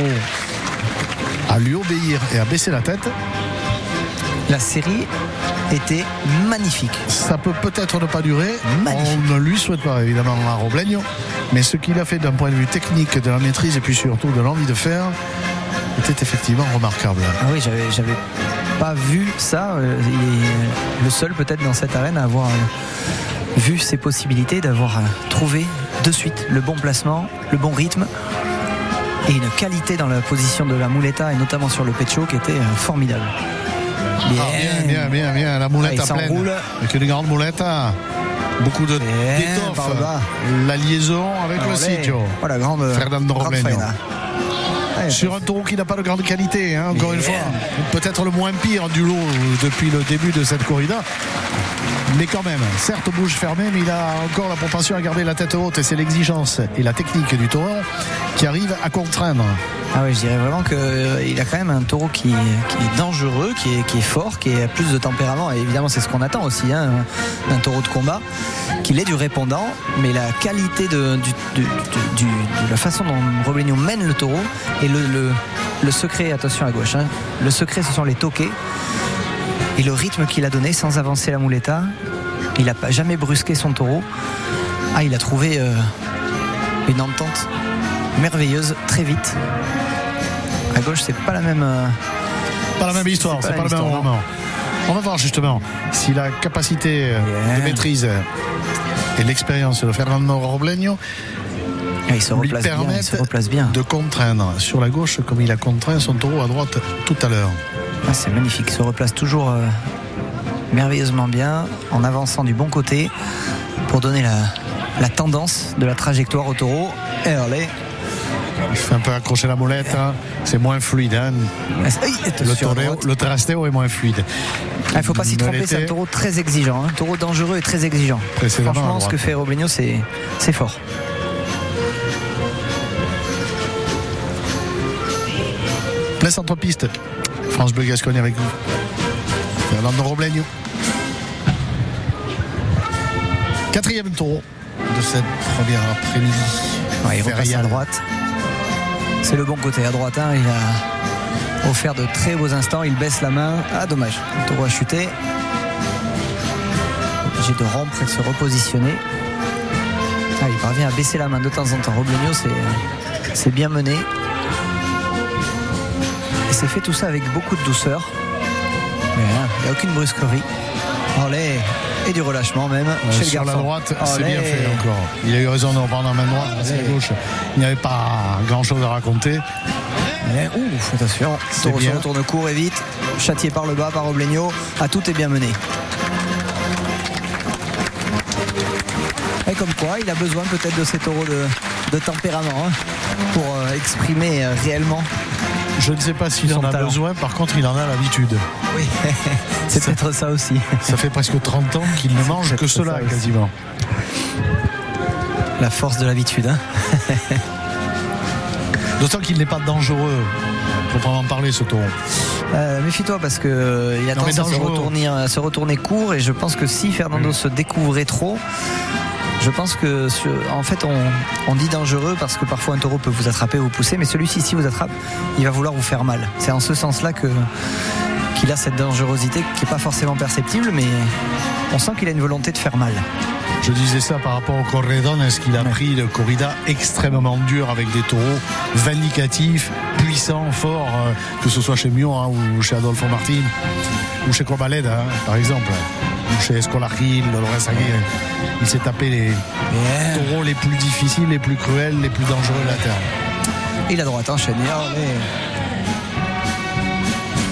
à lui obéir et à baisser la tête, La série était magnifique. ça peut peut-être ne pas durer. Magnifique. On ne lui souhaite pas évidemment à Robleño, mais ce qu'il a fait d'un point de vue technique, de la maîtrise et puis surtout de l'envie de faire était effectivement remarquable. Ah oui, j'avais, j'avais pas vu ça. Euh, Il est le seul peut-être dans cette arène à avoir euh, vu ses possibilités, d'avoir euh, trouvé de suite le bon placement, le bon rythme et une qualité dans la position de la muleta et notamment sur le pecho qui était euh, Ah, bien, bien, bien, bien. La moulette Ah, à pleine. Avec une grande moulette. hein. Beaucoup de d'étoffe. La liaison avec le Alors, sitio. Voilà, grande, Fernando grande Sur un taureau qui n'a pas de grande qualité, hein, encore une fois. Peut-être le moins pire du lot depuis le début de cette corrida. Mais quand même, certes bouche fermée, mais il a encore la propension à garder la tête haute et c'est l'exigence et la technique du taureau qui arrive à contraindre. Ah oui, je dirais vraiment qu'il a quand même un taureau qui, est dangereux, qui est, fort, qui a plus de tempérament. Et évidemment, c'est ce qu'on attend aussi hein, d'un taureau de combat, qu'il ait du répondant, mais la qualité de, la façon dont Robleño mène le taureau et le, secret, attention à gauche, hein, le secret ce sont les toqués et le rythme qu'il a donné sans avancer la muleta. Il n'a pas jamais brusqué son taureau. Ah, il a trouvé euh, une entente merveilleuse très vite. À gauche, c'est pas la même. euh, Pas la même histoire, C'est pas pas, la le même même moment. On va voir justement si la capacité euh, de maîtrise et l'expérience de Fernando Robleño Ah, il se lui replace bien, il se permettent replace bien. de contraindre sur la gauche comme il a contraint son taureau à droite tout à l'heure. Ah, c'est magnifique, il se replace toujours euh, merveilleusement bien en avançant du bon côté pour donner la, la tendance de la trajectoire au taureau. Et allez, Il fait un peu accrocher la molette, hein. c'est moins fluide. hein. Le, toreo- le trasteo est moins fluide. Il ne faut pas s'y tromper, c'est un taureau très exigeant, un taureau dangereux et très exigeant. Franchement, ce que fait Robleño, c'est fort. Plein centre-piste. France Bleu Gascogne avec vous. Fernando Robleño. Quatrième taureau de cette première après-midi. Ouais, il repasse à droite. C'est le bon côté à droite. hein. Il a offert de très beaux instants. Il baisse la main. Ah, dommage. Le taureau a chuté. Obligé de rompre et de se repositionner. Ah, il parvient à baisser la main de temps en temps. Robleño, c'est bien mené. Et c'est fait tout ça avec beaucoup de douceur. Mais, hein, Il n'y a aucune brusquerie. Allez, et du relâchement même Euh, chez le sur la garçon. droite, c'est bien fait encore. Il a eu raison de reprendre la main droite parce gauche, il n'y avait pas grand-chose à raconter. Mais, ouf, attention, bien. retourne court et vite, châtié par le bas par Oblegno, à tout est bien mené. Et comme quoi, il a besoin peut-être de ces taureaux de, de tempérament hein, pour euh, exprimer euh, réellement. Je ne sais pas s'il en a talent. besoin, par contre, il en a l'habitude. Oui, c'est peut-être ça aussi. Ça fait presque 30 ans qu'il ne mange que cela, quasiment. La force de l'habitude. hein. D'autant qu'il n'est pas dangereux, proprement parler, ce taureau. Euh, Méfie-toi parce que euh, il a Non, tendance à se, dangereux. retourner, à se retourner court et je pense que si Fernando se découvrait trop, je pense que en fait on, on dit dangereux parce que parfois un taureau peut vous attraper, vous pousser, mais celui-ci si vous attrape, il va vouloir vous faire mal. C'est en ce sens-là que qu'il a cette dangerosité qui n'est pas forcément perceptible, mais on sent qu'il a une volonté de faire mal. Je disais ça par rapport au Corredon, est-ce qu'il a Ouais. pris le corrida extrêmement dur avec des taureaux vindicatifs, puissants, forts, euh, que ce soit chez Mion hein, ou chez Adolfo Martin, ou chez Cobaleda, hein, par exemple, ou chez Escolagil, Dolores Aguirre. Il s'est tapé les taureaux les plus difficiles, les plus cruels, les plus dangereux de la terre. Et la droite enchaîne. Et.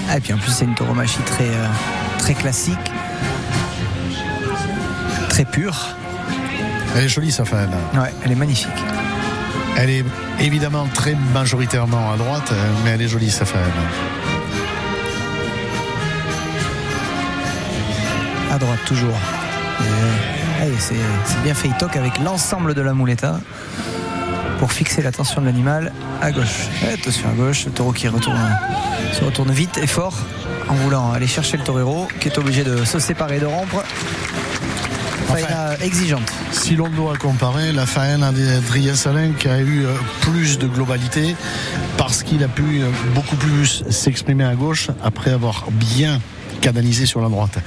Ah, puis en plus c'est une tauromachie très, euh, très classique, très pure. Elle est jolie, sa fan. Ouais, elle est magnifique. Elle est évidemment très majoritairement à droite, euh, mais elle est jolie, sa fan. À droite toujours. C'est bien fait. Il toque avec l'ensemble de la mouletta pour fixer l'attention de l'animal à gauche. Et attention à gauche, le taureau qui retourne, se retourne vite et fort en voulant aller chercher le torero qui est obligé de se séparer de rompre. Faena exigeante. Si l'on doit comparer, la faena d'Adrien Salin qui a eu euh, plus de globalité parce qu'il a pu euh, beaucoup plus s'exprimer à gauche après avoir bien canalisé sur la droite.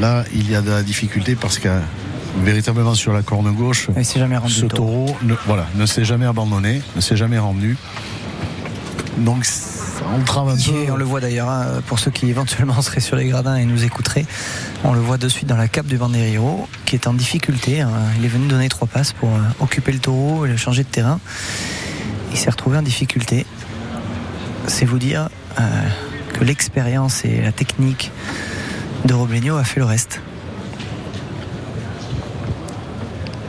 Là, il y a de la difficulté parce que véritablement sur la corne gauche, Il s'est jamais rendu. ce taureau. taureau ne, voilà, ne s'est jamais abandonné, ne s'est jamais rendu. Donc on peu. On le voit d'ailleurs, hein, pour ceux qui éventuellement seraient sur les gradins et nous écouteraient, on le voit de suite dans la cape du Banderiro, qui est en difficulté. hein. Il est venu donner trois passes pour euh, occuper le taureau et le changer de terrain. Il s'est retrouvé en difficulté. C'est vous dire euh, que l'expérience et la technique de Robleño a fait le reste.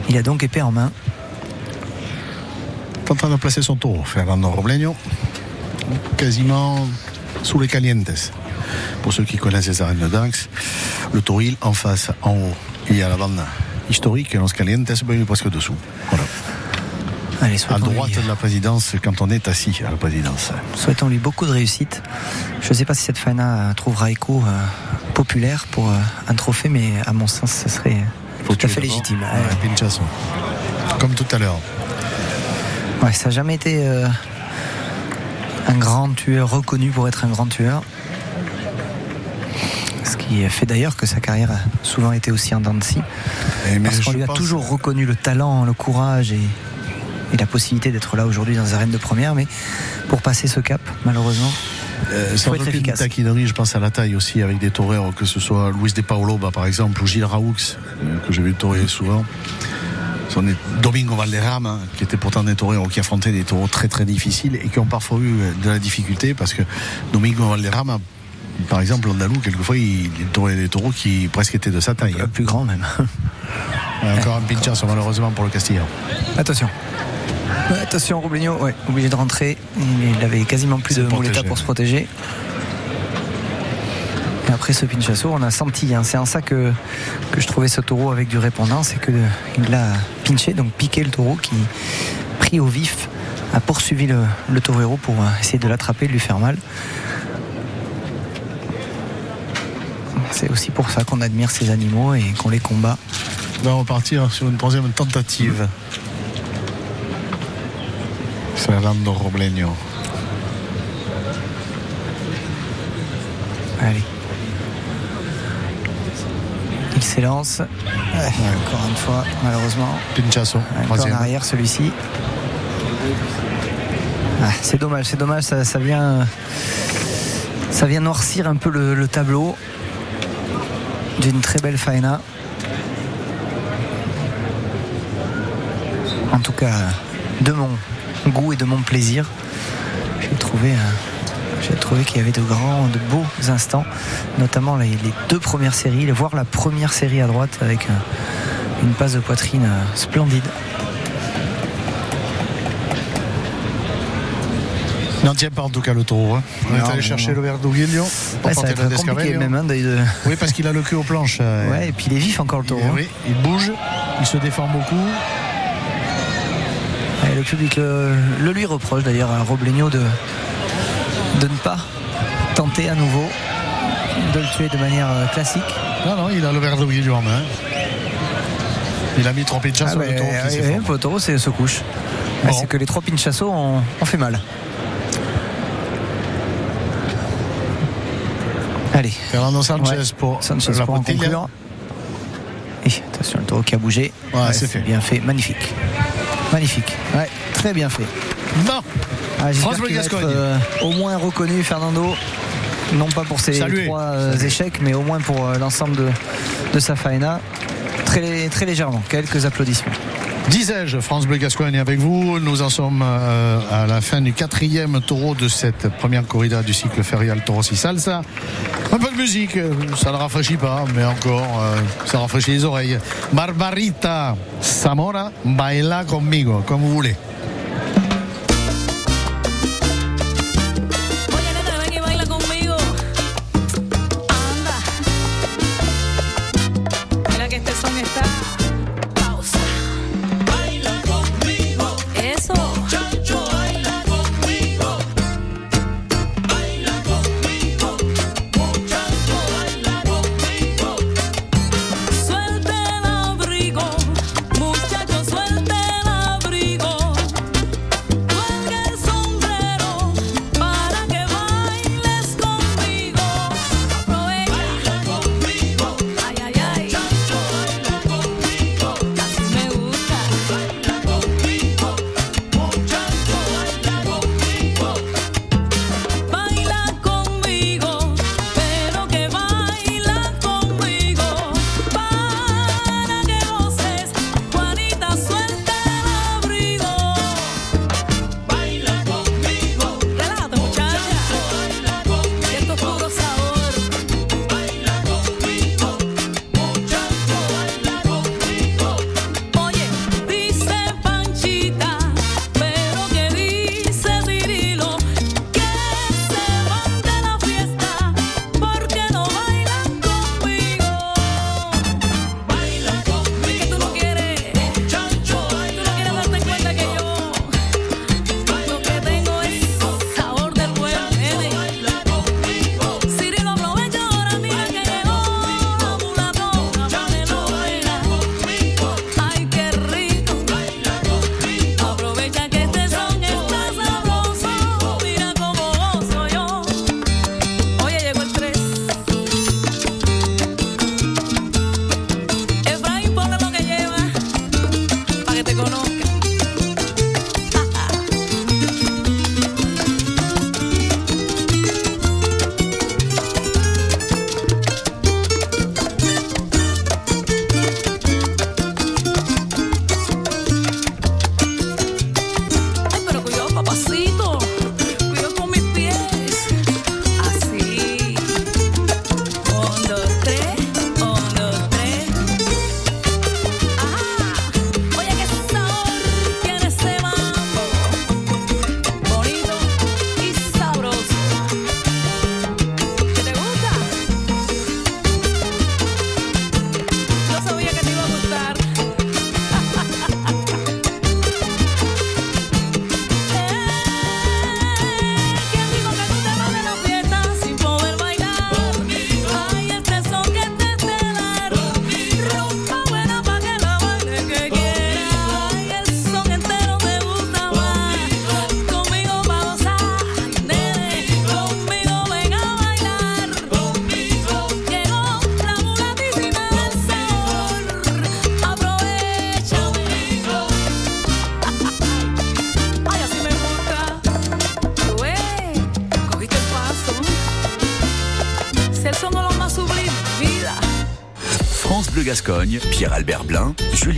Il a donc épée en main. est en train de placer son taureau, Fernando Robleño, quasiment sous les calientes. Pour ceux qui connaissent les arènes de Dax, le tauril en face, en haut, il y a la bande historique, et los calientes, est presque dessous. Voilà. Allez, À droite de la présidence, quand on est assis à la présidence. Souhaitons-lui beaucoup de réussite. Je ne sais pas si cette faena trouvera écho euh, populaire pour euh, un trophée, mais à mon sens, ce serait tout à fait légitime. Ouais. Comme tout à l'heure. Ouais, ça n'a jamais été euh, un grand tueur reconnu pour être un grand tueur. Ce qui fait d'ailleurs que sa carrière a souvent été aussi en dents de scie. Mais Parce qu'on lui a toujours reconnu le talent, le courage et, et la possibilité d'être là aujourd'hui dans les arènes de première. Mais pour passer ce cap, malheureusement, Euh, sans aucune taquinerie, je pense à la taille aussi avec des toreros, que ce soit Luis de Paolo bah, par exemple, ou Gilles Raoux, euh, que j'ai vu torer souvent. son Domingo Valderrama, qui était pourtant des taureaux qui affrontaient des taureaux très très difficiles et qui ont parfois eu de la difficulté parce que Domingo Valderrama, par exemple, Andalou, quelquefois, il taurait des taureaux qui presque étaient de sa taille. hein. Plus grand même. Encore un pinchazo malheureusement pour le Castillan. Attention. Attention, ouais, obligé de rentrer. Il avait quasiment plus de muleta pour se protéger. Et après ce pinchasso, on a senti, hein, c'est en ça que, que je trouvais ce taureau avec du répondant, c'est qu'il l'a pinché, donc piqué le taureau qui, pris au vif, a poursuivi le, le taureau pour euh, essayer de l'attraper, de lui faire mal. C'est aussi pour ça qu'on admire ces animaux et qu'on les combat. On va repartir sur une troisième tentative. Fernando Robleño. Allez. Il s'élance. Ouais, Encore une fois, malheureusement. Pinchasso, peu en arrière celui-ci. Ah, c'est dommage, c'est dommage, ça, ça vient. Ça vient noircir un peu le, le tableau d'une très belle faena. Tout cas, de mon goût et de mon plaisir, j'ai trouvé, euh, j'ai trouvé qu'il y avait de grands, de beaux instants, notamment les, les deux premières séries, voire la première série à droite avec euh, une passe de poitrine euh, splendide. N'en tient pas en tout cas le taureau. hein. On est allé chercher non. le Verduguilio pour Ouais, tenter compliqué Descavello. même hein, de- Oui, parce qu'il a le cul aux planches. euh, Ouais, et puis il est vif encore le taureau. il- hein. oui, il bouge, il se défend beaucoup. Le public le, le lui reproche d'ailleurs à Robleño de, de ne pas tenter à nouveau de le tuer de manière euh, classique. Non, non, il a le Verduguilio en main. Il a mis trois pinchas Ah sur ouais, le taureau c'est se couche. Bon. C'est que les trois pinchassos ont, ont fait mal. Allez, Fernando Sanchez Ouais. pour Sanchez la pour en Potilla. conclure. Et attention, le taureau qui a bougé. Ouais, c'est fait. bien fait, magnifique. Magnifique. Ouais, très bien fait. Non Ah, France va être, euh, au moins reconnu, Fernando. Non pas pour ses trois euh, échecs, mais au moins pour euh, l'ensemble de, de sa faena. Très, très légèrement. Quelques applaudissements. Disais-je, France Bleu Gascogne avec vous. Nous en sommes euh, à la fin du quatrième taureau de cette première corrida du cycle férial Tauros y Salsa. Un peu de musique, euh, ça ne rafraîchit pas, mais encore, euh, ça rafraîchit les oreilles. Barbarita Zamora, baila conmigo, comme vous voulez.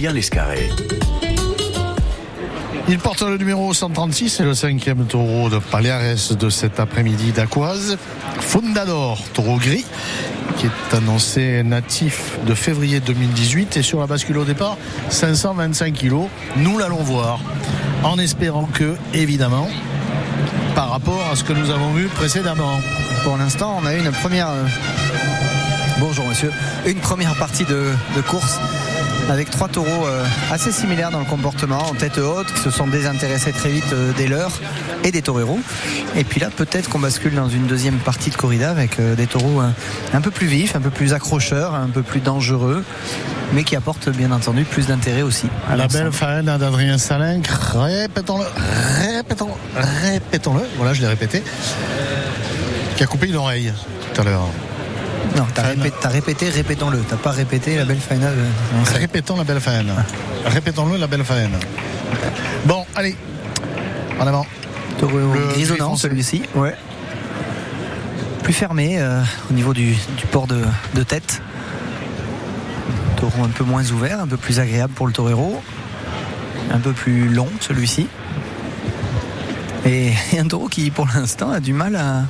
Julien Lescarré. Il porte le numéro 136, c'est le cinquième taureau de Paliares de cet après-midi d'Aquoise. Fundador, taureau gris, qui est annoncé natif de février 2018 et sur la bascule au départ, 525 kilos. Nous l'allons voir, en espérant que, évidemment, par rapport à ce que nous avons vu précédemment. Pour l'instant, on a eu une première. euh, Bonjour monsieur. Une première partie de, de course avec trois taureaux euh, assez similaires dans le comportement, en tête haute, qui se sont désintéressés très vite euh, des leurs et des toreros. Et puis là, peut-être qu'on bascule dans une deuxième partie de corrida avec euh, des taureaux euh, un peu plus vifs, un peu plus accrocheurs, un peu plus dangereux, mais qui apportent bien entendu plus d'intérêt aussi. à La belle faine d'Adrien Salin, répétons-le, répétons-le, répétons-le, voilà je l'ai répété, qui a coupé une oreille tout à l'heure. Non, t'as répété, répétons-le. T'as pas répété la belle faine. euh, non, ça- Répétons la belle faine. Répétons-le la belle faine. Bon, allez, en avant. Taureau Le grisonnant celui-ci. Ouais. Plus fermé euh, au niveau du, du port de, de tête. Taureau un peu moins ouvert, un peu plus agréable pour le torero. Un peu plus long celui-ci. Et, et un taureau qui pour l'instant a du mal à,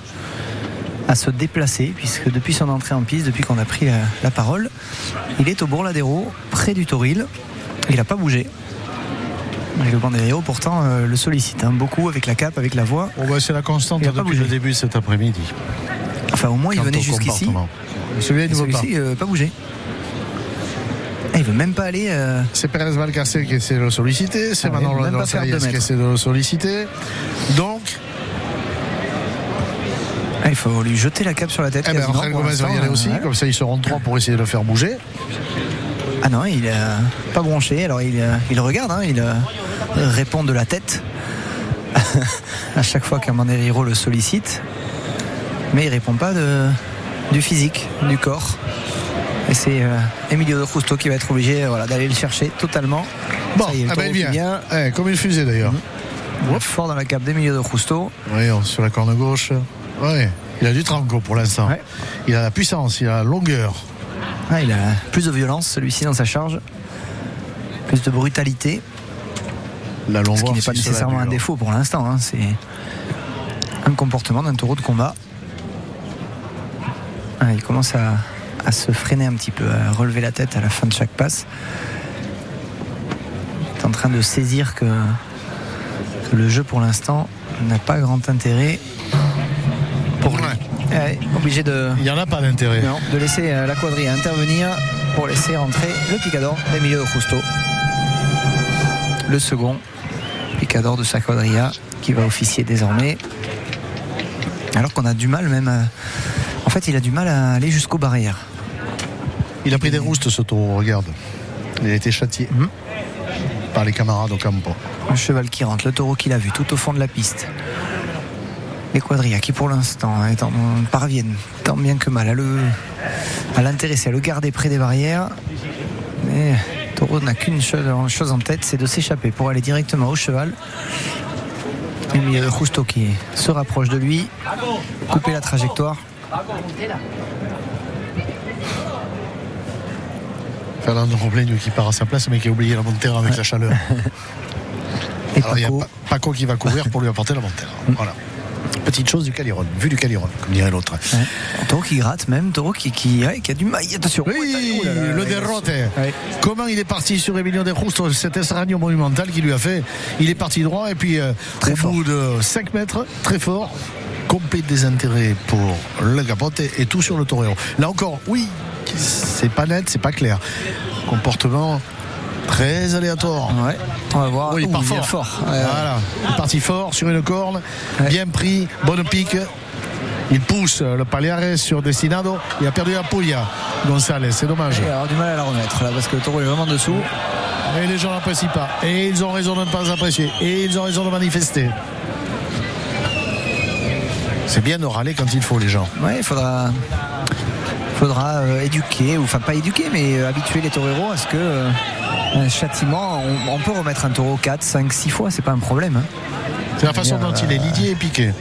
à se déplacer puisque depuis son entrée en piste, depuis qu'on a pris la, la parole, il est au Bourladero, près du Toril. Il n'a pas bougé. Et le Bandeirio pourtant euh, le sollicite hein, beaucoup avec la cape, avec la voix. Bah, c'est la constante depuis bougé. le début de cet après-midi. Enfin au moins il venait jusqu'ici. Celui-là, il ne veut pas. Euh, pas bougé. Ah, il veut même pas aller. euh, C'est Pérez Valcarcel qui essaie de le solliciter, c'est Ah Manon deux qui essaie de le solliciter. Donc, il faut lui jeter la cape sur la tête. eh ben, pour Gomez va y aller aussi, ouais. comme ça ils seront trois pour essayer de le faire bouger. Ah non, il a pas bronché. Alors il, euh, il regarde, hein, il euh, répond de la tête à chaque fois qu'un Bandeiro le sollicite. Mais il répond pas de, du physique, du corps. Et c'est euh, Emilio de Justo qui va être obligé voilà, d'aller le chercher totalement. Bon, Ça y est, le ah ben, il vient. Eh, comme une fusée d'ailleurs. Fort dans la cape d'Emilio de Justo. Oui, sur la corne gauche. Ouais. Il a du tranco pour l'instant. Ouais. Il a la puissance, il a la longueur. Ah, il a plus de violence celui-ci dans sa charge. Plus de brutalité. La longueur. Ce qui n'est pas si nécessairement un défaut pour l'instant. hein. C'est un comportement d'un taureau de combat. Ah, il commence à, à se freiner un petit peu, à relever la tête à la fin de chaque passe. Il est en train de saisir que, que le jeu pour l'instant n'a pas grand intérêt obligé de, Il n'y en a pas d'intérêt. de laisser euh, la quadrille intervenir pour laisser rentrer le picador d'Emilio Justo. Le second picador de sa quadrilla qui va officier désormais. Alors qu'on a du mal même à... En fait, il a du mal à aller jusqu'aux barrières. Il a pris des roustes ce taureau, regarde. Il a été châtié Mhm. par les camarades au campo. Un cheval qui rentre, le taureau qu'il a vu tout au fond de la piste. Les quadrillas qui pour l'instant hein, parviennent tant bien que mal à le à l'intéresser, à le garder près des barrières. Mais taureau n'a qu'une chose, chose en tête, c'est de s'échapper pour aller directement au cheval. Emilio de Justo qui se rapproche de lui, couper la trajectoire. Fernando Robleño qui part à sa place, mais qui a oublié la montée avec la chaleur. Et Alors il y a Paco, Pa- Paco qui va courir pour lui apporter la montée. Voilà. Petite chose du Caliron, vue du Caliron, comme dirait l'autre. ouais, taureau qui gratte même, taureau qui, qui, ouais, qui a du mal. Attention. Oui, Oh là, le. Ouais. Comment il est parti sur Emilio de Justo, cet estragno monumental qu'il lui a fait. Il est parti droit et puis euh, Très au fort. bout de 5 mètres, très fort, complet désintérêt pour le capote et, et tout sur le torero. Là encore, oui, c'est pas net, c'est pas clair. Comportement très aléatoire. Ouais, on va voir. Oui, il Ouh, part vient fort. fort. Ouais, ouais. Voilà, il est parti fort sur une corne, bien pris, bonne pique. Il pousse le Paliares sur Destinado. Il a perdu la Puglia, González. C'est dommage. Il va avoir du mal à la remettre là parce que le taureau est vraiment dessous. Et les gens n'apprécient pas. Et ils ont raison de ne pas apprécier. Et ils ont raison de manifester. C'est bien de râler quand il faut, les gens. Ouais, il faudra, faudra euh, éduquer, ou enfin pas éduquer, mais euh, habituer les toreros à ce que euh, un châtiment, on, on peut remettre un taureau 4, 5, 6 fois, c'est pas un problème. hein. C'est la façon dont il est euh, lidié et piqué.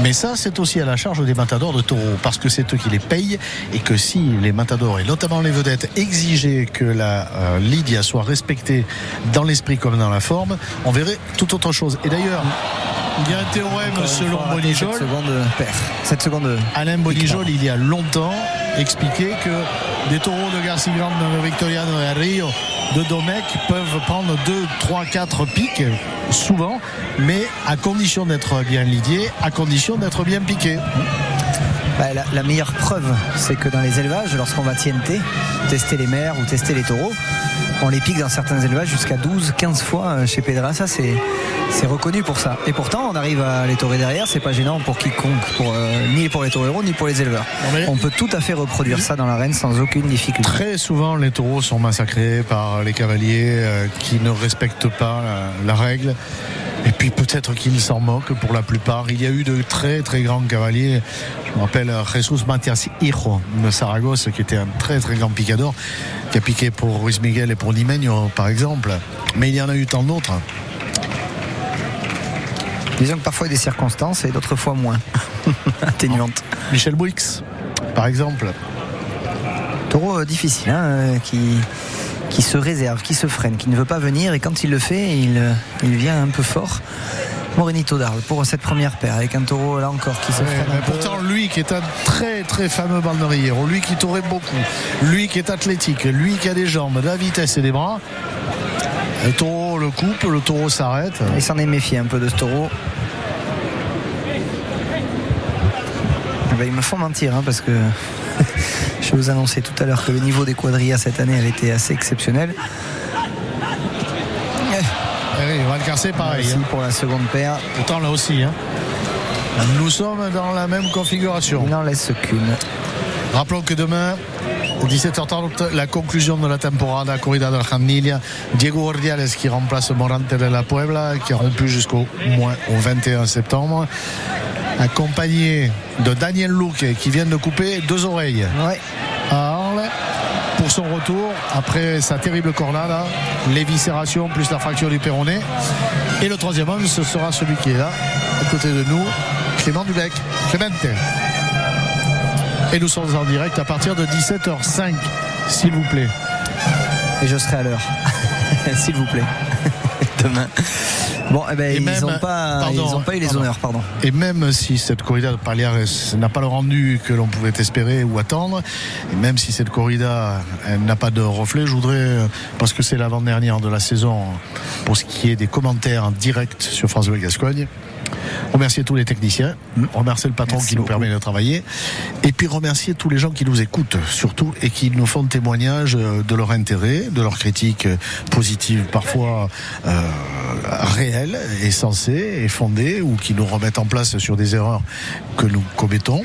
Mais ça, c'est aussi à la charge des matadors de taureaux, parce que c'est eux qui les payent, et que si les matadors, et notamment les vedettes, exigeaient que la euh, Lydia soit respectée dans l'esprit comme dans la forme, on verrait tout autre chose. Et d'ailleurs, il y a un théorème selon Bonijol. Cette seconde paire. Cette seconde. Alain Bonijol, il y a longtemps, expliqué que des taureaux de Garcia Grande, de Victoriano et Rio, de Domecq peuvent prendre 2, 3, 4 pics, souvent, mais à condition d'être bien lidiés, à condition d'être bien piqués. Bah, la, meilleure preuve, c'est que dans les élevages, lorsqu'on va TNT, tester les mères ou tester les taureaux, on les pique dans certains élevages jusqu'à 12, 15 fois euh, chez Pedraza. C'est, c'est reconnu pour ça. Et pourtant, on arrive à les taurer derrière. C'est pas gênant pour quiconque, pour, euh, ni pour les taureaux ni pour les éleveurs. Mais- On peut tout à fait reproduire ça dans l'arène sans aucune difficulté. Très souvent, les taureaux sont massacrés par les cavaliers euh, qui ne respectent pas la, la règle. Et puis peut-être qu'ils s'en moquent pour la plupart. Il y a eu de très très grands cavaliers. Je me rappelle Jesus Matias Hijo de Saragosse, qui était un très très grand picador, qui a piqué pour Ruiz Miguel et pour Limeño, par exemple. Mais il y en a eu tant d'autres. Disons que parfois il y a des circonstances et d'autres fois moins atténuantes. Michel Bouix, par exemple. Taureau euh, difficile, hein, euh, qui, qui se réserve, qui se freine, qui ne veut pas venir et quand il le fait, il, il vient un peu fort. Morenito d'Arles pour cette première paire avec un taureau là encore qui se Ouais, freine mais pourtant, lui qui est un très très fameux balneuriero, lui qui taurait beaucoup, lui qui est athlétique, lui qui a des jambes, de la vitesse et des bras, le taureau le coupe, le taureau s'arrête. Il s'en est méfié un peu de ce taureau. Ben, ils me font mentir hein, parce que je vous annonçais tout à l'heure que le niveau des quadrillas cette année avait été assez exceptionnel. Eh oui, pareil. Hein. pour la seconde paire, Pourtant, là aussi. hein. Nous sommes dans la même configuration. il n'en laisse qu'une. Rappelons que demain, 17h30, la conclusion de la temporada Corrida de la Jandilla. Diego Ordiales qui remplace Morante de la Puebla, qui a rompu jusqu'au moins au 21 septembre. Accompagné de Daniel Luque qui vient de couper deux oreilles Ouais. à Arles pour son retour après sa terrible cornada, l'éviscération plus la fracture du péroné. Et le troisième homme, ce sera celui qui est là, à côté de nous, Clément Dubec. Clémente. Et nous sommes en direct à partir de 17h05, s'il vous plaît. Et je serai à l'heure, s'il vous plaît. Demain. Bon, eh ben, Et ils même- n'ont pas, pardon, ils ont pas eu les pardon. honneurs, pardon. Et même si cette corrida de Paliares n'a pas le rendu que l'on pouvait espérer ou attendre, et même si cette corrida n'a pas de reflet, je voudrais, euh, parce que c'est l'avant-dernière de la saison, pour ce qui est des commentaires en direct sur France Bleu Gascogne, remercier tous les techniciens, remercier le patron Merci qui nous permet de travailler, et puis remercier tous les gens qui nous écoutent, surtout, et qui nous font témoignage euh, de leur intérêt, de leurs critiques euh, positives, parfois euh, réelles et sensées et fondées, ou qui nous remettent en place sur des erreurs que nous commettons,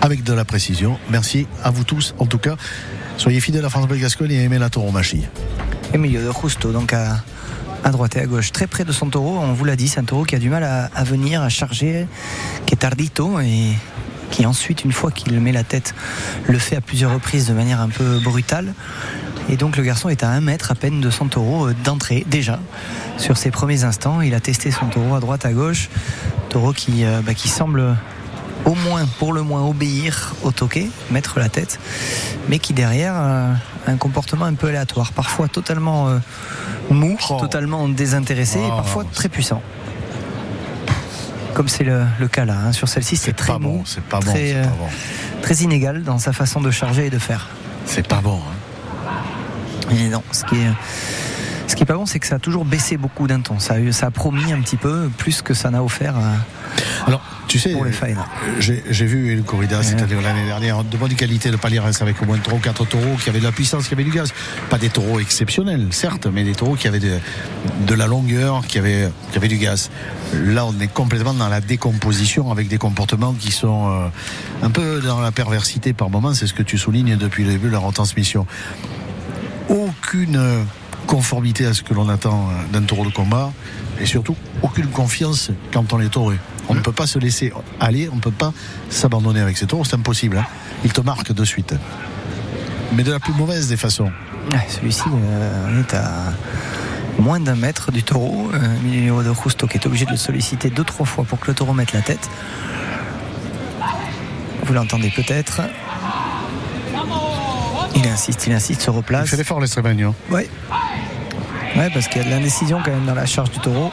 avec de la précision. Merci à vous tous, en tout cas. Soyez fidèles à France Bleu Gascogne et aimez la tauromachie. Emilio de Justo, donc à, à droite et à gauche, très près de taureau. On vous l'a dit, taureau qui a du mal à, venir, à charger, qui est tardito et qui ensuite, une fois qu'il met la tête, le fait à plusieurs reprises de manière un peu brutale. Et donc le garçon est à un mètre à peine de son euh, d'entrée déjà. Sur ses premiers instants, il a testé son taureau à droite à gauche. Taureau qui, euh, bah, qui semble au moins, pour le moins, obéir au toqué, mettre la tête, mais qui derrière euh, a un comportement un peu aléatoire, parfois totalement euh, mou, Oh. totalement désintéressé, et Oh. parfois très puissant. Comme c'est le, le cas là, hein. sur celle-ci c'est très pas mou, bon, c'est pas bon, très, c'est euh, pas bon. très inégal dans sa façon de charger et de faire. C'est pas bon. hein. Et non, ce qui est, ce qui est pas bon, c'est que ça a toujours baissé beaucoup d'un ton. Ça a, eu- ça a promis un petit peu plus que ça n'a offert euh, Alors, tu sais, pour les failles. J'ai vu une corrida, c'est-à-dire l'année dernière, de bonne qualité de Palières avec au moins 3 ou 4 taureaux qui avaient de la puissance, qui avaient du gaz. Pas des taureaux exceptionnels, certes, mais des taureaux qui avaient de, de la longueur, qui avaient, qui avaient du gaz. Là, on est complètement dans la décomposition avec des comportements qui sont euh, un peu dans la perversité par moment. C'est ce que tu soulignes depuis le début de la retransmission. Aucune euh, conformité à ce que l'on attend euh, d'un taureau de combat et surtout aucune confiance quand on est tauré. On ne peut pas se laisser aller, on ne peut pas s'abandonner avec ces taureaux, c'est impossible. hein. Il te marque de suite. Mais de la plus mauvaise des façons. Celui-ci, euh, on est à moins d'un mètre du taureau. Euh, Emilio de Justo qui est obligé de le solliciter deux, trois fois pour que le taureau mette la tête. Vous l'entendez peut-être. Il insiste, il insiste, se Il replace. fait l'effort, l'Estremagno. Ouais. Ouais, parce qu'il y a de l'indécision quand même dans la charge du taureau.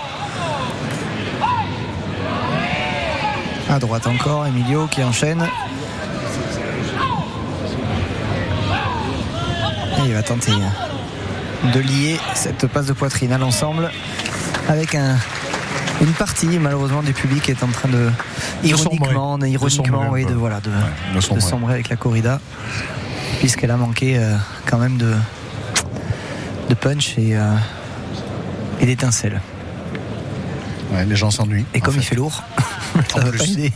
À droite encore, Emilio qui enchaîne. Et il va tenter de lier cette passe de poitrine à l'ensemble avec un- une partie malheureusement du public qui est en train de ironiquement, sombrer. ironiquement, De oui, de voilà, de, de de sombrer. sombrer avec la corrida, puisqu'elle a manqué euh, quand même de, de punch et, euh, et d'étincelles. Ouais, les gens s'ennuient. Et comme il fait. lourd, ça En va plus. pas aider.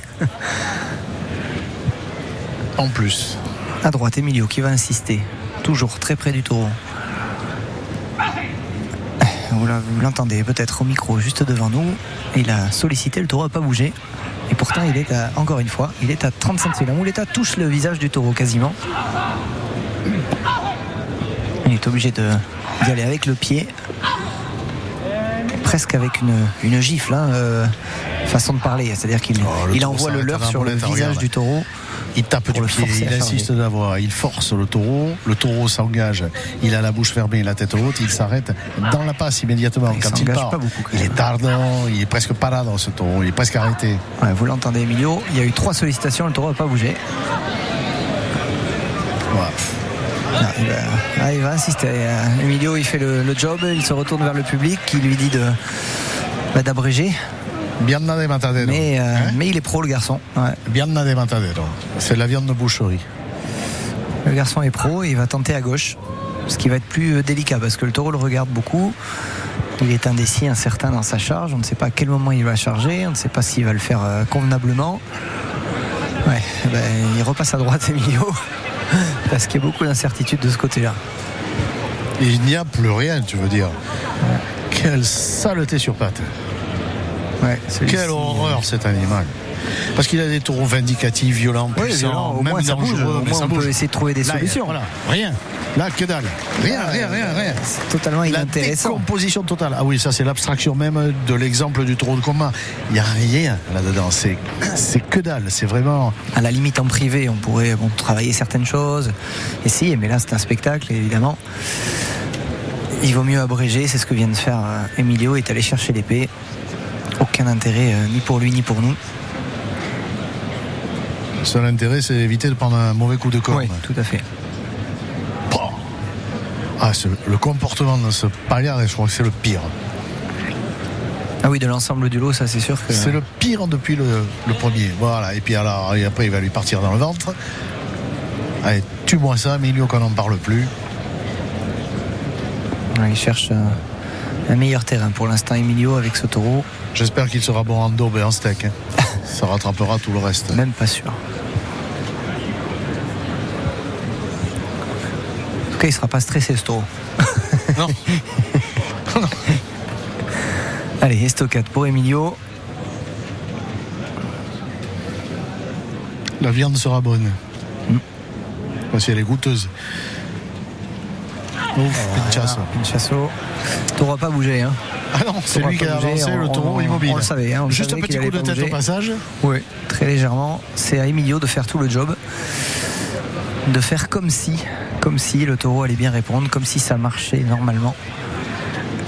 En plus. À droite, Emilio qui va insister, toujours très près du taureau. Vous l'entendez peut-être au micro juste devant nous. Il a sollicité, le taureau n'a pas bougé. Et pourtant, il est à, encore une fois, il est à 30 cm. Mouletta touche le visage du taureau quasiment. Il est obligé d'y aller avec le pied. Presque avec une, une gifle, hein, euh, façon de parler. C'est-à-dire qu'il Oh, il envoie le leurre sur le visage du taureau. Il tape du pied, il insiste d'avoir, il force le taureau, le taureau s'engage, il a la bouche fermée, la tête haute, il s'arrête dans la passe immédiatement Il quand il part. pas beaucoup, quand il est tardant, il est presque pas là dans ce taureau, il est presque arrêté. Ouais, vous l'entendez, Emilio. Il y a eu trois sollicitations, le taureau n'a pas bougé. Voilà. Ah, il, va, ah, il va insister. Euh, Emilio, il fait le, le job, il se retourne vers le public qui lui dit de bah, d'abréger. De matadero. Mais, euh, Hein? mais il est pro, le garçon. Ouais. De matadero. C'est la viande de boucherie. Le garçon est pro et il va tenter à gauche. Ce qui va être plus euh, délicat parce que le taureau le regarde beaucoup. Il est indécis, incertain dans sa charge. On ne sait pas à quel moment il va charger. On ne sait pas s'il va le faire convenablement. Ouais, ben, il repasse à droite, Emilio. Parce qu'il y a beaucoup d'incertitudes de ce côté-là. Il n'y a plus rien, tu veux dire. Quelle saleté sur pattes. Ouais, Quelle horreur cet animal. Parce qu'il a des taureaux vindicatifs, violents, Oui, puissants, violent, au même moins ça bouge. dangereux, mais on peut essayer de trouver des Là, solutions. Voilà, rien. Là, que dalle. Rien, rien, rien, rien. C'est totalement La inintéressant. décomposition totale. Ah oui, ça c'est l'abstraction même de l'exemple du taureau de combat. Il n'y a rien là-dedans. C'est, c'est que dalle. C'est vraiment. À la limite, en privé, on pourrait bon, travailler certaines choses, essayer, mais là, c'est un spectacle, évidemment. Il vaut mieux abréger, c'est ce que vient de faire euh, Emilio, il est allé chercher l'épée. Aucun intérêt, euh, ni pour lui, ni pour nous. Le seul intérêt, c'est d'éviter de prendre un mauvais coup de corne. tout à fait. Ah, le comportement de ce paillard, je crois que c'est le pire. Ah oui, de l'ensemble du lot, ça, c'est sûr que. C'est le pire depuis le, le premier. Voilà. Et puis alors, et après, il va lui partir dans le ventre. Allez, tue-moi ça, Emilio, qu'on n'en parle plus. Ouais, il cherche euh, un meilleur terrain pour l'instant, Emilio, avec ce taureau. J'espère qu'il sera bon en daube et en steak. hein. Ça rattrapera tout le reste. Même pas sûr. Tout cas, il sera pas stressé, ce taureau. Non. Allez, estocade pour Emilio. La viande sera bonne. Mm. Parce qu'elle est goûteuse. Ouf, pinchasso. Pinchasso. Taureau n'a pas bougé. Hein. Ah non, c'est lui qui a bougé, avancé on- le taureau immobile. on le savait, hein, on Juste un petit coup de tête au passage. Oui, très légèrement. C'est à Emilio de faire tout le job. De faire comme si, comme si le taureau allait bien répondre, comme si ça marchait normalement.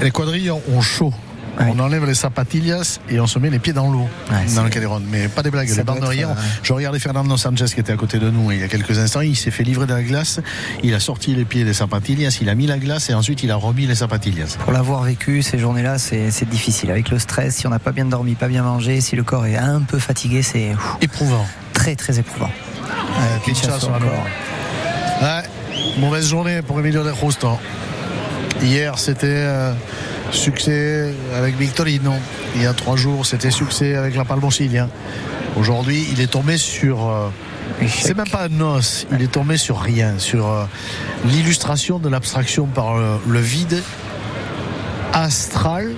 Les quadrilles ont chaud. Ouais. On enlève les zapatillas et on se met les pieds dans l'eau Ouais, dans le Calderon. Mais pas des blagues. Ça Les bandes arrière. euh, Je regardais Fernando Sanchez qui était à côté de nous il y a quelques instants. Il s'est fait livrer de la glace. Il a sorti les pieds des zapatillas. Il a mis la glace et ensuite il a remis les zapatillas. Pour l'avoir vécu, ces journées-là, c'est difficile. Avec le stress, si on n'a pas bien dormi, pas bien mangé, si le corps est un peu fatigué, c'est Éprouvant. très très éprouvant. Euh, Pinchasso Pinchasso encore. Ouais, mauvaise journée pour Emilio de Justo. Hier, c'était euh, succès avec Victorino. Il y a trois jours, c'était succès avec la Palmosilia. Aujourd'hui, il est tombé sur. euh, c'est même pas un os, il est tombé sur rien, sur euh, l'illustration de l'abstraction par le vide astral,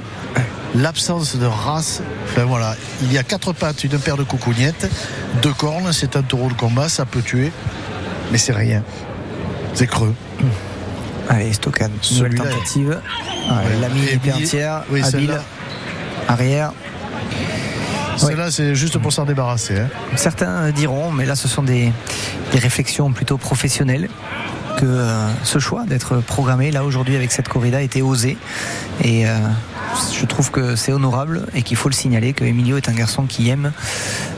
l'absence de race. Enfin voilà, il y a quatre pattes, une paire de coucougnettes, deux cornes, c'est un taureau de combat, ça peut tuer, mais c'est rien. C'est creux. Allez, Stockade, nouvelle tentative. Ouais. L'ami entière, oui, habile, arrière. Celle-là, c'est juste pour s'en débarrasser. hein. Certains diront, mais là ce sont des, des réflexions plutôt professionnelles, que euh, ce choix d'être programmé là aujourd'hui avec cette corrida était osé. Et euh, je trouve que c'est honorable et qu'il faut le signaler que Emilio est un garçon qui aime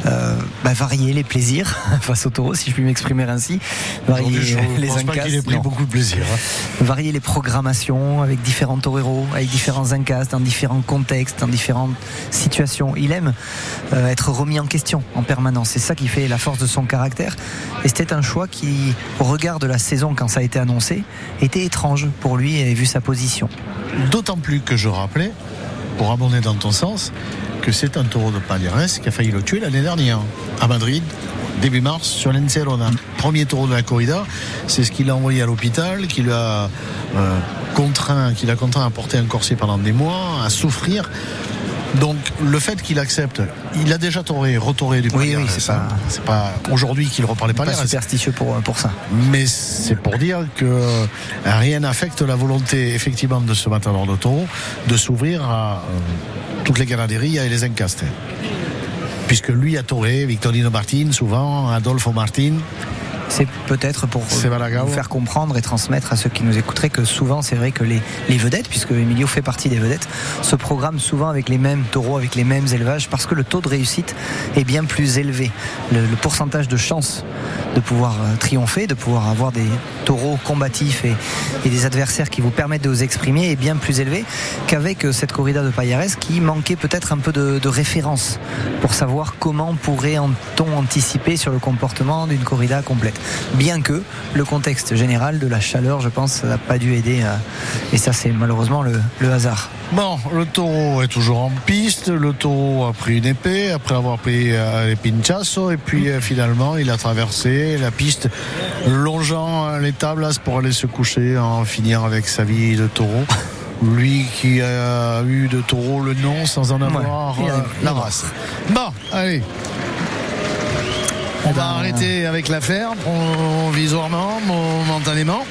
euh, bah, varier les plaisirs face au taureau, si je puis m'exprimer ainsi. Varier je les pense pas incasses, qu'il ait pris non. beaucoup de plaisir. hein. varier les programmations avec différents toreros, avec différents incasses, dans différents contextes, dans différentes situations. Il aime euh, être remis en question en permanence. C'est ça qui fait la force de son caractère. Et c'était un choix qui, au regard de la saison quand ça a été annoncé, était étrange pour lui et vu sa position. D'autant plus que je rappelais, pour abonder dans ton sens, que c'est un taureau de Palhares qui a failli le tuer l'année dernière, à Madrid, début mars, sur l'Encerona. Premier taureau de la corrida, c'est ce qu'il a envoyé à l'hôpital, qui l'a euh, contraint, qui l'a contraint à porter un corset pendant des mois, à souffrir. Donc le fait qu'il accepte, il a déjà tauré, retauré du Oui, oui, c'est pas- c'est pas aujourd'hui qu'il reprend les Pas Palhares. superstitieux pour, pour ça. Mais c'est pour dire que rien n'affecte la volonté effectivement de ce matador de taureau de s'ouvrir à euh, toutes les ganaderies et les encastes. Puisque lui a tauré Victorino Martin, souvent Adolfo Martin. C'est peut-être pour vous faire comprendre et transmettre à ceux qui nous écouteraient que souvent c'est vrai que les, les vedettes, puisque Emilio fait partie des vedettes, se programment souvent avec les mêmes taureaux, avec les mêmes élevages, parce que le taux de réussite est bien plus élevé. Le, le pourcentage de chance de pouvoir euh, triompher, de pouvoir avoir des taureaux combatifs et, et des adversaires qui vous permettent de vous exprimer est bien plus élevé qu'avec euh, cette corrida de Payares qui manquait peut-être un peu de, de référence pour savoir comment pourrait-on anticiper sur le comportement d'une corrida complète. Bien que le contexte général de la chaleur, je pense, n'a pas dû aider. euh, et ça, c'est malheureusement le, le hasard. Bon, le taureau est toujours en piste. Le taureau a pris une épée après avoir pris euh, les pinchassos. Et puis euh, finalement, il a traversé la piste, longeant les tablas pour aller se coucher, en finir avec sa vie de taureau. Lui qui a eu de taureau le nom sans en avoir il la race. Bon, allez. On va arrêter avec l'affaire provisoirement, momentanément.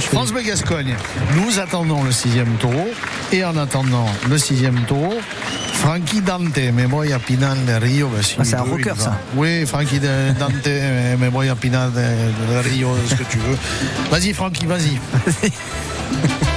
France Bleu Gascogne, nous attendons le sixième taureau et en attendant le sixième taureau, Frankie Dante, me voy a Pinal de Rio. ben, si Ah, c'est il un rocker, il ça. Oui, Frankie Dante, me me voy a Pinal de, de Rio, ce que tu veux. Vas-y, Frankie, vas-y.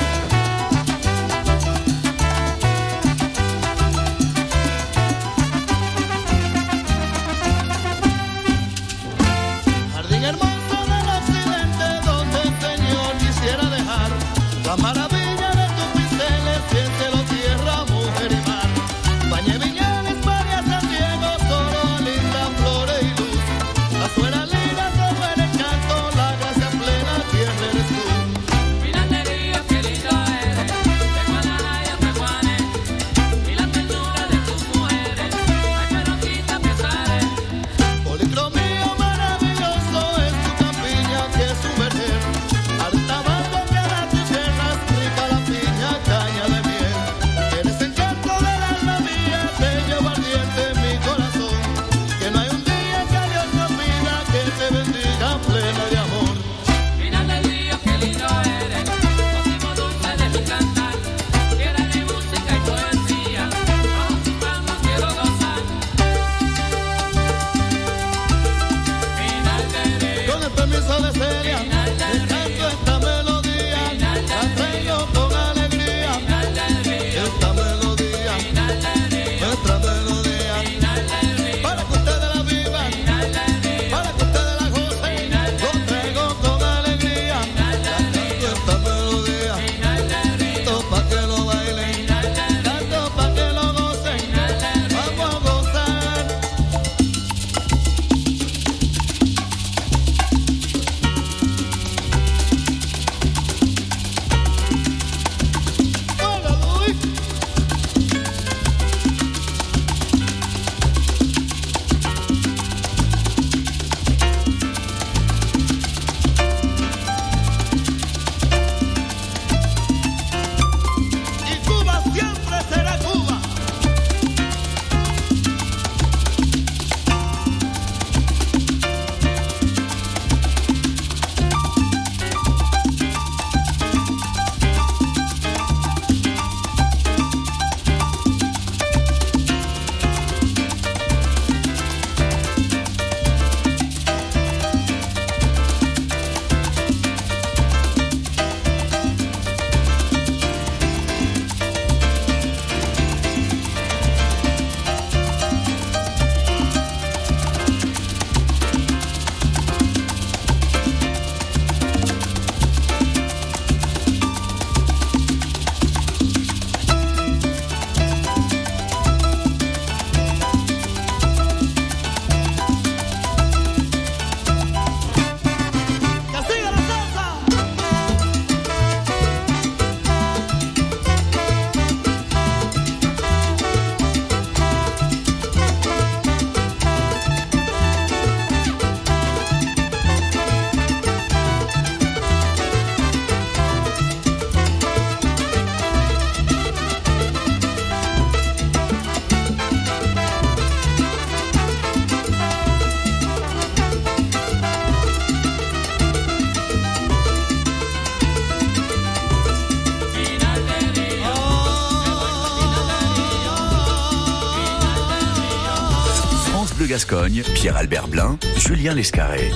Gascogne, Pierre-Albert Blin, Julien Lescarré.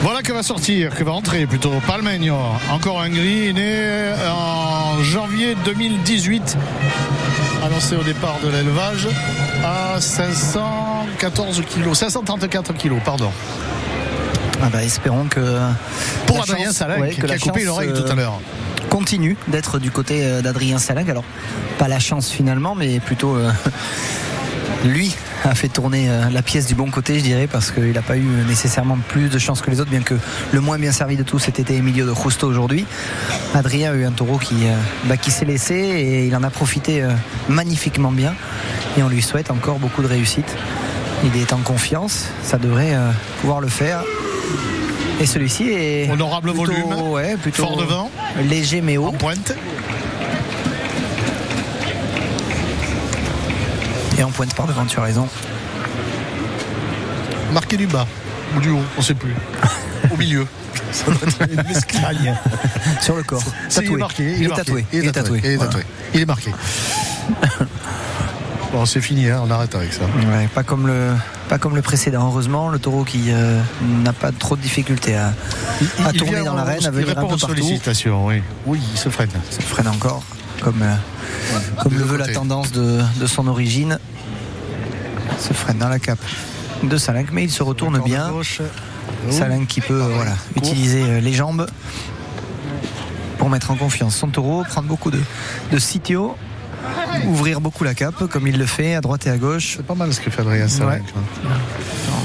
Voilà que va sortir, que va entrer plutôt Palmegno. Encore un gris, né en janvier 2018. Annoncé au départ de l'élevage à 514 kilos, 534 kilos, pardon. Ah bah, espérons que. Pour Adrien ouais, qui a coupé l'oreille euh, tout à l'heure. continue d'être du côté euh, d'Adrien Salag. Alors, pas la chance finalement, mais plutôt euh, lui a fait tourner euh, la pièce du bon côté, je dirais, parce qu'il n'a pas eu nécessairement plus de chance que les autres, bien que le moins bien servi de tous c'était Emilio de Justo aujourd'hui. Adrien a eu un taureau qui, euh, bah, qui s'est laissé et il en a profité euh, magnifiquement bien. Et on lui souhaite encore beaucoup de réussite. Il est en confiance, ça devrait pouvoir le faire. Et celui-ci est Honorable plutôt- volume, ouais, plutôt fort devant. léger mais haut. En pointe. Et en pointe par devant, tu as raison. Marqué du bas ou du haut, on sait plus. Au milieu. Ça doit être une mesclagne. Sur le corps. Si, il est Tatoué. marqué. Il est marqué, tatoué. Il est tatoué. Il est tatoué. Il est marqué. Bon, c'est fini, hein, on arrête avec ça. Ouais, pas comme le pas comme le précédent. Heureusement, le taureau qui euh, n'a pas trop de difficultés à, à Il tourner dans l'arène, à Il venir un répond peu aux partout. sollicitations, oui. Oui, il se freine. Se freine encore, comme, euh, comme le veut la tendance de, de son origine. Se freine dans la cape de Salinck, mais il se retourne bien. Salinck qui peut euh, voilà, utiliser euh, les jambes pour mettre en confiance son taureau, prendre beaucoup de, de sitio, ouvrir beaucoup la cape comme il le fait à droite et à gauche. C'est pas mal ce que fait Adrien Salin.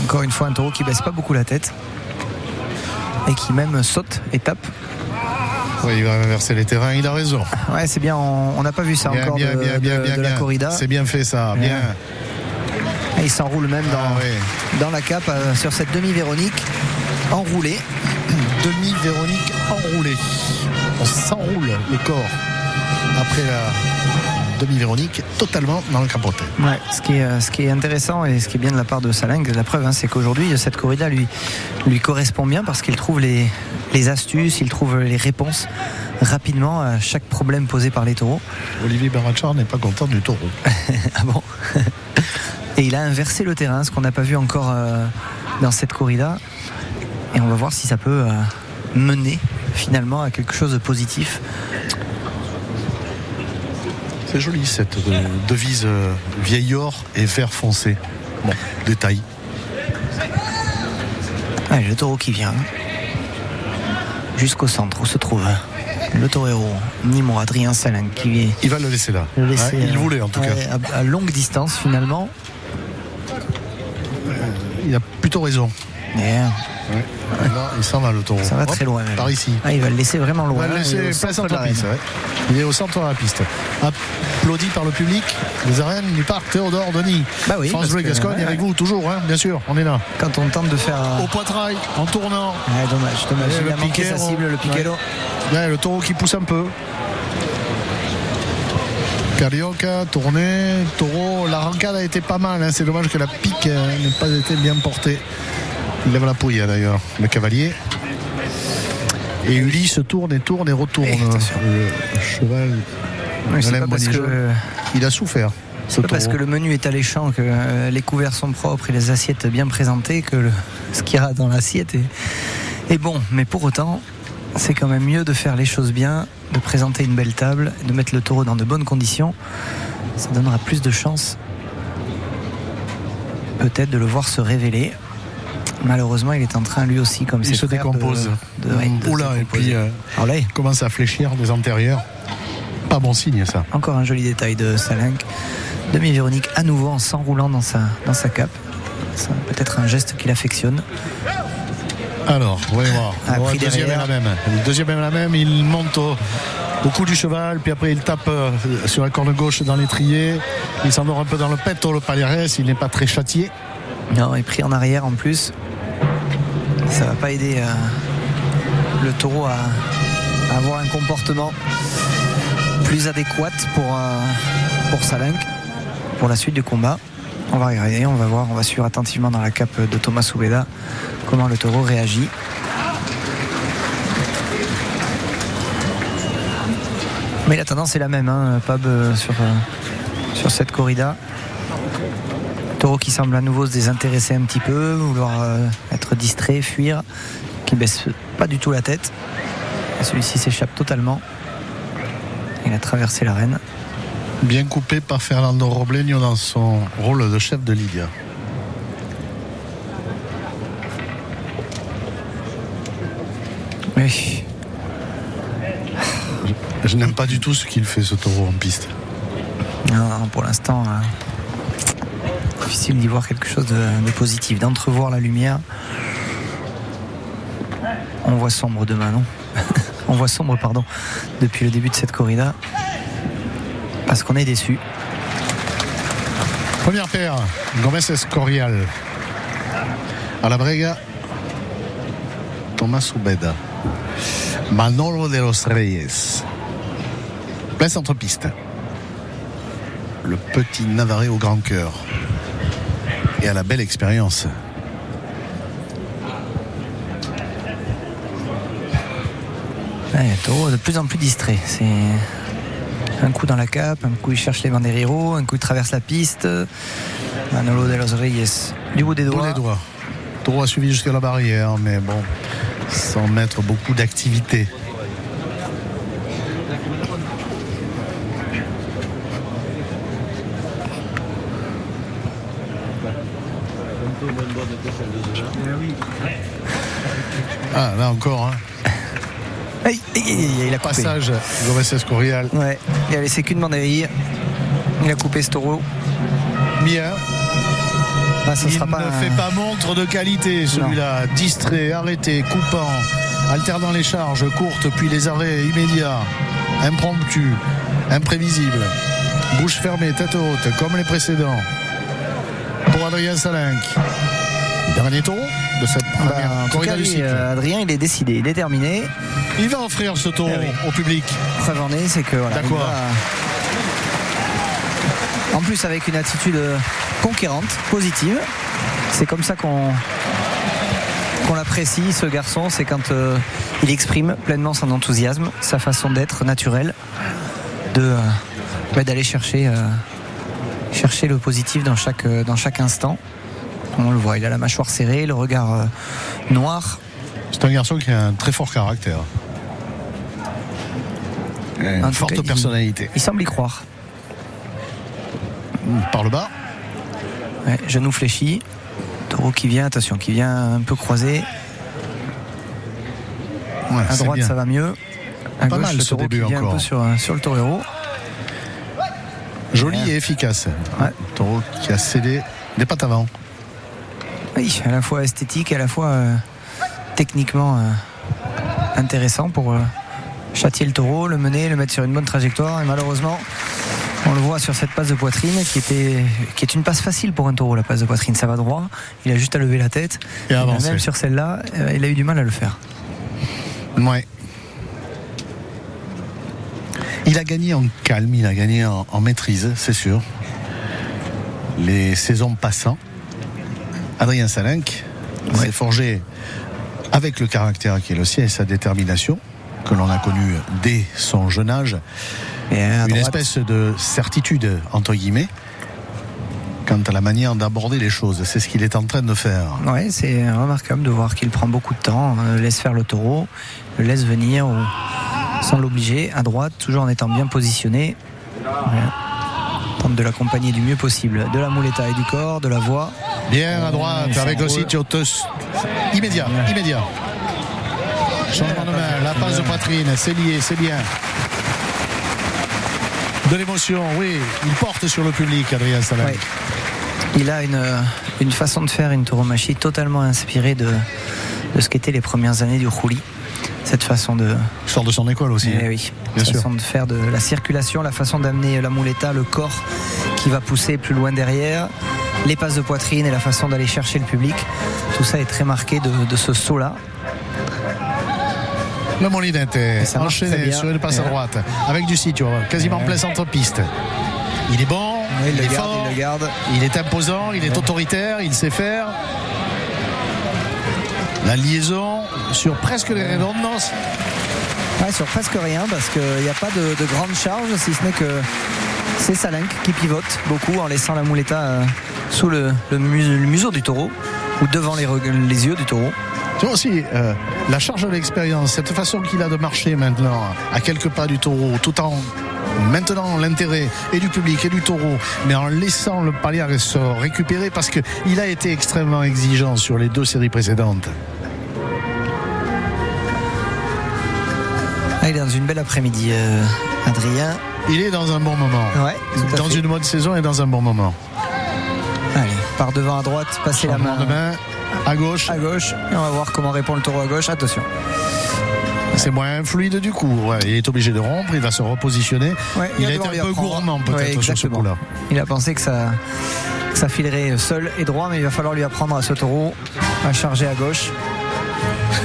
Encore une fois, un taureau qui baisse pas beaucoup la tête et qui même saute et tape. Oui, il va inverser les terrains, il a raison. Ouais, c'est bien, on n'a pas vu ça Bien, encore bien, de, bien, bien, de- bien, de la corrida. C'est bien fait ça, bien. Et il s'enroule même dans, Ah oui. dans la cape euh, sur cette demi-Véronique enroulée. Demi-Véronique enroulée. On s'enroule le corps après la demi-Véronique totalement dans le capoté. Ouais, ce qui, est, euh, ce qui est intéressant et ce qui est bien de la part de Salingue, la preuve, hein, c'est qu'aujourd'hui, cette corrida lui, lui correspond bien parce qu'il trouve les, les astuces, il trouve les réponses rapidement à chaque problème posé par les taureaux. Olivier Barachar n'est pas content du taureau. Ah bon Et il a inversé le terrain, ce qu'on n'a pas vu encore euh, dans cette corrida. Et on va voir si ça peut euh, mener finalement à quelque chose de positif. C'est joli cette euh, devise vieil or et vert foncé. Bon, détail. Allez, le taureau qui vient jusqu'au centre où se trouve le torero Nimo Adrien Salin qui est Il va le laisser là. le laisser, Ouais, il euh, voulait en tout cas. à, à longue distance finalement. Il a plutôt raison. Là, il s'en va le taureau. ça va Hop, très loin. même. Par ici. Ah, il va le laisser vraiment loin. va le Il au laisser place de la piste. ouais. Il est au centre de la piste. Applaudi par le public. Les arènes du parc Théodore Denis. Bah oui, France Bleu Gascogne ouais, avec ouais. vous, toujours, hein, bien sûr, on est là. Quand on tente de faire. euh, Au poitrail, en tournant. ouais, dommage, dommage. Et Il le a manqué sa piquero. cible, le piquero. Le taureau qui pousse un peu. Carioca, tourné, taureau. La rancade a été pas mal. hein. C'est dommage que la pique euh, n'ait pas été bien portée. Il lève la pouille hein, d'ailleurs, le cavalier. Et Uli se tourne et tourne et retourne. Attention. le cheval. C'est pas parce que. Il a souffert. Ce C'est pas parce que le menu est alléchant, que euh, les couverts sont propres et les assiettes bien présentées, que le- ce qu'il y a dans l'assiette est, est bon. Mais pour autant, c'est quand même mieux de faire les choses bien, de présenter une belle table, de mettre le taureau dans de bonnes conditions. Ça donnera plus de chances, peut-être, de le voir se révéler. Malheureusement, il est en train, lui aussi, comme Il ses se frères, de- décompose. de- ouais, de se Oula, et décomposer. puis euh, il commence à fléchir des antérieurs. Pas bon signe ça. Encore un joli détail de Salinck. Demi-Véronique à nouveau en s'enroulant dans sa, dans sa cape. C'est peut-être un geste qu'il affectionne. Alors, voyons voir. Ah, le deuxième est derrière. la même. Le deuxième est la même. Il monte au, au cou du cheval, puis après il tape euh, sur la corne gauche dans l'étrier. Il s'endort un peu dans le petto, le palmarès. Il n'est pas très châtié. Non, il est pris en arrière en plus. Ça va pas aider euh, le taureau à, à avoir un comportement plus adéquat pour, euh, pour pour la suite du combat. On va regarder, on va voir, on va suivre attentivement dans la cape de Thomas Soubeda comment le taureau réagit. Mais la tendance est la même, hein, Pab, euh, sur, euh, sur cette corrida. Taureau qui semble à nouveau se désintéresser un petit peu, vouloir être distrait, fuir, qui baisse pas du tout la tête. Celui-ci s'échappe totalement. Il a traversé l'arène. Bien coupé par Fernando Robleño dans son rôle de chef de Lydia. Oui. Je n'aime pas du tout ce qu'il fait ce taureau en piste. Non, non, pour l'instant, euh, difficile d'y voir quelque chose de, de positif, d'entrevoir la lumière. On voit sombre demain, non? On voit sombre, pardon, depuis le début de cette corrida. Parce qu'on est déçu. Première paire, Gomez Escorial. À la brega, Thomas Ubeda. Manolo de los Reyes. Plein centre-piste. Le petit Navarrais au grand cœur. Et à la belle expérience. Ouais, taureau de plus en plus distrait. C'est un coup dans la cape, un coup il cherche les banderillos, un coup il traverse la piste. Manolo de los Reyes, du bout des doigts. les doigts. Taureau a suivi jusqu'à la barrière, mais bon, sans mettre beaucoup d'activité. Ah, là encore, hein. Aïe, aïe, aïe, aïe, il a coupé. Passage Gomez Escorial. Ouais, il a laissé qu'une banderille. Il a coupé ce taureau. Bien. Ah, ce Il sera ne un- fait pas montre de qualité celui-là. Distrait, arrêté, coupant, alternant les charges courtes puis les arrêts immédiats, impromptus, imprévisibles. Bouche fermée, tête haute, comme les précédents. Pour Adrien Salinck. Dernier taureau de cette Bah, première en tout corrida cas, du cycle. euh, Adrien, il est décidé, déterminé. Il va offrir ce taureau Eh oui. au public. Preuve en est, c'est que voilà. Va- En plus, avec une attitude euh, conquérante, positive. C'est comme ça qu'on qu'on l'apprécie, ce garçon. C'est quand euh, il exprime pleinement son enthousiasme, sa façon d'être naturelle, de euh, bah, d'aller chercher euh, chercher le positif dans chaque dans chaque instant. On le voit, il a la mâchoire serrée, le regard noir. C'est un garçon qui a un très fort caractère. Une En forte cas, personnalité. Il semble y croire. Par le bas, Ouais, genou fléchi. Taureau qui vient, attention, qui vient un peu croisé. ouais, À droite, bien. ça va mieux. À Pas gauche, mal le ce début qui vient un encore. peu sur, euh, sur le torero. Joli Ouais. et efficace. Ouais. Taureau qui a cédé des pattes avant. Oui, à la fois esthétique et à la fois euh, techniquement euh, intéressant pour euh, châtier le taureau, le mener, le mettre sur une bonne trajectoire. Et malheureusement, on le voit sur cette passe de poitrine qui, était, qui est une passe facile pour un taureau, la passe de poitrine. Ça va droit, il a juste à lever la tête. Et Et même sur celle-là, euh, il a eu du mal à le faire. Ouais. Il a gagné en calme, il a gagné en, en maîtrise, c'est sûr. Les saisons passant, Adrien Salinck s'est forgé avec le caractère qui est le sien et sa détermination, que l'on a connu dès son jeune âge, Et une espèce de certitude, entre guillemets, quant à la manière d'aborder les choses. C'est ce qu'il est en train de faire. Ouais, c'est remarquable de voir qu'il prend beaucoup de temps, euh, laisse faire le taureau, le laisse venir sans l'obliger, à droite, toujours en étant bien positionné. Voilà. Tente de l'accompagner du mieux possible. De la mouletta et du corps, de la voix. Bien à droite, avec sitio tous. Immédiat, immédiat. Changement de main, la passe de poitrine, c'est lié, c'est bien. De l'émotion, oui. Il porte sur le public, Adrien Salin. Ouais. Il a une, euh, une façon de faire une tauromachie totalement inspirée de, de ce qu'étaient les premières années du Rouli. Cette façon de, sort de son école aussi. Eh oui, Bien sûr. façon de faire de la circulation, la façon d'amener la mouletta, le corps qui va pousser plus loin derrière, les passes de poitrine et la façon d'aller chercher le public. Tout ça est très marqué de, de ce saut-là. Le Molinette enchaîné sur une passe à droite, avec du sitio, quasiment Ouais. plein centre-piste. Il est bon, il, est garde, fort, il le garde. il est imposant, il est autoritaire, il sait faire. La liaison sur presque les redondances. Ouais, sur presque rien parce qu'il n'y a pas de, de grande charge, si ce n'est que C'est Salenk qui pivote beaucoup en laissant la muleta euh, sous le, le mus- le museau du taureau ou devant les yeux du taureau. Tu vois aussi, euh, la charge de l'expérience, cette façon qu'il a de marcher maintenant à quelques pas du taureau, tout en maintenant l'intérêt et du public et du taureau, mais en laissant le Paliares se récupérer parce qu'il a été extrêmement exigeant sur les deux séries précédentes. Ah, il est dans une belle après-midi, euh, Adrien. Il est dans un bon moment. Ouais, Dans une bonne saison et dans un bon moment. Par devant à droite, passer la main Changement de main à gauche, à gauche. Et on va voir comment répond le taureau à gauche. Attention. c'est moins fluide du coup. Ouais, il est obligé de rompre, il va se repositionner. Ouais, il a été un peu gourmand peut-être Ouais, sur ce coup-là. Il a pensé que ça, que ça filerait seul et droit, mais il va falloir lui apprendre à ce taureau à charger à gauche.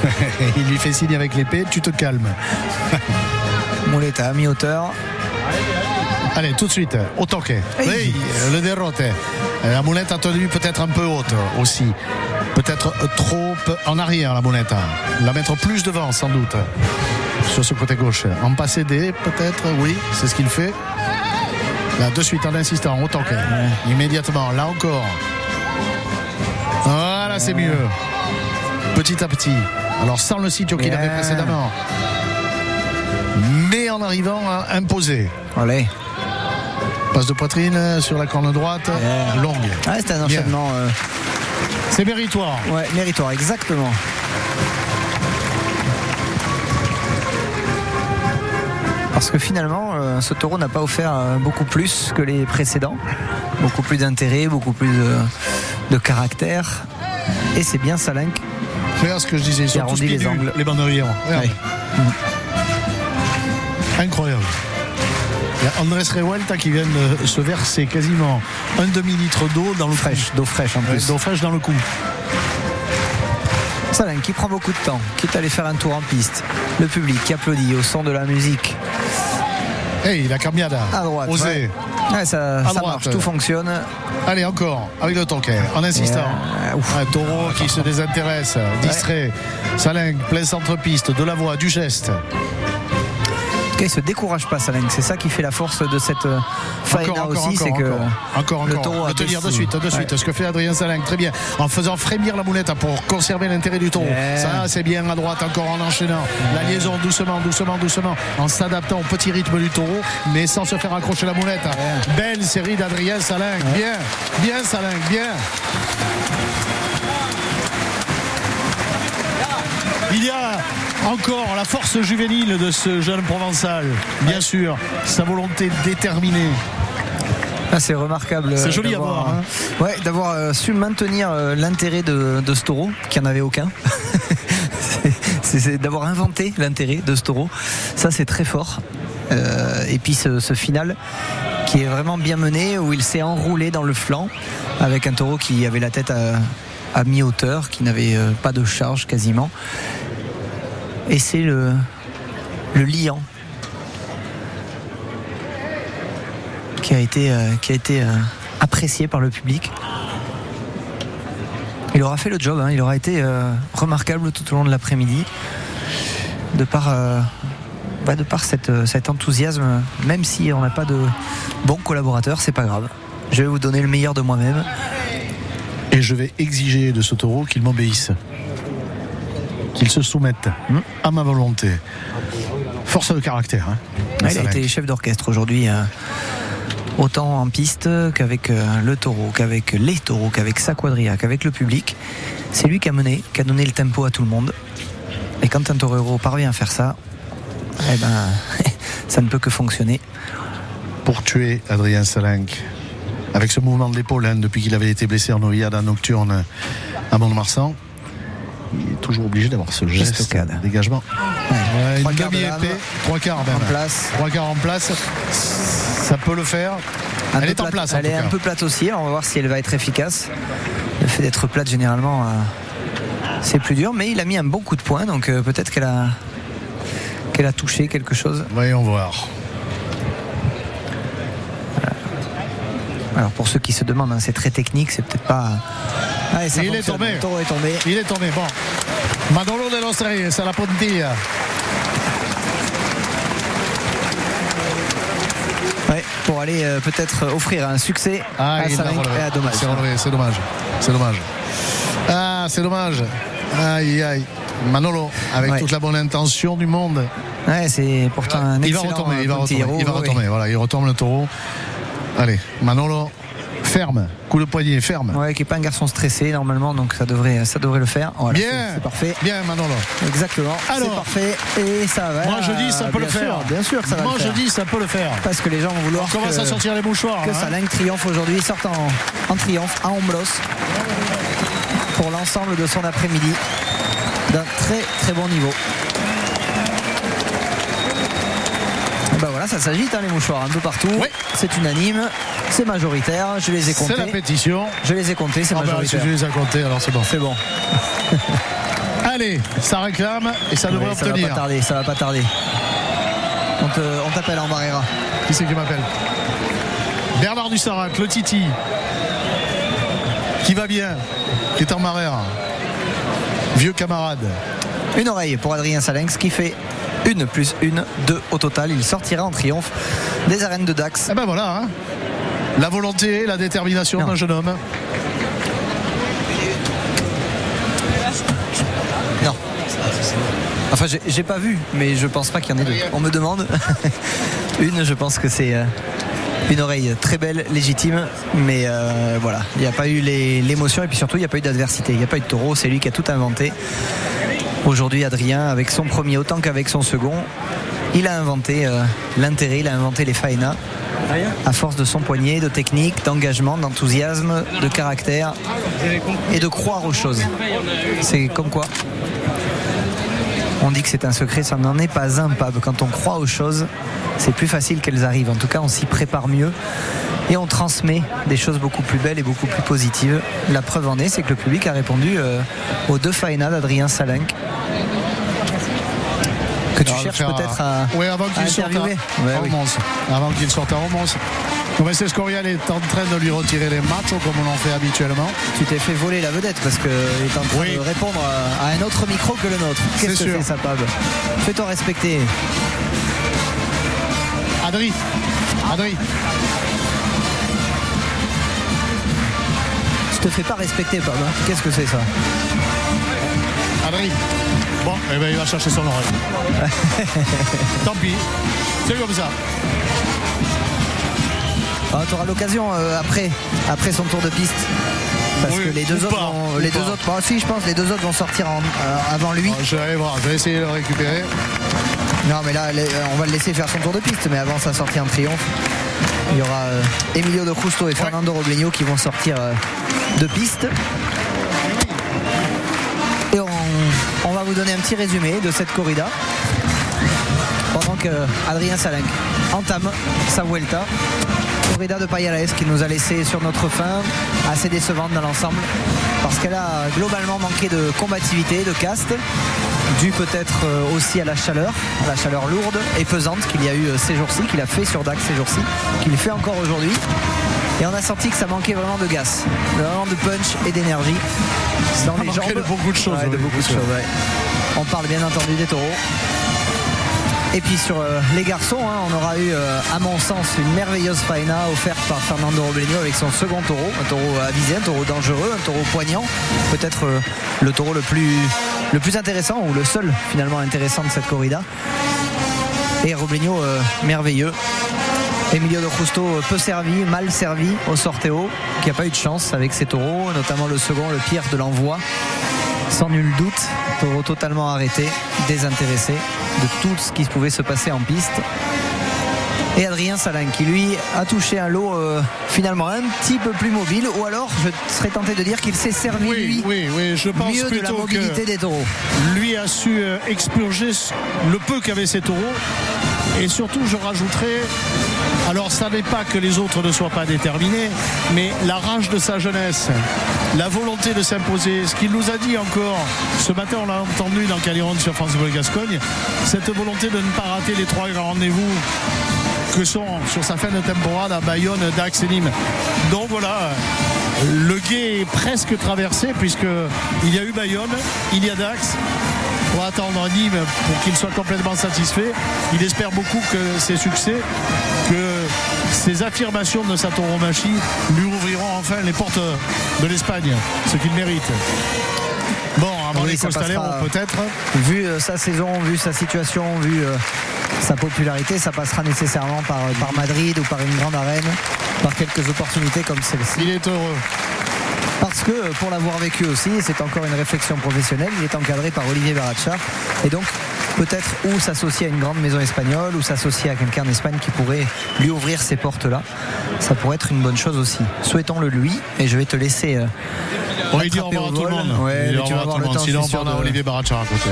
il lui fait signe avec l'épée, tu te calmes. Mouletta à mi-hauteur. Allez, tout de suite, au toquet. Oui, le dérote. La moulette a tenu peut-être un peu haute aussi. Peut-être trop en arrière, la moulette. La mettre plus devant, sans doute. Sur ce côté gauche. En passer des, peut-être, oui, c'est ce qu'il fait. Là, de suite, en insistant, au toquet. Immédiatement, là encore. Voilà, c'est mieux. Petit à petit. Alors, sans le sitio qu'il avait précédemment. Mais en arrivant à imposer. Allez. Passe de poitrine sur la corne droite, Yeah. longue. Ah, c'est un enchaînement euh, C'est méritoire. ouais, méritoire, exactement. Parce que finalement, euh, ce taureau n'a pas offert euh, beaucoup plus que les précédents. Beaucoup plus d'intérêt, beaucoup plus de, de caractère. Et c'est bien Salenk. Regarde ce que je disais, ils sont tous les angles. les. Regarde. Ouais. Incroyable. Andrés Revuelta qui vient de se verser quasiment un demi-litre d'eau dans le cou. Fraîche, d'eau fraîche en Ouais, plus. D'eau fraîche dans le cou. Salenk qui prend beaucoup de temps, qui est allé faire un tour en piste. Le public qui applaudit au son de la musique. Hey, la cambiada. À droite. Osé. ouais. Ouais, ça, ça droite. marche, tout fonctionne. Allez, encore, avec le toquet, en insistant. Euh, ouf. Un taureau qui se désintéresse, distrait. Salingue, plein centre-piste, de la voix, du geste. Tout cas, il se décourage pas, Salenk. C'est ça qui fait la force de cette euh, faena aussi, c'est que encore, encore, le taureau de tenir de suite, de suite. Ouais. Ce que fait Adrien Salingue, très bien. En faisant frémir la moulette pour conserver l'intérêt du taureau. Yeah. Ça, c'est bien à droite, encore en enchaînant. La liaison doucement, doucement, doucement, en s'adaptant au petit rythme du taureau, mais sans se faire accrocher la moulette. Belle série d'Adrien Salingue. Bien, bien Salingue, bien. Il y a encore la force juvénile de ce jeune Provençal, bien sûr, sa volonté déterminée. Ah, c'est remarquable. C'est euh, joli à d'avoir, voir, hein. euh, Ouais, d'avoir euh, su maintenir euh, l'intérêt de, de ce taureau, qui n'en avait aucun. C'est- d'avoir inventé l'intérêt de ce taureau. Ça, c'est très fort. Euh, et puis ce, ce final qui est vraiment bien mené, où il s'est enroulé dans le flanc avec un taureau qui avait la tête à, à mi-hauteur, qui n'avait euh, pas de charge quasiment. Et c'est le, le liant qui a été, euh, qui a été euh, apprécié par le public. Il aura fait le job, hein, il aura été euh, remarquable tout au long de l'après-midi, de par, bah, de par cet enthousiasme, même si on n'a pas de bons collaborateurs, c'est pas grave. Je vais vous donner le meilleur de moi-même. Et je vais exiger de taureau qu'il m'obéisse. Qu'il se soumette à ma volonté. Force de caractère. Hein, Ouais, il a été chef d'orchestre aujourd'hui, euh, autant en piste qu'avec euh, le taureau, qu'avec les taureaux, qu'avec sa quadrilla, qu'avec le public. C'est lui qui a mené, qui a donné le tempo à tout le monde. Et quand un torero parvient à faire ça, eh ben, ça ne peut que fonctionner. Pour tuer Adrien Salingue. Avec ce mouvement de l'épaule, hein, depuis qu'il avait été blessé en noyade nocturne à Mont-de-Marsan, il est toujours obligé d'avoir ce geste Estocade. de dégagement. Ouais, une demi-épée, trois quarts même. En place. Trois quarts en place, ça peut le faire. Un Elle est en place. en Elle est un peu plate aussi. On va voir si elle va être efficace. Le fait d'être plate, généralement, euh, c'est plus dur. Mais il a mis un bon coup de poing. Donc euh, peut-être qu'elle a, qu'elle a touché quelque chose. Voyons voir. Alors pour ceux qui se demandent, hein, c'est très technique. C'est peut-être pas. Allez, ça Il est tombé. Le taureau est tombé. Il est tombé. Bon. Manolo de los Reyes à la puntilla. Ouais, Ouais, pour aller euh, peut-être offrir un succès Ah, à relevé. et à Dommage. C'est relevé, c'est dommage. C'est dommage. Ah, c'est dommage. Aïe, aïe. Manolo, avec Ouais. toute la bonne intention du monde. Ouais, c'est pourtant un il va retourner, il va retourner. héros, Il va retourner. Voilà, il retourne le taureau. Allez, Manolo, ferme. Coup de poignet, ferme. Ouais, qui est pas un garçon stressé normalement, donc ça devrait, ça devrait le faire. Voilà, Bien. c'est- parfait. Bien, Manolo. Exactement. Alors. c'est parfait et ça va. Moi, je dis, ça peut le faire. bien sûr ça va Moi, le je faire. dis, ça peut le faire. parce que les gens vont vouloir On commence que, à sortir les mouchoirs. que hein. Triomphe aujourd'hui, sorte en, en triomphe à Omblos pour l'ensemble de son après-midi d'un très très bon niveau. Et ben voilà, ça s'agite hein, les mouchoirs un peu partout. Oui. C'est unanime, c'est majoritaire. Je les ai comptés. C'est la pétition. Je les ai comptés, c'est Ah bah, si majoritaire. je les ai comptés, alors c'est bon. C'est bon. Allez, ça réclame et ça devrait Oui, ça va obtenir. pas tarder, ça va pas tarder. On te- on t'appelle en Barrera. Qui c'est qui m'appelle Bernard Dussarac, le Titi. Qui va bien, qui est en marère. Vieux camarade. Une oreille pour Adrien Salenx qui fait une plus une, deux au total. Il sortira en triomphe des arènes de Dax. Eh ben voilà, hein. La volonté, la détermination d'un jeune homme. Non. Enfin, j'ai- pas vu, mais je pense pas qu'il y en ait deux. On me demande. une, je pense que c'est euh, une oreille très belle, légitime, mais euh, voilà, il n'y a pas eu l'émotion et puis surtout, il n'y a pas eu d'adversité. Il n'y a pas eu de taureau, c'est lui qui a tout inventé. Aujourd'hui, Adrien, avec son premier autant qu'avec son second, il a inventé euh, l'intérêt, il a inventé les faenas. À force de son poignet, de technique, d'engagement, d'enthousiasme, de caractère et de croire aux choses. C'est comme quoi on dit que c'est un secret, ça n'en est pas un, Pab. Quand on croit aux choses, c'est plus facile qu'elles arrivent. En tout cas, on s'y prépare mieux et on transmet des choses beaucoup plus belles et beaucoup plus positives. La preuve en est, c'est que le public a répondu euh, aux deux faenas d'Adrien Salenk. Que tu cherches peut-être un- à, Oui, avant à qu'il sorte à. Ouais, oui. Avant qu'il sorte à Romance. Vincent Scorial est en train de lui retirer les matchs comme on en fait habituellement. Tu t'es fait voler la vedette parce qu'il est en train Oui. de répondre à, à un autre micro que le nôtre. Qu'est-ce C'est que sûr. c'est ça, Pab Fais-toi respecter. Adri. Adri. Tu te fais pas respecter, Pab. Qu'est-ce que c'est ça Adri. Bon, eh ben, il va chercher son oreille. Tant pis. C'est comme ça. tu auras l'occasion euh, après, après son tour de piste. Parce Oui, que les deux autres pas, vont, les pas. deux autres, bon, si je pense les deux autres vont sortir en- euh, avant lui. Bon, je vais aller voir, je vais essayer de le récupérer. Non mais là les- on va le laisser faire son tour de piste, mais avant sa sortie en triomphe, il y aura euh, Emilio de Justo et Fernando Robleño qui vont sortir euh, de piste. Va vous donner un petit résumé de cette corrida. Pendant que Adrien entame sa Vuelta. Corrida de Payalaes qui nous a laissé sur notre fin assez décevante dans l'ensemble parce qu'elle a globalement manqué de combativité, de caste, dû peut-être euh, aussi à la chaleur, à la chaleur lourde et pesante qu'il y a eu euh, ces jours-ci, qu'il a fait sur Dax ces jours-ci, qu'il fait encore aujourd'hui. Et on a senti que ça manquait vraiment de gaz, vraiment de punch et d'énergie dans Ça les jambes. de beaucoup de choses, Ouais, de oui, beaucoup de choses, ouais. On parle bien entendu des taureaux. Et puis sur euh, les garçons, hein, on aura eu, euh, à mon sens, une merveilleuse faena offerte par Fernando Robleño avec son second taureau, un taureau avisé, un taureau dangereux, un taureau poignant, peut-être euh, le taureau le plus, le plus intéressant ou le seul finalement intéressant de cette corrida. Et Robleño merveilleux. Emilio de Justo euh, peu servi, mal servi au sorteo, qui n'a pas eu de chance avec ses taureaux, notamment le second, le pire de l'envoi. Sans nul doute, taureau totalement arrêté, désintéressé de tout ce qui pouvait se passer en piste. Et Adrien Salin qui lui a touché un lot euh, finalement un petit peu plus mobile, ou alors je serais tenté de dire qu'il s'est servi Oui, lui oui, oui, je pense mieux de la mobilité que des taureaux. lui a su euh, expurger le peu qu'avaient ses taureaux. Et surtout, je rajouterais, alors ça n'est pas que les autres ne soient pas déterminés, mais la rage de sa jeunesse, la volonté de s'imposer, ce qu'il nous a dit encore, ce matin on l'a entendu dans Caliron sur France Bleu Gascogne, cette volonté de ne pas rater les trois rendez-vous que sont sur sa fin de temporade à Bayonne, Dax et Nîmes. Donc voilà, le guet est presque traversé puisque il y a eu Bayonne, il y a Dax. On va attendre à Nîmes pour qu'il soit complètement satisfait. Il espère beaucoup que ses succès, que ses affirmations de Satoru Machi lui ouvriront enfin les portes de l'Espagne, ce qu'il mérite. Bon, avant Oui, les peut-être. Vu euh, sa saison, vu sa situation, vu euh, sa popularité, ça passera nécessairement par, par Madrid ou par une grande arène, par quelques opportunités comme celle-ci. Il est heureux. Parce que euh, pour l'avoir vécu aussi, et c'est encore une réflexion professionnelle, il est encadré par Olivier Barachar. Et donc peut-être ou s'associer à une grande maison espagnole ou s'associer à quelqu'un d'Espagne qui pourrait lui ouvrir ces portes-là. Ça pourrait être une bonne chose aussi. Souhaitons-le lui et je vais te laisser. euh, On lui dit au revoir à tout le monde. Ouais, dit au revoir à tout le monde. temps, je Sinon, on a de- Olivier Barachar à côté.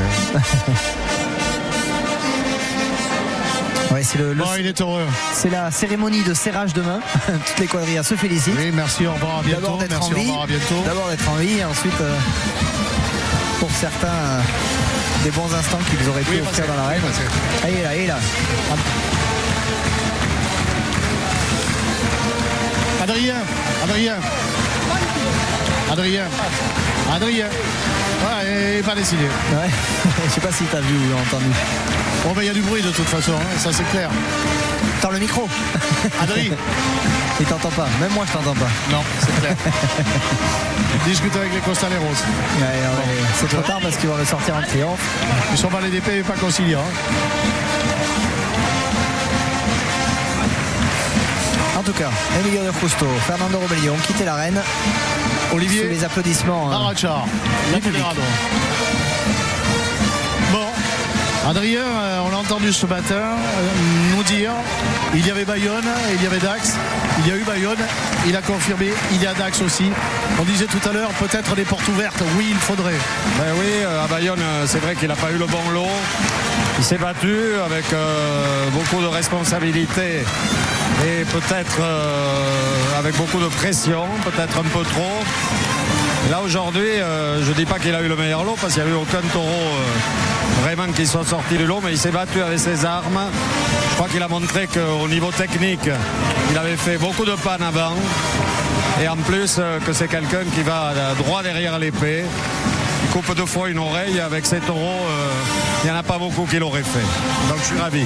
Ouais, c'est le- le- Bon, il est heureux. c'est la cérémonie de serrage demain. Toutes les quadrillas se félicitent. Oui, merci, au revoir, à bientôt. D'abord d'être Merci, en au vie. revoir, à bientôt. D'abord d'être en vie et ensuite, euh, pour certains, euh, des bons instants qu'ils auraient pu Oui, offrir dans l'arène. Oui. Ah, est là, est là. Adrien, Adrien, Adrien, Adrien. Ouais, il n'est pas décidé. Ouais. Je sais pas si tu as vu ou entendu. Bon, ben, il y a du bruit de toute façon, hein, ça c'est clair. Tends le micro. Adrien, Il t'entend pas. Même moi, je t'entends pas. non, c'est clair. Discute avec les Costaleros. Ouais, ouais, c'est trop tard parce qu'ils vont ressortir en triomphe. Ils sont mal d'épée et pas conciliants. Tout cas, Emilio de Justo, Fernando Robelli ont quitté l'arène sous Olivier les applaudissements. euh, Arachar, Adrien, euh, on l'a entendu ce matin euh, nous dire il y avait Bayonne, il y avait Dax, il y a eu Bayonne, il a confirmé, il y a Dax aussi. On disait tout à l'heure peut-être des portes ouvertes, oui, il faudrait. Ben oui, euh, à Bayonne, c'est vrai qu'il n'a pas eu le bon lot. Il s'est battu avec euh, beaucoup de responsabilités et peut-être euh, avec beaucoup de pression, peut-être un peu trop. Là aujourd'hui, euh, je ne dis pas qu'il a eu le meilleur lot parce qu'il n'y a eu aucun taureau euh, vraiment qui soit sorti du lot, mais il s'est battu avec ses armes. Je crois qu'il a montré qu'au niveau technique, il avait fait beaucoup de pannes avant. Et en plus, que c'est quelqu'un qui va droit derrière l'épée. Il coupe deux fois une oreille. Avec ses taureaux, il n'y en a pas beaucoup qui l'auraient fait. Donc je suis ravi.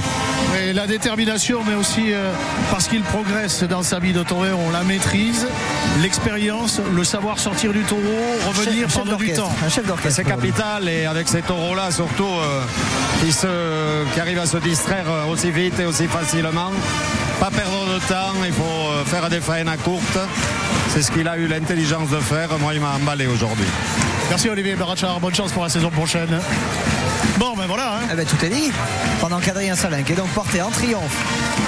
Et la détermination, mais aussi euh, parce qu'il progresse dans sa vie de taureau, on la maîtrise, l'expérience, le savoir sortir du taureau, revenir chef- chef pendant du d'orchestre, temps. Un chef d'orchestre. C'est capital et avec ces taureaux-là, surtout, euh, qui, se, qui arrivent à se distraire euh, aussi vite et aussi facilement. Pas perdre de temps, il faut faire des faines à courte. C'est ce qu'il a eu l'intelligence de faire. Moi, il m'a emballé aujourd'hui. Merci Olivier Barachar, bonne chance pour la saison prochaine. Bon, ben voilà. hein. Eh ben, tout est dit. Pendant qu'Adrien Salinck est donc porté en triomphe,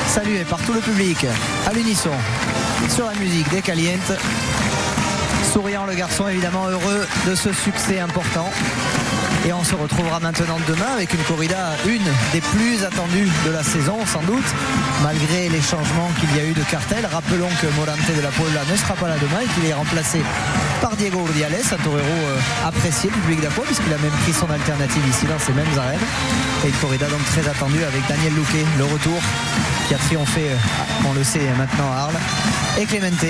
salué par tout le public, à l'unisson, sur la musique des Calientes. Souriant le garçon, évidemment heureux de ce succès important. Et on se retrouvera maintenant demain avec une corrida, une des plus attendues de la saison, sans doute, malgré les changements qu'il y a eu de cartel. Rappelons que Morante de la Puebla ne sera pas là demain et qu'il est remplacé par Diego Urdiales, un torero euh, apprécié du public d'Aqua, puisqu'il a même pris son alternative ici dans ces mêmes arènes. Et une corrida donc très attendue avec Daniel Luque, le retour, qui a triomphé, euh, on le sait maintenant à Arles, et Clemente.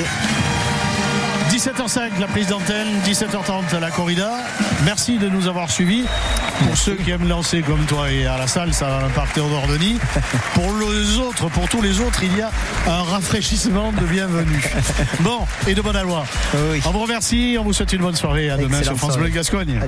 17h05 la prise d'antenne, 17h30 la corrida. Merci de nous avoir suivis. Pour ceux qui aiment lancer comme toi et à la salle, ça va par Théodore Denis. Pour les autres, pour tous les autres, il y a un rafraîchissement de bienvenue. Bon, et de bonne aloi. Oui. On vous remercie, on vous souhaite une bonne soirée. À demain sur France. Bleu Gascogne.